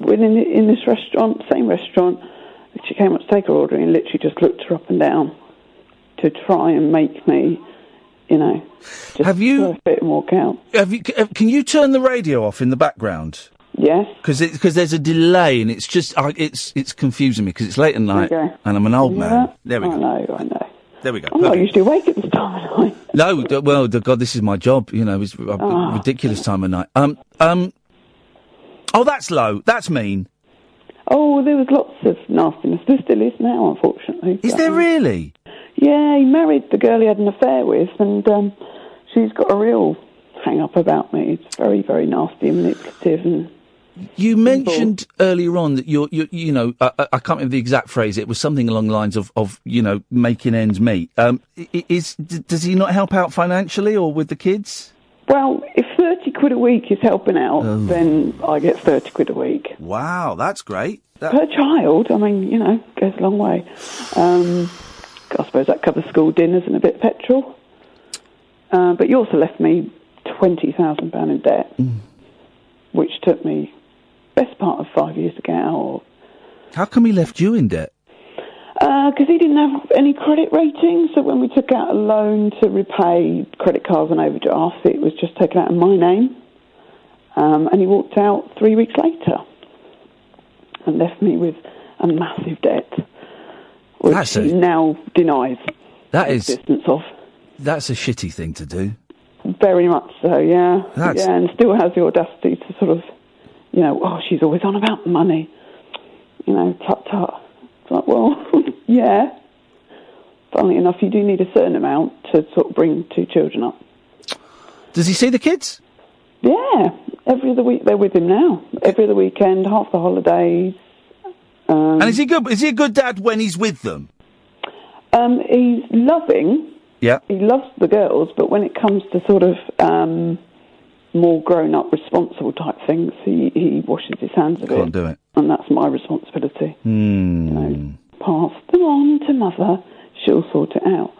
within in this restaurant, same restaurant, she came up to take her order and literally just looked her up and down to try and make me, you know, just Have you- a bit and walk out. Have you, uh, can you turn the radio off in the background? Yes. Because because there's a delay and it's just I it's it's confusing me because it's late at night Okay. and I'm an old man. that? There we I go. know, I know. There we go. I'm not usually awake at this time of night. No, d- well, d- God, this is my job. You know, it's a Oh. ridiculous time of night. Um, um. Oh, that's low. That's mean. Oh, there was lots of nastiness. There still is now, unfortunately. Is But, there um, really? Yeah, he married the girl he had an affair with, and um, she's got a real hang up about me. It's very, very nasty and manipulative, and You mentioned earlier on that you're, you're you know, I, I can't remember the exact phrase. It was something along the lines of, of you know, making ends meet. Um, is does he not help out financially or with the kids? Well, if thirty quid a week is helping out, then I get thirty quid a week Wow, that's great. That- per child. I mean, you know, goes a long way. Um, I suppose that covers school dinners and a bit of petrol. Uh, but you also left me twenty thousand pound in debt, which took me best part of five years to get out. How come he left you in debt? Because he didn't have any credit rating, so when we took out a loan to repay credit cards and overdrafts, it was just taken out in my name. Um, and he walked out three weeks later and left me with a massive debt, which That's a- he now denies That is existence of. that's a shitty thing to do. Very much so, yeah. That's- Yeah, and still has the audacity to sort of, you know, oh, she's always on about money. You know, tut tut. It's like, well, yeah. Funnily enough, you do need a certain amount to sort of bring two children up. Does he see the kids? Yeah, every other week they're with him now. Every other weekend, half the holidays. Um, and is he good? Is he a good dad when he's with them? Um, he's loving. Yeah. He loves the girls, but when it comes to sort of um, more grown-up, responsible type things, he, he washes his hands of Can't it, do it. and that's my responsibility. Hmm. Pass them on to mother; she'll sort it out.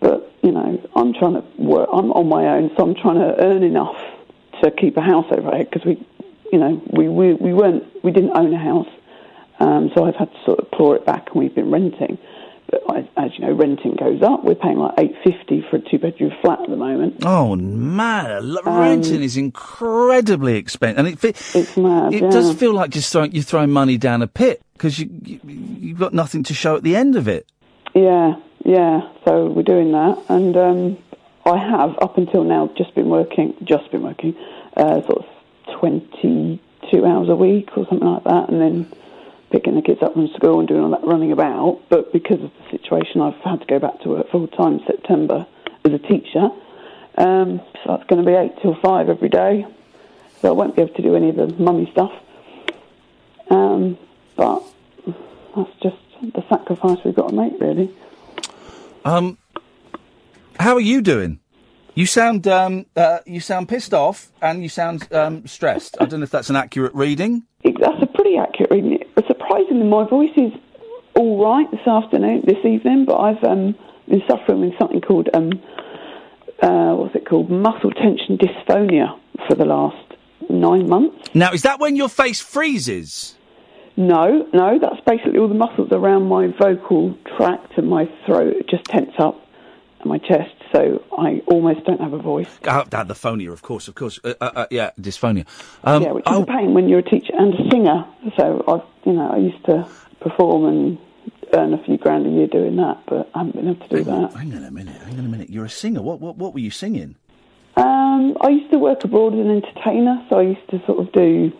But you know, I'm trying to work. I'm on my own, so I'm trying to earn enough to keep a house over head because we, you know, we, we we weren't we didn't own a house, um, so I've had to sort of claw it back, and we've been renting. But as you know, renting goes up. We're paying like eight fifty for a two bedroom flat at the moment. Oh man, Um, renting is incredibly expensive, and it it's mad. It yeah. does feel like just throwing you're throwing money down a pit because you, you you've got nothing to show at the end of it. Yeah, yeah. So we're doing that, and um, I have up until now just been working, just been working, uh, sort of twenty-two hours a week or something like that, and then picking the kids up from school and doing all that running about. But because of the situation, I've had to go back to work full time September as a teacher. Um, so that's going to be eight till five every day. So I won't be able to do any of the mummy stuff. Um, but that's just the sacrifice we've got to make, really. Um, how are you doing? You sound um, uh, you sound pissed off and you sound um, stressed. I don't know if that's an accurate reading. That's a pretty accurate reading. Surprisingly, my voice is all right this afternoon, this evening, but I've um, been suffering with something called um, uh, what's it called, muscle tension dysphonia for the last nine months. Now, is that when your face freezes? No, no, that's basically all the muscles around my vocal tract and my throat just tense up and my chest, so I almost don't have a voice. Oh, that, the phonia, of course, of course. Uh, uh, uh, yeah, dysphonia. Um, yeah, which is a pain when you're a teacher and a singer. So I, you know, I used to perform and earn a few grand a year doing that, but I haven't been able to do that. Hang on a minute. Hang on a minute. You're a singer. What what what were you singing? Um, I used to work abroad as an entertainer, so I used to sort of do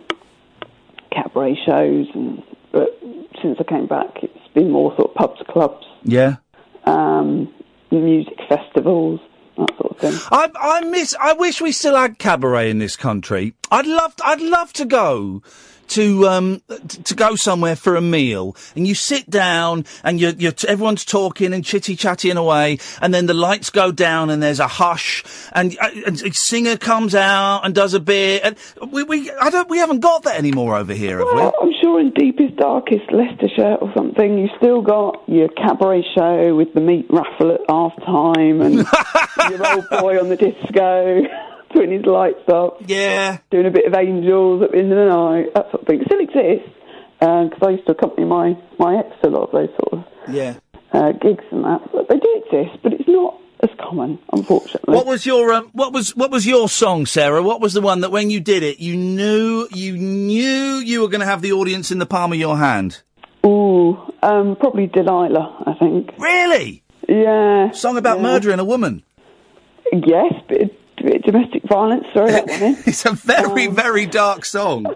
cabaret shows, and but since I came back, it's been more sort of pubs, clubs, Yeah. um, music festivals, that sort of thing. I I miss. I wish we still had cabaret in this country. I'd love. I'd love to go to um t- to go somewhere for a meal. And you sit down and you're, you're t- everyone's talking and chitty chatting away and then the lights go down and there's a hush and, uh, and a singer comes out and does a bit and we we I don't we haven't got that anymore over here have Well, I'm sure in deepest, darkest Leicestershire or something, you still got your cabaret show with the meat raffle at half time and your old boy on the disco putting his lights up. Yeah. Doing a bit of angels at the end of the night, that sort of thing. It still exists because I used to accompany my, my ex a lot of those sort of yeah uh, gigs and that. But they do exist, but it's not as common, unfortunately. What was your um, what was what was your song, Sarah? What was the one that when you did it, you knew you knew you were going to have the audience in the palm of your hand? Ooh, um, probably Delilah, I think. Really? Yeah. Song about yeah. murdering a woman. Yes, but domestic violence. Sorry, that one in. It's a very very dark song.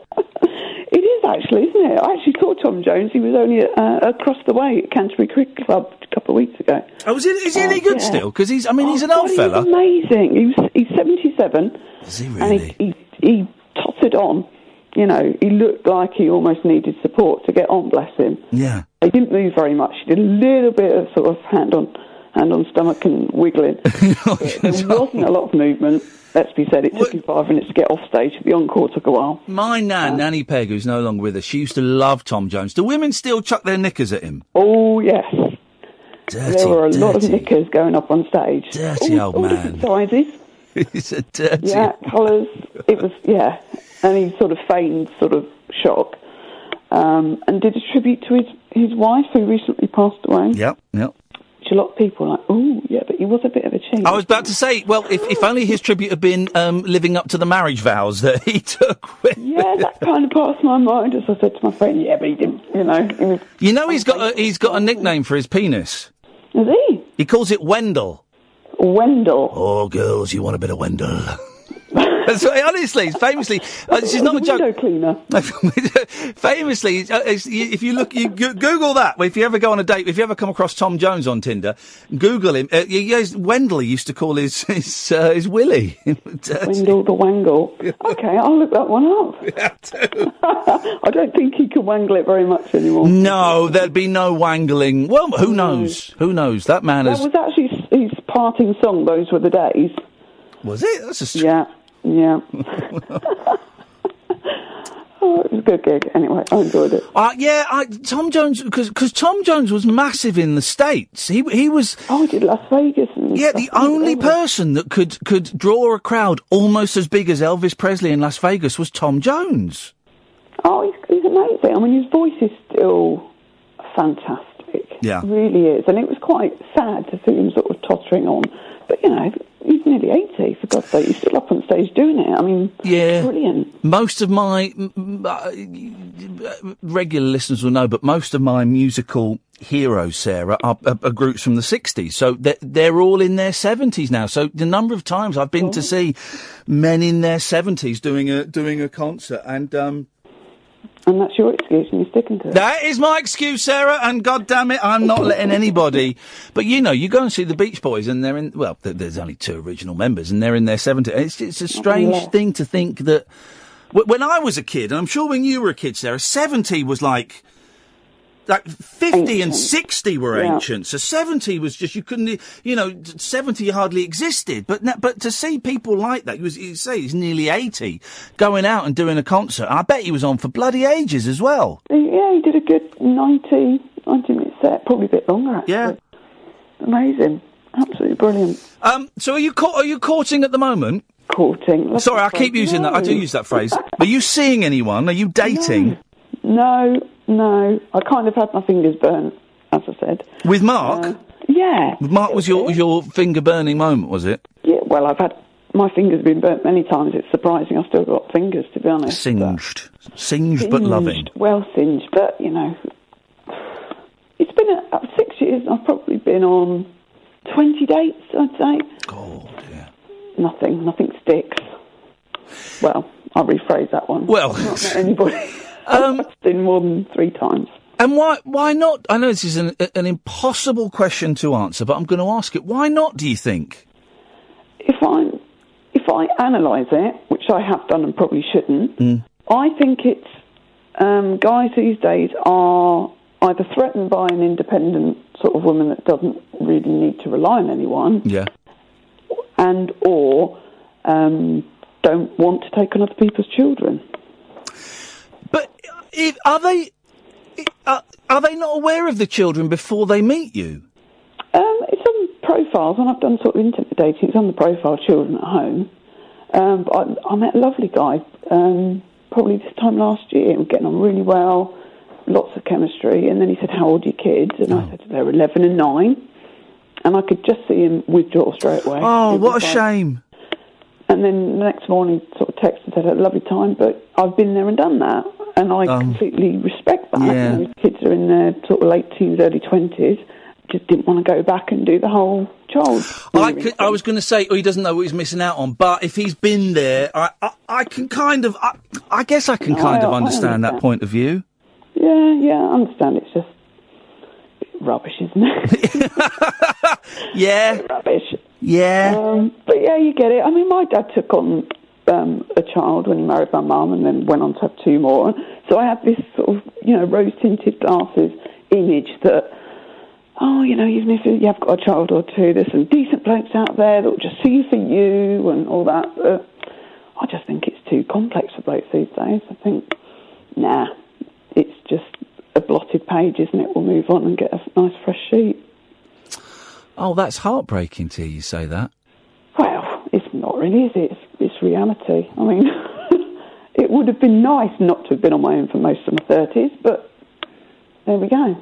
It is actually, isn't it? I actually saw Tom Jones. He was only uh, across the way at Canterbury Cricket Club a couple of weeks ago. Oh, is he, is he Oh, any good yeah. still? Because he's I mean he's Oh, an old God, fella. He's amazing. He was, he's 77. Is he really? And he, he, he tottered on. You know, he looked like he almost needed support to get on, bless him. Yeah. He didn't move very much. He did a little bit of sort of hand on hand on stomach and wiggling. But there wasn't a lot of movement. Let's be said. It took him five minutes to get off stage. The encore took a while. My nan, Nanny Peg, who's no longer with us, she used to love Tom Jones. Do women still chuck their knickers at him? Oh yes, Dirty, there were a lot of knickers going up on stage. Dirty all, old all man. different sizes. he's a dirty. Yeah, colours. It was yeah, and he sort of feigned sort of shock, um, and did a tribute to his his wife who recently passed away. Yep, yep. A lot of people like, oh yeah, but he was a bit of a cheat. I was about to say, well, if, if only his tribute had been um, living up to the marriage vows that he took. With, yeah, that kind of passed my mind as I said to my friend. Yeah, but he didn't. You know, was. You know, he's got a, he's got a nickname for his penis. Is he? He calls it Wendell. Wendell. Oh, girls, you want a bit of Wendell. That's right, honestly, famously, uh, this is not a joke. Window cleaner. famously, uh, if you look, you Google that. If you ever go on a date, if you ever come across Tom Jones on Tinder, Google him. Uh, he- Wendell used to call his his, uh, his Willie. Wendell the Wangle. Okay, I'll look that one up. I don't think he can wangle it very much anymore. no, there'd be no wangling. Well, who knows? Who knows? That man That has. was actually his parting song. Those were the days. Was it? That's a str- Yeah, yeah. oh, it was a good gig. Anyway, I enjoyed it. Uh, yeah, I, Tom Jones, because Tom Jones was massive in the States. He he was. Oh, he did Las Vegas. And Yeah, the only person that could could draw a crowd almost as big as Elvis Presley in Las Vegas was Tom Jones. Oh, he's, he's amazing. I mean, his voice is still fantastic. Yeah. It really is. And it was quite sad to see him sort of tottering on. But, you know, he's nearly 80, for God's sake. He's still up on stage doing it. I mean, Yeah. brilliant. Most of my uh, regular listeners will know, but most of my musical heroes, Sarah, are, are, are groups from the 60s. So they're, they're all in their 70s now. So the number of times I've been to see men in their 70s doing a doing a concert, and um, And that's your excuse, and you're sticking to it. That is my excuse, Sarah, and God damn it, I'm not letting anybody. But you know, you go and see the Beach Boys, and they're in. Well, th- there's only two original members, and they're in their 70s. It's, it's a strange Yeah. thing to think that. wh- When I was a kid, and I'm sure when you were a kid, Sarah, 70 was like. Like 50 and 60 were Yeah. ancient. So 70 was just, you couldn't, you know, 70 hardly existed. But but to see people like that, you, was, you say he's nearly 80, going out and doing a concert. I bet he was on for bloody ages as well. Yeah, he did a good 90, 90 minute set, probably a bit longer, actually. Yeah. Amazing. Absolutely brilliant. Um, so are you ca- are you courting at the moment? Courting. Sorry, I keep using that. I do use that phrase. Are you seeing anyone? Are you dating No, no. No. I kind of had my fingers burnt, as I said. with Mark? Uh, yeah. Mark was your your finger burning moment, was it? Yeah, well, I've had my fingers been burnt many times. It's surprising I've still got fingers, to be honest. Singed, singed but Singed, loving. Well singed, but, you know, it's been a, uh, six years. I've probably been on 20 dates, I'd say. Oh dear. Nothing, nothing sticks. Well, I'll rephrase that one. Well, not anybody. Um, I've been more than three times. and why why not? I know this is an an impossible question to answer, but I'm going to ask it. Why not? Do you think? if I if I analyse it, which I have done and probably shouldn't, Mm. I think it's um, guys these days are either threatened by an independent sort of woman that doesn't really need to rely on anyone, Yeah. and or um, don't want to take on other people's children. If, are they are, are they not aware of the children before they meet you? Um, it's on profiles, and I've done sort of internet dating. It's on the profile children at home. Um, but I, I met a lovely guy um, probably this time last year. We're getting on really well, lots of chemistry. And then he said, "How old are your kids?" And I said, "They're 11 and 9. And I could just see him withdraw straight away. Oh, what a like- shame. And then the next morning, sort of texted and said, "Had a lovely time, but I've been there and done that." And I Um, completely respect that. yeah. You know, kids are in their sort of late teens, early twenties. Just didn't want to go back and do the whole child. I, could, I was going to say, oh, he doesn't know what he's missing out on. But if he's been there, I, I, I can kind of, I, I guess I can kind of I understand that point of view. Yeah, yeah, I understand. It's just rubbish, isn't it? Yeah, rubbish. Yeah. Um, but yeah, you get it. I mean, my dad took on um, a child when he married my mum, and then went on to have two more. So I have this sort of, you know, rose tinted glasses image that. Oh, you know, even if you have got a child or two, there's some decent blokes out there that will just see for you and all that. But I just think it's too complex for blokes these days. I think, nah, it's just a blotted page, isn't it? We'll move on and get a nice fresh sheet. Oh, that's heartbreaking to hear you say that. Well, it's not really, is it? It's, it's reality. I mean, it would have been nice not to have been on my own for most of my 30s, but there we go.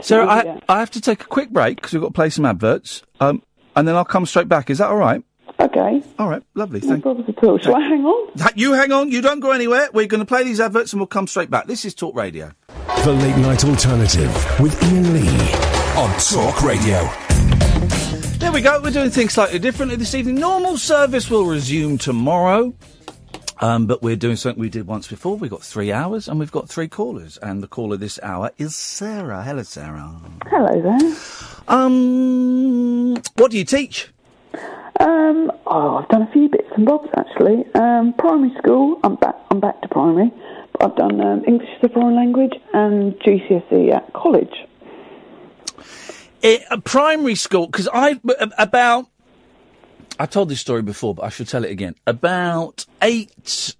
Sarah, I, yeah. I have to take a quick break because we've got to play some adverts, um, and then I'll come straight back. Is that all right? Okay, All right, lovely. no Thank problems at all. Shall I hang on? Ha- You hang on. You don't go anywhere. We're going to play these adverts, and we'll come straight back. This is Talk Radio. The Late Night Alternative with Iain Lee. On Talk Radio. there we go. We're doing things slightly differently this evening. Normal service will resume tomorrow. Um, but we're doing something we did once before. We've got three hours and we've got three callers. And the caller this hour is Sarah. Hello, Sarah. Hello there. Um, what do you teach? Um, oh, I've done a few bits and bobs actually. Um, primary school, I'm back. I'm back to primary. But I've done um, English as a foreign language and GCSE at college. It, a primary school, because I, about, I told this story before, but I should tell it again. About eight,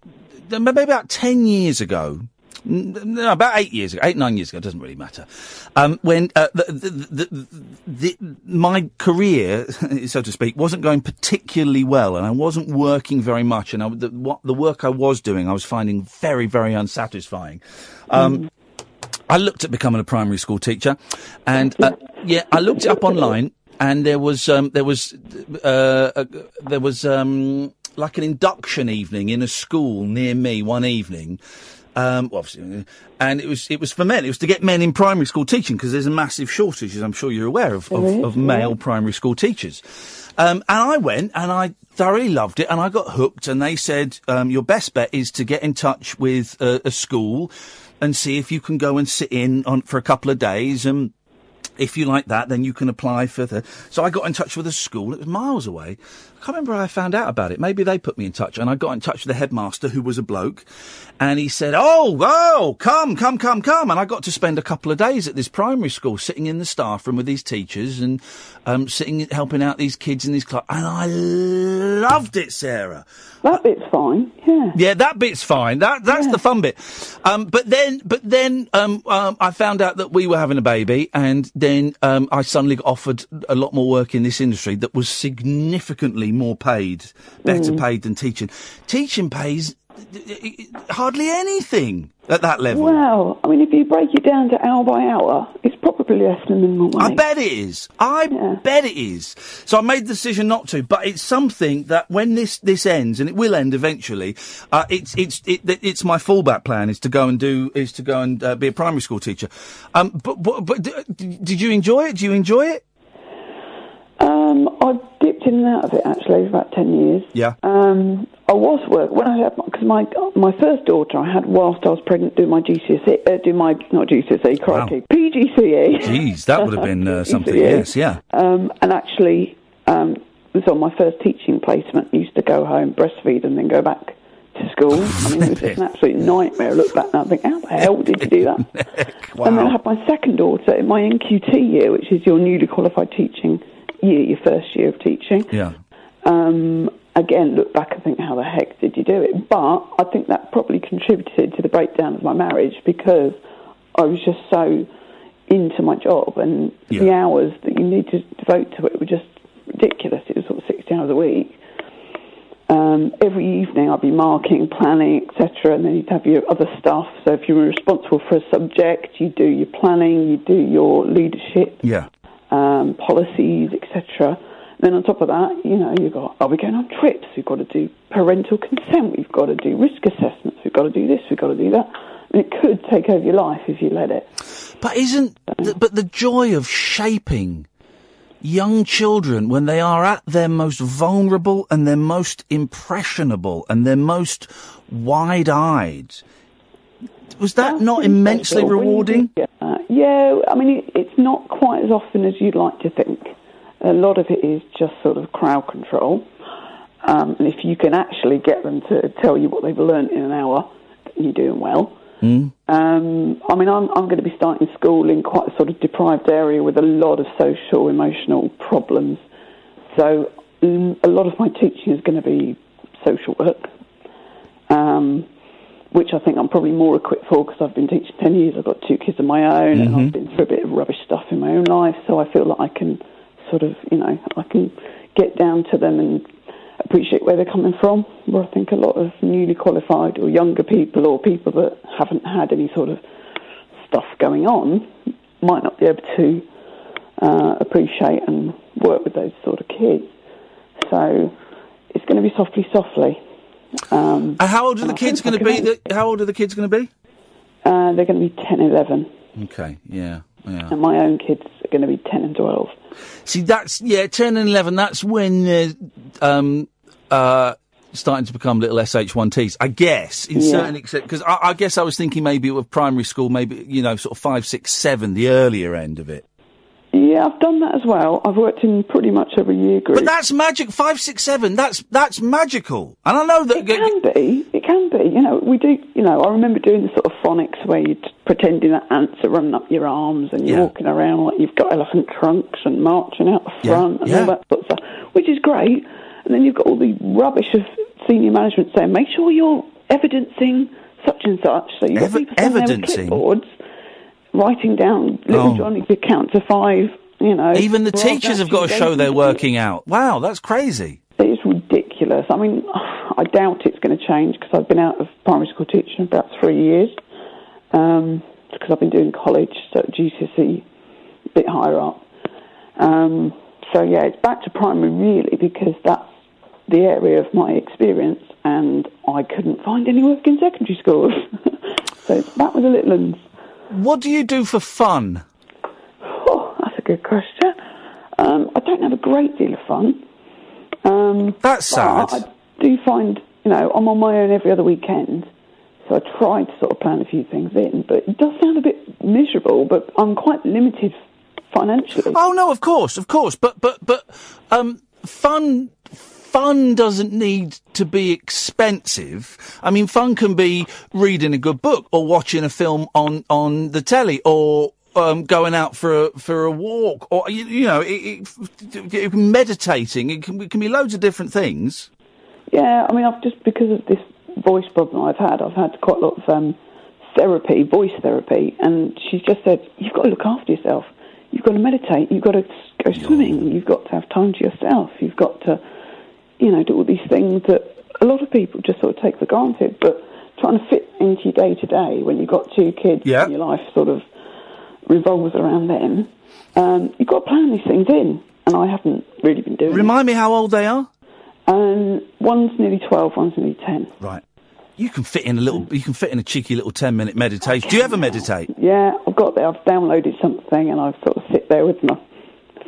maybe about ten years ago, no, about eight years ago, eight, nine years ago, doesn't really matter. Um, when uh, the, the, the, my career, so to speak, wasn't going particularly well, and I wasn't working very much, and I, what, the work I was doing, I was finding very, very unsatisfying. Um, I looked at becoming a primary school teacher, and uh, yeah, I looked it up online, and there was um, there was uh, uh, there was um, like an induction evening in a school near me one evening. Um, well, obviously, and it was it was for men. It was to get men in primary school teaching because there's a massive shortage, as I'm sure you're aware of, of, of male primary school teachers. Um, and I went and I thoroughly loved it and I got hooked. And they said um, your best bet is to get in touch with a, a school and see if you can go and sit in on for a couple of days and if you like that, then you can apply for the. So I got in touch with a school. It was miles away. I can't remember how I found out about it. Maybe they put me in touch, and I got in touch with the headmaster, who was a bloke, and he said, "Oh, oh, come, come, come, come!" And I got to spend a couple of days at this primary school, sitting in the staff room with these teachers and um, sitting, helping out these kids in these class, and I loved it, Sarah. That bit's fine. Yeah. Yeah, that bit's fine. That that's the fun bit. Um, but then, but then, um, um, I found out that we were having a baby, and then um, I suddenly got offered a lot more work in this industry that was significantly more paid, better Mm. paid than teaching. Teaching pays hardly anything at that level. Well, I mean, if you break it down to hour by hour, it's probably less than minimum wage. I bet it is. I bet it is. So I made the decision not to, but it's something that when this, this ends, and it will end eventually, uh, it's it's it, it's my fallback plan is to go and do is to go and uh, be a primary school teacher. Um, but but, but d- did you enjoy it? Do you enjoy it? Um, I dipped in and out of it actually for about ten years. Yeah. Um, I was work when I had because my my first daughter I had whilst I was pregnant doing my GCSE, uh, do my not GCSE, crikey, PGCE. Jeez, that would have been uh, something. Yes, yeah. Um, and actually, um, was on my first teaching placement. Used to go home, breastfeed, and then go back to school. I mean, it was just an absolute nightmare. I look back now and think, how the hell did you do that? wow. And then I had my second daughter in my NQT year, which is your newly qualified teaching year, your first year of teaching. Yeah. Um, again, look back and think, how the heck did you do it? But I think that probably contributed to the breakdown of my marriage because I was just so into my job and the hours that you need to devote to it were just ridiculous. It was sort of 60 hours a week. Um, every evening I'd be marking, planning, etc., and then you'd have your other stuff. So if you were responsible for a subject, you do your planning, you do your leadership, Yeah. Um, policies, etc. Then on top of that, you know, you've got, are we going on trips? We've got to do parental consent. We've got to do risk assessments. We've got to do this. We've got to do that. And it could take over your life if you let it. But isn't the, but the joy of shaping young children when they are at their most vulnerable and their most impressionable and their most wide-eyed was that not immensely rewarding? do get that- yeah, I mean, it, it's not quite as often as you'd like to think. A lot of it is just sort of crowd control. Um, and if you can actually get them to tell you what they've learnt in an hour, you're doing well. Mm. Um, I mean, I'm, I'm going to be starting school in quite a sort of deprived area with a lot of social, emotional problems. So mm, a lot of my teaching is going to be social work, um, which I think I'm probably more equipped for because I've been teaching 10 years. I've got two kids of my own and I've been through a bit of rubbish stuff in my own life. So I feel like I can sort of, you know, I can get down to them and appreciate where they're coming from. Where I think a lot of newly qualified or younger people or people that haven't had any sort of stuff going on might not be able to uh, appreciate and work with those sort of kids. So it's going to be softly, softly. Um, And how old are the kids going to be? The, how old are the kids going to be? uh, they're going to be 10, 11, Okay, yeah, yeah. and my own kids are going to be 10 and 12. See, that's yeah, ten and eleven. That's when they're um, uh, starting to become little sh1ts. I guess in Yeah. certain extent because I, I guess I was thinking maybe with primary school, maybe you know, sort of five, six, seven, the earlier end of it. Yeah, I've done that as well. I've worked in pretty much every year group. But that's magic. Five, six, seven. That's that's magical. And I know that It can be. It can be. You know, we do. You know, I remember doing the sort of phonics where you're pretending that ants are running up your arms and you're Yeah. walking around like you've got elephant trunks and marching out the Yeah, front and yeah. all that sort of stuff, which is great. And then you've got all the rubbish of senior management saying, make sure you're evidencing such and such. So you've got Ev- people standing there with evidencing? clipboards, writing down little Oh. Johnny to count to five. You know, even the teachers have got to show they're working out. Wow, that's crazy. it's ridiculous. I mean, I doubt it's going to change because I've been out of primary school teaching about three years. Um, because I've been doing college, so GCSE, a bit higher up. Um, so yeah, it's back to primary really because that's the area of my experience, and I couldn't find any work in secondary schools. so that was a little. What do you do for fun? Oh, that's a good question. Um, I don't have a great deal of fun. Um, That's sad. I do find, you know, I'm on my own every other weekend, so I try to sort of plan a few things in. But it does sound a bit miserable, but I'm quite limited financially. Oh no, of course, of course, but but but um, fun. Fun doesn't need to be expensive. I mean, fun can be reading a good book or watching a film on, on the telly or um, going out for a, for a walk or you, you know, it, it, it, meditating. It can, it can be loads of different things. Yeah, I mean, I've just because of this voice problem I've had, I've had quite a lot of um, therapy, voice therapy, and she's just said you've got to look after yourself. You've got to meditate. You've got to go swimming. You've got to have time to yourself. You've got to, you know, do all these things that a lot of people just sort of take for granted. But trying to fit into your day to day when you've got two kids Yeah. and your life sort of revolves around them, um, you've got to plan these things in. And I haven't really been doing. it. Remind me how old they are. Um, one's nearly twelve. One's nearly ten. Right. You can fit in a little. You can fit in a cheeky little ten minute meditation. Do you ever meditate? Yeah, I've got there. I've downloaded something, and I've sort of sit there with my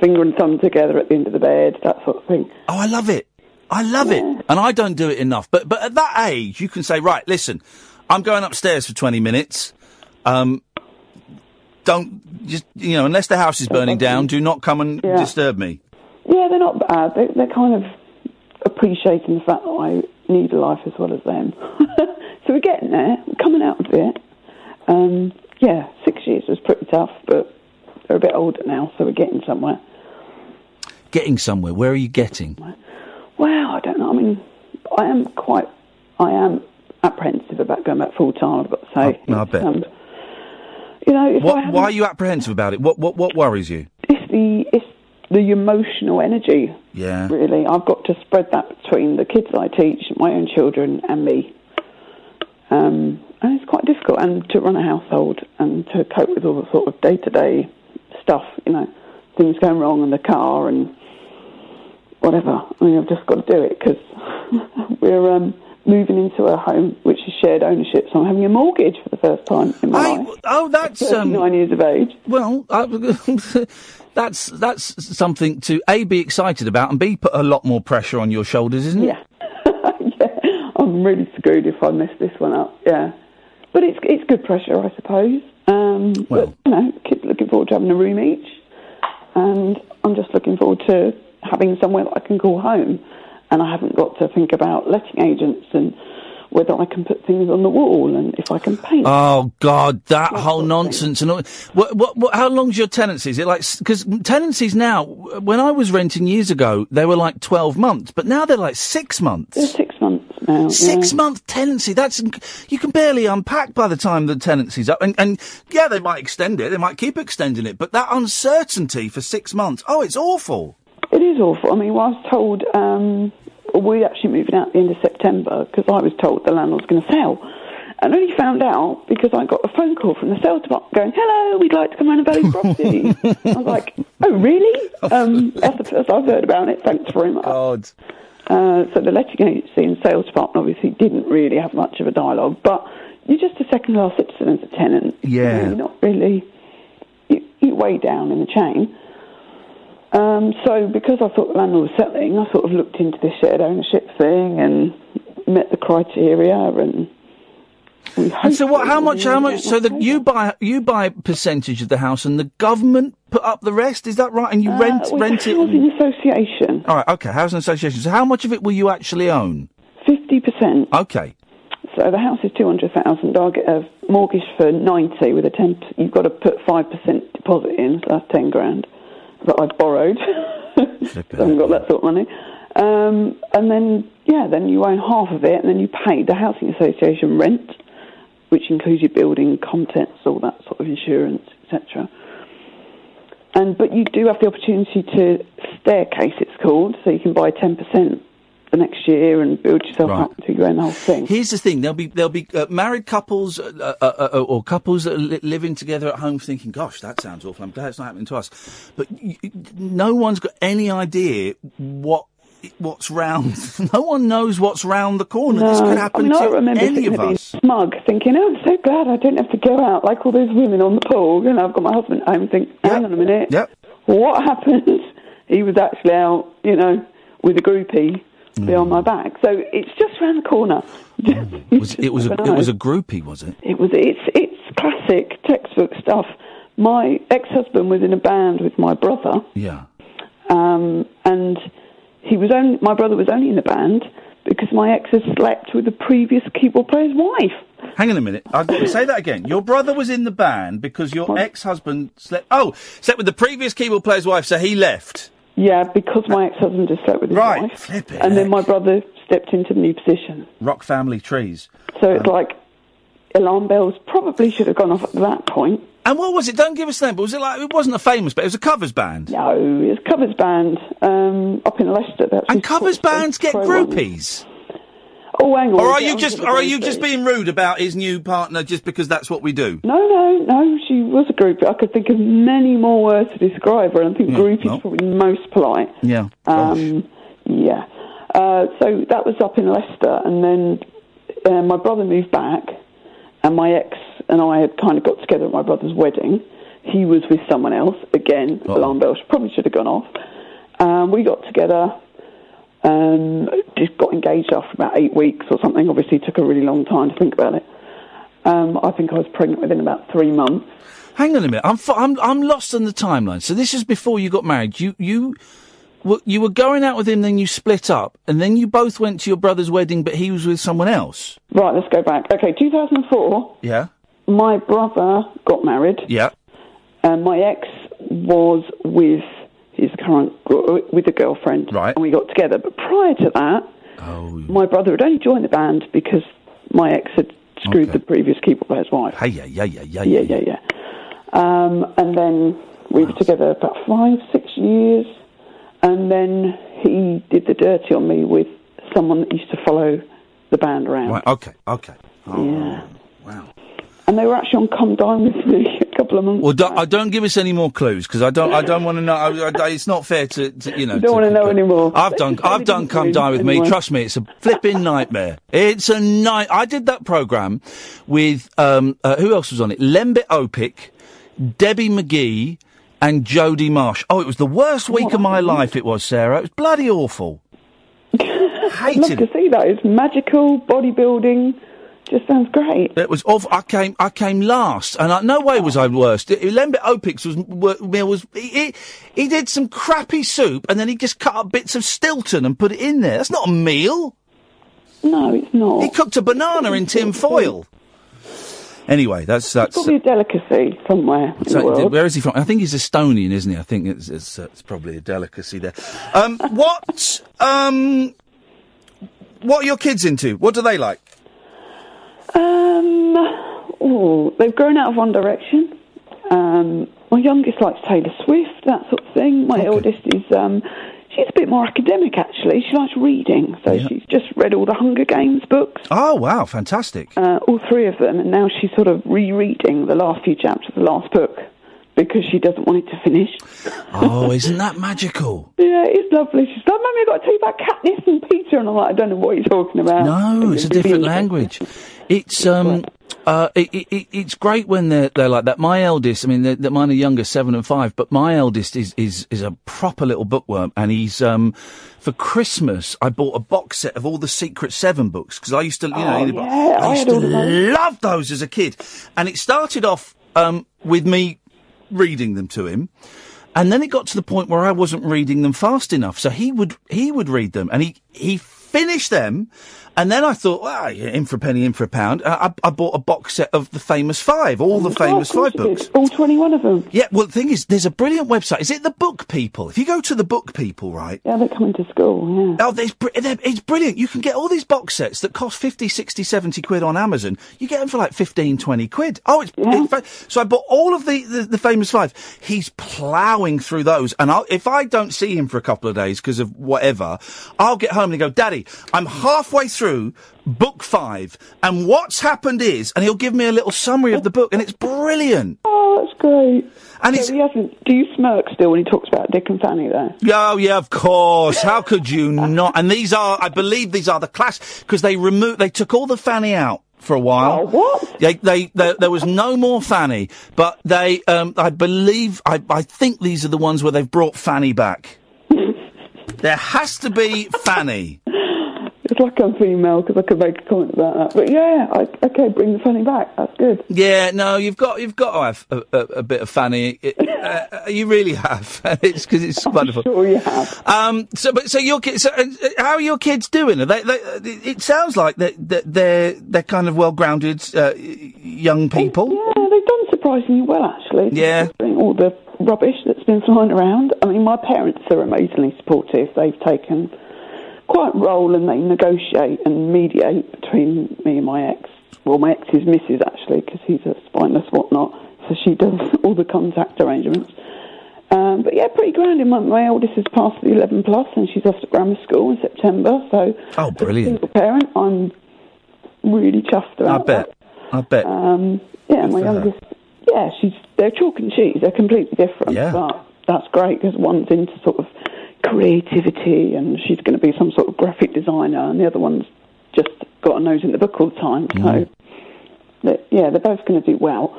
finger and thumb together at the end of the bed, that sort of thing. Oh, I love it. I love it. And I don't do it enough. But but at that age, you can say, right, listen, I'm going upstairs for 20 minutes. Um, don't just you know, unless the house is burning down, do not come and Yeah. disturb me. Yeah, they're not bad. They, they're kind of appreciating the fact that I need a life as well as them. so we're getting there. We're coming out of it. Um, yeah, six years was pretty tough, but they're a bit older now, so we're getting somewhere. Getting somewhere. Where are you getting? Well, I don't know. I mean, I am quite, I am apprehensive about going back full time. I've got to say. No, I bet. Um, you know, if What, why are you apprehensive about it? What what what worries you? it's the it's the emotional energy. Yeah. Really, I've got to spread that between the kids I teach, my own children, and me. Um, and it's quite difficult, and to run a household and to cope with all the sort of day to day stuff. You know, things going wrong in the car and whatever. I mean, I've just got to do it because we're um, moving into a home which is shared ownership. So I'm having a mortgage for the first time in my life. Oh, that's um, 39 years of age. Well, uh, that's that's something to a be excited about and b put a lot more pressure on your shoulders, isn't it? Yeah. I'm really screwed if I mess this one up. Yeah, but it's it's good pressure, I suppose. Um, Well. but, you know, kids looking forward to having a room each, and I'm just looking forward to having somewhere that I can call home, and I haven't got to think about letting agents and whether I can put things on the wall and if I can paint. Oh God, that whole nonsense and all. What, what, what, how long's your tenancy? Is it like because tenancies now? When I was renting years ago, they were like twelve months, but now they're like six months. They're six months now. Six yeah. month tenancy. That's you can barely unpack by the time the tenancy's up. And, and yeah, they might extend it. They might keep extending it, but that uncertainty for six months. Oh, it's awful. It is awful. I mean, well, I was told um, we're actually moving out at the end of September because I was told the landlord's going to sell. And only found out because I got a phone call from the sales department going, "Hello, we'd like to come round and value property." I was like, "Oh, really? Um, that's the first I've heard about it. Thanks very much." God. Uh, so the letting agency and sales department obviously didn't really have much of a dialogue, but you're just a second-class citizen as a tenant. Yeah. You know, you're not really. You, you're way down in the chain. Um, so because I thought the landlord was settling, I sort of looked into this shared ownership thing and met the criteria and. And so what? How much? How much? So that you buy you buy a percentage of the house, and the government put up the rest. Is that right? And you Uh, rent with rent the it. housing association, All right. Okay. Housing association. So how much of it will you actually own? fifty percent. Okay. So the house is two hundred thousand. I get a mortgage for ninety with a ten. You've got to put five percent deposit in, so that's ten grand that I borrowed. I haven't got that sort of money. Um, and then yeah, then you own half of it, and then you pay the housing association rent, which includes your building contents, all that sort of insurance, etc. And but you do have the opportunity to staircase, it's called, so you can buy ten percent the next year and build yourself Right. up until you own the whole thing. Here's the thing: there'll be there'll be uh, married couples uh, uh, uh, uh, or couples that are li- living together at home, thinking, "Gosh, that sounds awful. I'm glad it's not happening to us." But no one's got any idea what what's round. no one knows what's round the corner. this could happen I, mean, I to remember any of us. smug, thinking, "Oh, I'm so glad I don't have to go out like all those women on the pool." You know, I've got my husband at home. Think, hang on a minute. Yep. What happens? He was actually out, you know, with a groupie behind my back. So it's just round the corner. Mm. Was, it was a, it was a groupie, was it? It was. It's it's classic textbook stuff. My ex-husband was in a band with my brother, Yeah. um, and he was only my brother was only in the band because my ex had slept with the previous keyboard player's wife. Hang on a minute. I've got to say that again. Your brother was in the band because your ex-husband slept. Oh, slept with the previous keyboard player's wife, so he left. Yeah, because my ex-husband just slept with his Right, wife, flip it, and then my brother stepped into the new position. Rock family trees. So it's like alarm bells probably should have gone off at that point. And what was it? Don't give us the name. But was it like it wasn't a famous band? It was a covers band. No, it it's covers band um, up in Leicester. That's And covers bands get groupies. Oh, on. Or are you just or are you just being rude about his new partner just because that's what we do? No, no, no. She was a groupie. I could think of many more words to describe her, and I think groupie well. is probably the most polite. Yeah. Um, yeah. Uh, so that was up in Leicester, and then uh, my brother moved back, and my ex and I had kind of got together at my brother's wedding. He was with someone else. Again, alarm bells probably should have gone off. Um, we got together, um, just got engaged after about eight weeks or something. Obviously, it took a really long time to think about it. Um, I think I was pregnant within about three months. Hang on a minute. I'm f- I'm I'm lost in the timeline. So this is before you got married. You you were you were going out with him, then you split up, and then you both went to your brother's wedding, but he was with someone else. Right, let's go back. Okay, 2004, Yeah. my brother got married. Yeah. and my ex was with his current with a girlfriend, Right. And we got together. But prior to that, Oh. my brother had only joined the band because my ex had screwed the previous keyboard player's wife. Hey yeah yeah yeah yeah Yeah, yeah, yeah. Um, and then we were together about five, six years, and then he did the dirty on me with someone that used to follow the band around. Right. Okay. Okay. Oh, Yeah. Wow. And they were actually on Come Dine with me couple of months. Well, don't, I don't give us any more clues because I don't. I don't want to know. I, I, it's not fair to, to you know. You don't want to know anymore. I've done. I've done. Come die with me. Trust me, it's a flipping nightmare. It's a night. I did that program with um, uh, who else was on it? Lembit Opik, Debbie McGee, and Jodie Marsh. Oh, it was the worst week of my life. It was Sarah. It was bloody awful. I'd love to see that. It's magical bodybuilding. Just sounds great. It was awful. I came. I came last, and I, no way was I worst. Lembit Opik's was was, was he, he, he did some crappy soup, and then he just cut up bits of Stilton and put it in there. That's not a meal. No, it's not. He cooked a banana in tin foil. Anyway, that's that's. Probably a delicacy somewhere So, where is he from? I think he's Estonian, isn't he? I think it's it's, uh, it's probably a delicacy there. Um, what um, what are your kids into? What do they like? Um, oh, they've grown out of One Direction. Um, my youngest likes Taylor Swift, that sort of thing. My eldest is, um, she's a bit more academic actually. She likes reading, so she's just read all the Hunger Games books, Oh wow, fantastic! uh, all three of them, and now she's sort of rereading the last few chapters of the last book because she doesn't want it to finish. Oh, isn't that magical? Yeah, it's lovely. She's like, Mummy, I've got to tell you about Katniss and Peeta. And I'm like, I don't know what you're talking about. No, it's a different language. It's um, Uh, it, it, it- it's great when they're, they're like that. My eldest, I mean, they're, they're- mine are younger, seven and five, but my eldest is, is, is a proper little bookworm, and he's, um, for Christmas, I bought a box set of all the Secret Seven books, because I used to, you know, Oh, yeah, I I used to those. love those as a kid. And it started off, um, with me reading them to him. And then it got to the point where I wasn't reading them fast enough. So he would, he would read them and he, he finished them. And then I thought, well, yeah, in for a penny, in for a pound. Uh, I, I bought a box set of the famous five, all the famous Oh, of five books. All 21 of them. Yeah, well, the thing is, there's a brilliant website. Is it the Book People? If you go to the Book People, right? Yeah, they're coming to school, yeah. Oh, there's, it's brilliant. You can get all these box sets that cost 50, 60, 70 quid on Amazon. You get them for like 15, 20 quid. Oh, it's, it's fa- so I bought all of the, the, the famous five. He's ploughing through those. And I'll, if I don't see him for a couple of days because of whatever, I'll get home and go, Daddy, I'm halfway through book five. And what's happened is, and he'll give me a little summary of the book and it's brilliant. Oh, that's great. And so he hasn't. Do you smirk still when he talks about Dick and Fanny, though? Oh yeah, of course. How could you not? And these are, I believe, these are the class because they removed, they took all the fanny out for a while. Oh, what? They, they, they, there was no more fanny, but they, um, I believe, I, I think these are the ones where they've brought fanny back. there has to be fanny. It's like I'm female because I could make a comment about that. But yeah, I, okay, bring the Fanny back. That's good. Yeah, no, you've got you've got to have a, a, a bit of fanny. It- uh, you really have. it's because it's wonderful. Sure, you have. Um. So, but so your kids. So, uh, how are your kids doing? Are they? they it sounds like that that they're they're kind of well grounded uh, young people. Yeah, they've done surprisingly well, actually. Yeah. All the rubbish that's been flying around. I mean, my parents are amazingly supportive. They've taken quite role and they negotiate and mediate between me and my ex. Well, my ex's missus, actually, because he's a spineless whatnot. So she does all the contact arrangements. Um, but yeah, pretty grounded. My, my eldest has passed the 11 plus and she's off to grammar school in September. So, Oh, brilliant! single parent, I'm really chuffed I about that. bet. I bet. Um, yeah, my for her. youngest. Yeah, she's they're chalk and cheese. They're completely different. Yeah. But that's great because one's into sort of creativity and she's going to be some sort of graphic designer, and the other one's just got a nose in the book all the time. Mm. So, yeah, they're both going to do well.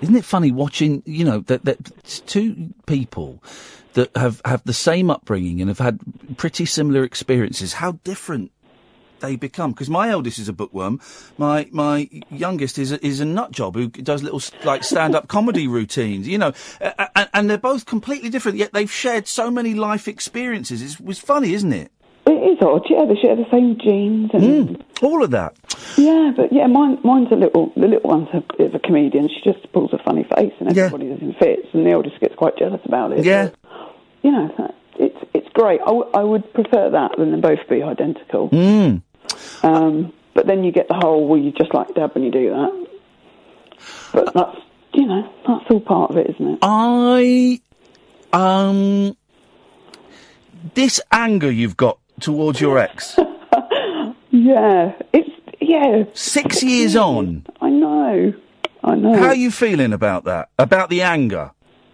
Isn't it funny watching, you know, that, that two people that have, have the same upbringing and have had pretty similar experiences, how different they become? Because my eldest is a bookworm. My, my youngest is a, is a nut job who does little, like, stand-up comedy routines, you know, uh, and, and they're both completely different, yet they've shared so many life experiences. It's, it's funny, isn't it? It is odd. Yeah, they share the same genes and. All of that. Yeah, but yeah, mine, mine's a little. The little one's a bit of a comedian. She just pulls a funny face, and everybody is in fits. And the oldest gets quite jealous about it. Yeah. you know, it's it's great. I, w- I would prefer that than them both be identical. Mm. Um, but then you get the whole, well, you just like Dad when you do that. But that's you know, that's all part of it, isn't it? I, um, this anger you've got towards your ex, Yeah, it's yeah. six years on. I know, I know. How are you feeling about that? About the anger,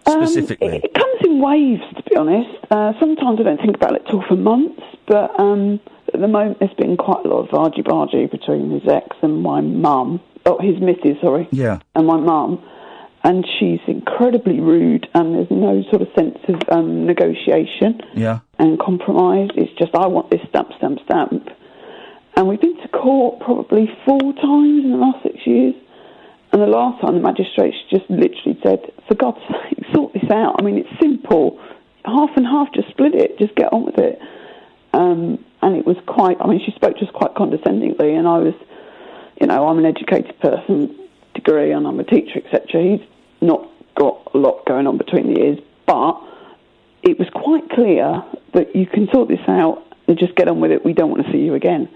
specifically? Um, it, it in waves, to be honest. Uh, sometimes I don't think about it at all for months, but um, at the moment there's been quite a lot of argy-bargy between his ex and my mum. Oh, his missus, sorry. yeah. And my mum. And she's incredibly rude, and there's no sort of sense of um, negotiation Yeah. and compromise. It's just, I want this stamp, stamp, stamp. And we've been to court probably four times in the last six years. And the last time the magistrate just literally said, for God's sake, sort this out. I mean, it's simple. Half and half, just split it, just get on with it. Um, and it was quite, I mean, she spoke to us quite condescendingly, and I was, you know, I'm an educated person, degree, and I'm a teacher, etc. He's not got a lot going on between the ears, but it was quite clear that you can sort this out and just get on with it. We don't want to see you again.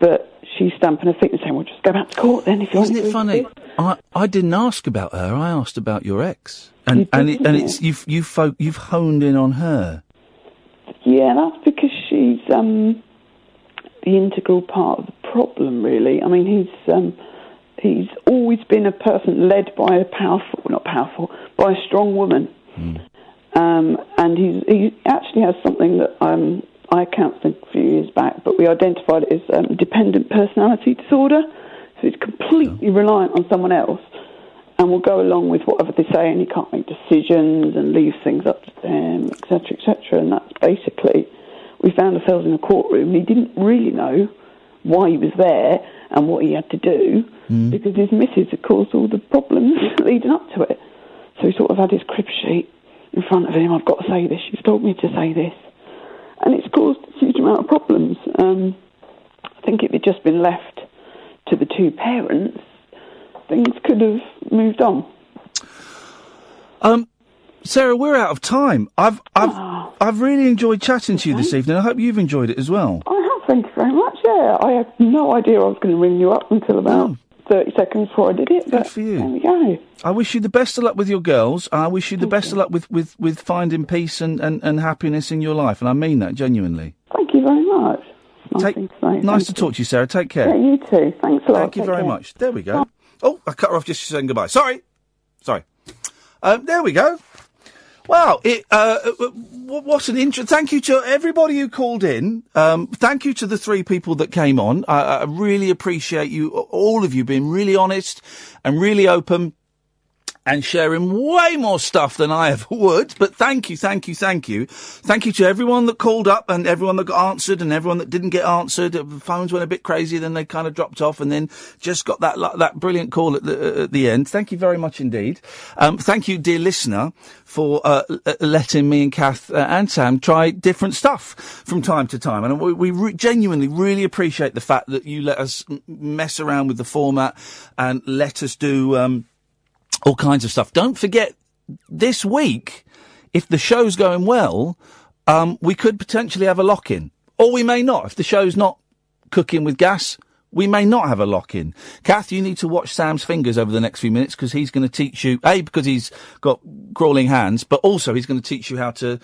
But she's stamping her feet and saying, well, just go back to court then if you Isn't want it to. funny? I, I didn't ask about her. I asked about your ex, and You and it, and it's you've you've fo- you've honed in on her. Yeah, that's because she's um, the integral part of the problem, really. I mean, he's um, he's always been a person led by a powerful, not powerful, by a strong woman. Um, and he's, he actually has something that um, I counseled a few years back, but we identified it as um, dependent personality disorder. So he's completely reliant on someone else and will go along with whatever they say and he can't make decisions and leave things up to them, etc., etc. And that's basically, we found ourselves in a courtroom and he didn't really know why he was there and what he had to do because his missus had caused all the problems leading up to it. So he sort of had his crib sheet in front of him. I've got to say this. She's told me to say this. And it's caused a huge amount of problems. Um, I think if it had just been left to the two parents, things could have moved on. Um, Sarah, we're out of time. I've I've Ah. I've really enjoyed chatting to you this evening. I hope you've enjoyed it as well. I have, thank you very much. Yeah, I had no idea I was going to ring you up until about 30 seconds before I did it. But for you. there we go. I wish you the best of luck with your girls. I wish you the best of luck with, with, with finding peace and, and, and happiness in your life, and I mean that genuinely. Thank you very much. Nice, Take- to nice to talk to you, Sarah. Take care. Yeah, you too. Thanks a lot. Thank you Take very care. much. There we go. Oh, I cut her off just saying goodbye. Sorry. Sorry. Um, there we go. Wow. It, uh, uh, what an intro. Thank you to everybody who called in. Um, thank you to the three people that came on. I, I really appreciate you, all of you being really honest and really open and sharing way more stuff than I ever would. But thank you, thank you, thank you. Thank you to everyone that called up and everyone that got answered and everyone that didn't get answered. The phones went a bit crazy, then they kind of dropped off and then just got that, that brilliant call at the, at the end. Thank you very much indeed. Um, thank you, dear listener, for uh, letting me and Kath uh, and Sam try different stuff from time to time. And we, we re- genuinely really appreciate the fact that you let us mess around with the format and let us do, um, all kinds of stuff. Don't forget, this week, if the show's going well, um, we could potentially have a lock in. Or we may not. If the show's not cooking with gas, we may not have a lock in. Kath, you need to watch Sam's fingers over the next few minutes because he's going to teach you, A, because he's got crawling hands, but also he's going to teach you how to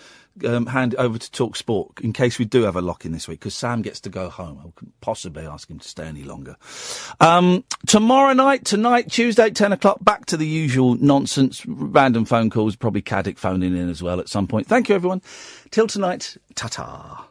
um, hand it over to Talk Sport in case we do have a lock in this week because Sam gets to go home. I couldn't possibly ask him to stay any longer. Um, tomorrow night, tonight, Tuesday, 10 o'clock, back to the usual nonsense, random phone calls, probably Caddick phoning in as well at some point. Thank you, everyone. Till tonight, ta-ta.